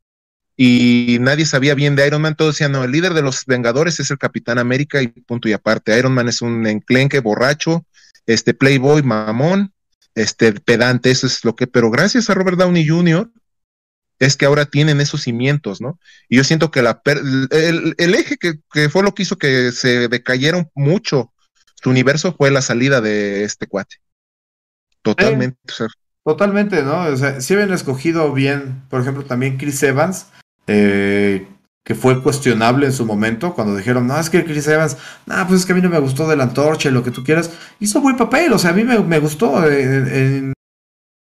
y nadie sabía bien de Iron Man, todos decían, no, el líder de los Vengadores es el Capitán América y punto y aparte, Iron Man es un enclenque borracho, este playboy mamón, este pedante, eso es lo que, pero gracias a Robert Downey Jr. es que ahora tienen esos cimientos, ¿no? Y yo siento que la el, el, eje que, que, fue lo que hizo que se decayeron mucho su universo fue la salida de este cuate. Totalmente. totalmente, ¿no? O sea, si habían escogido bien, por ejemplo, también Chris Evans, eh, que fue cuestionable en su momento, cuando dijeron, no, es que Chris Evans, no, pues es que a mí no me gustó de la antorcha y lo que tú quieras, hizo buen papel, o sea, a mí me, me gustó en,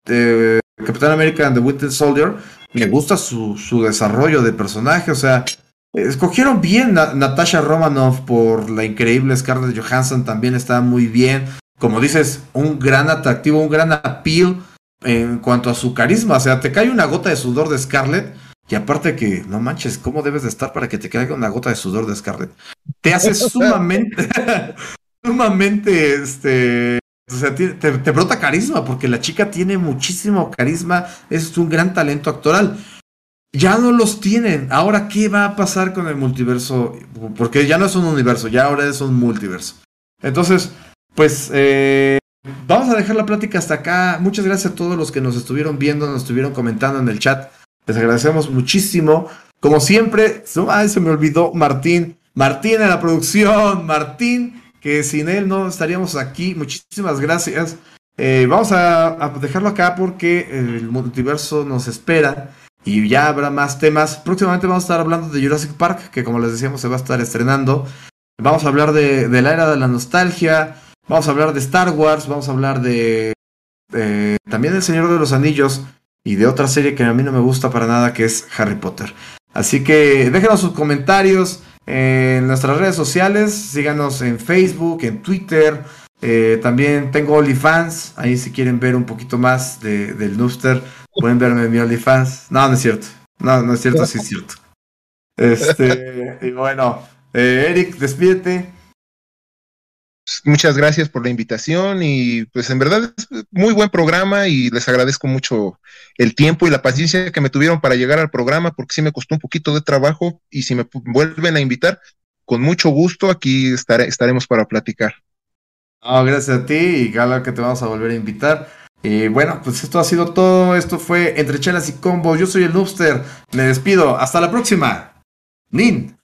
eh, Capitán América and the Winter Soldier, me gusta su, su desarrollo de personaje, o sea, escogieron bien a Natasha Romanoff por la increíble Scarlett Johansson, también está muy bien, como dices, un gran atractivo, un gran appeal en cuanto a su carisma, o sea, te cae una gota de sudor de Scarlett y aparte que, no manches, ¿cómo debes de estar para que te caiga una gota de sudor de Scarlett? Te hace sumamente, sumamente, este, o sea, te, brota carisma, porque la chica tiene muchísimo carisma, es un gran talento actoral. Ya no los tienen. Ahora, ¿qué va a pasar con el multiverso? Porque ya no es un universo, ya ahora es un multiverso. Entonces, pues, eh, vamos a dejar la plática hasta acá. Muchas gracias a todos los que nos estuvieron viendo, nos estuvieron comentando en el chat. Les agradecemos muchísimo. Como siempre, ay, se me olvidó Martín. Martín en la producción. Martín, que sin él no estaríamos aquí. Muchísimas gracias. Eh, vamos a, dejarlo acá porque el multiverso nos espera y ya habrá más temas. Próximamente vamos a estar hablando de Jurassic Park, que como les decíamos se va a estar estrenando. Vamos a hablar de, la era de la nostalgia. Vamos a hablar de Star Wars. Vamos a hablar de, de también El Señor de los Anillos y de otra serie que a mí no me gusta para nada, que es Harry Potter. Así que déjenos sus comentarios en nuestras redes sociales, síganos en Facebook, en Twitter. Eh, también tengo OnlyFans, ahí si quieren ver un poquito más de, del Nooster, pueden verme en mi OnlyFans. No, no es cierto. No, no es cierto, sí es cierto. Este, y bueno, eh, Eric, despídete. Muchas gracias por la invitación y pues en verdad es muy buen programa y les agradezco mucho el tiempo y la paciencia que me tuvieron para llegar al programa porque sí me costó un poquito de trabajo y si me vuelven a invitar, con mucho gusto aquí estaremos para platicar. gracias a ti y claro que te vamos a volver a invitar. Y bueno, pues esto ha sido todo. Esto fue Entre Chelas y Combo. Yo soy el Noobster. Me despido. Hasta la próxima. Nin.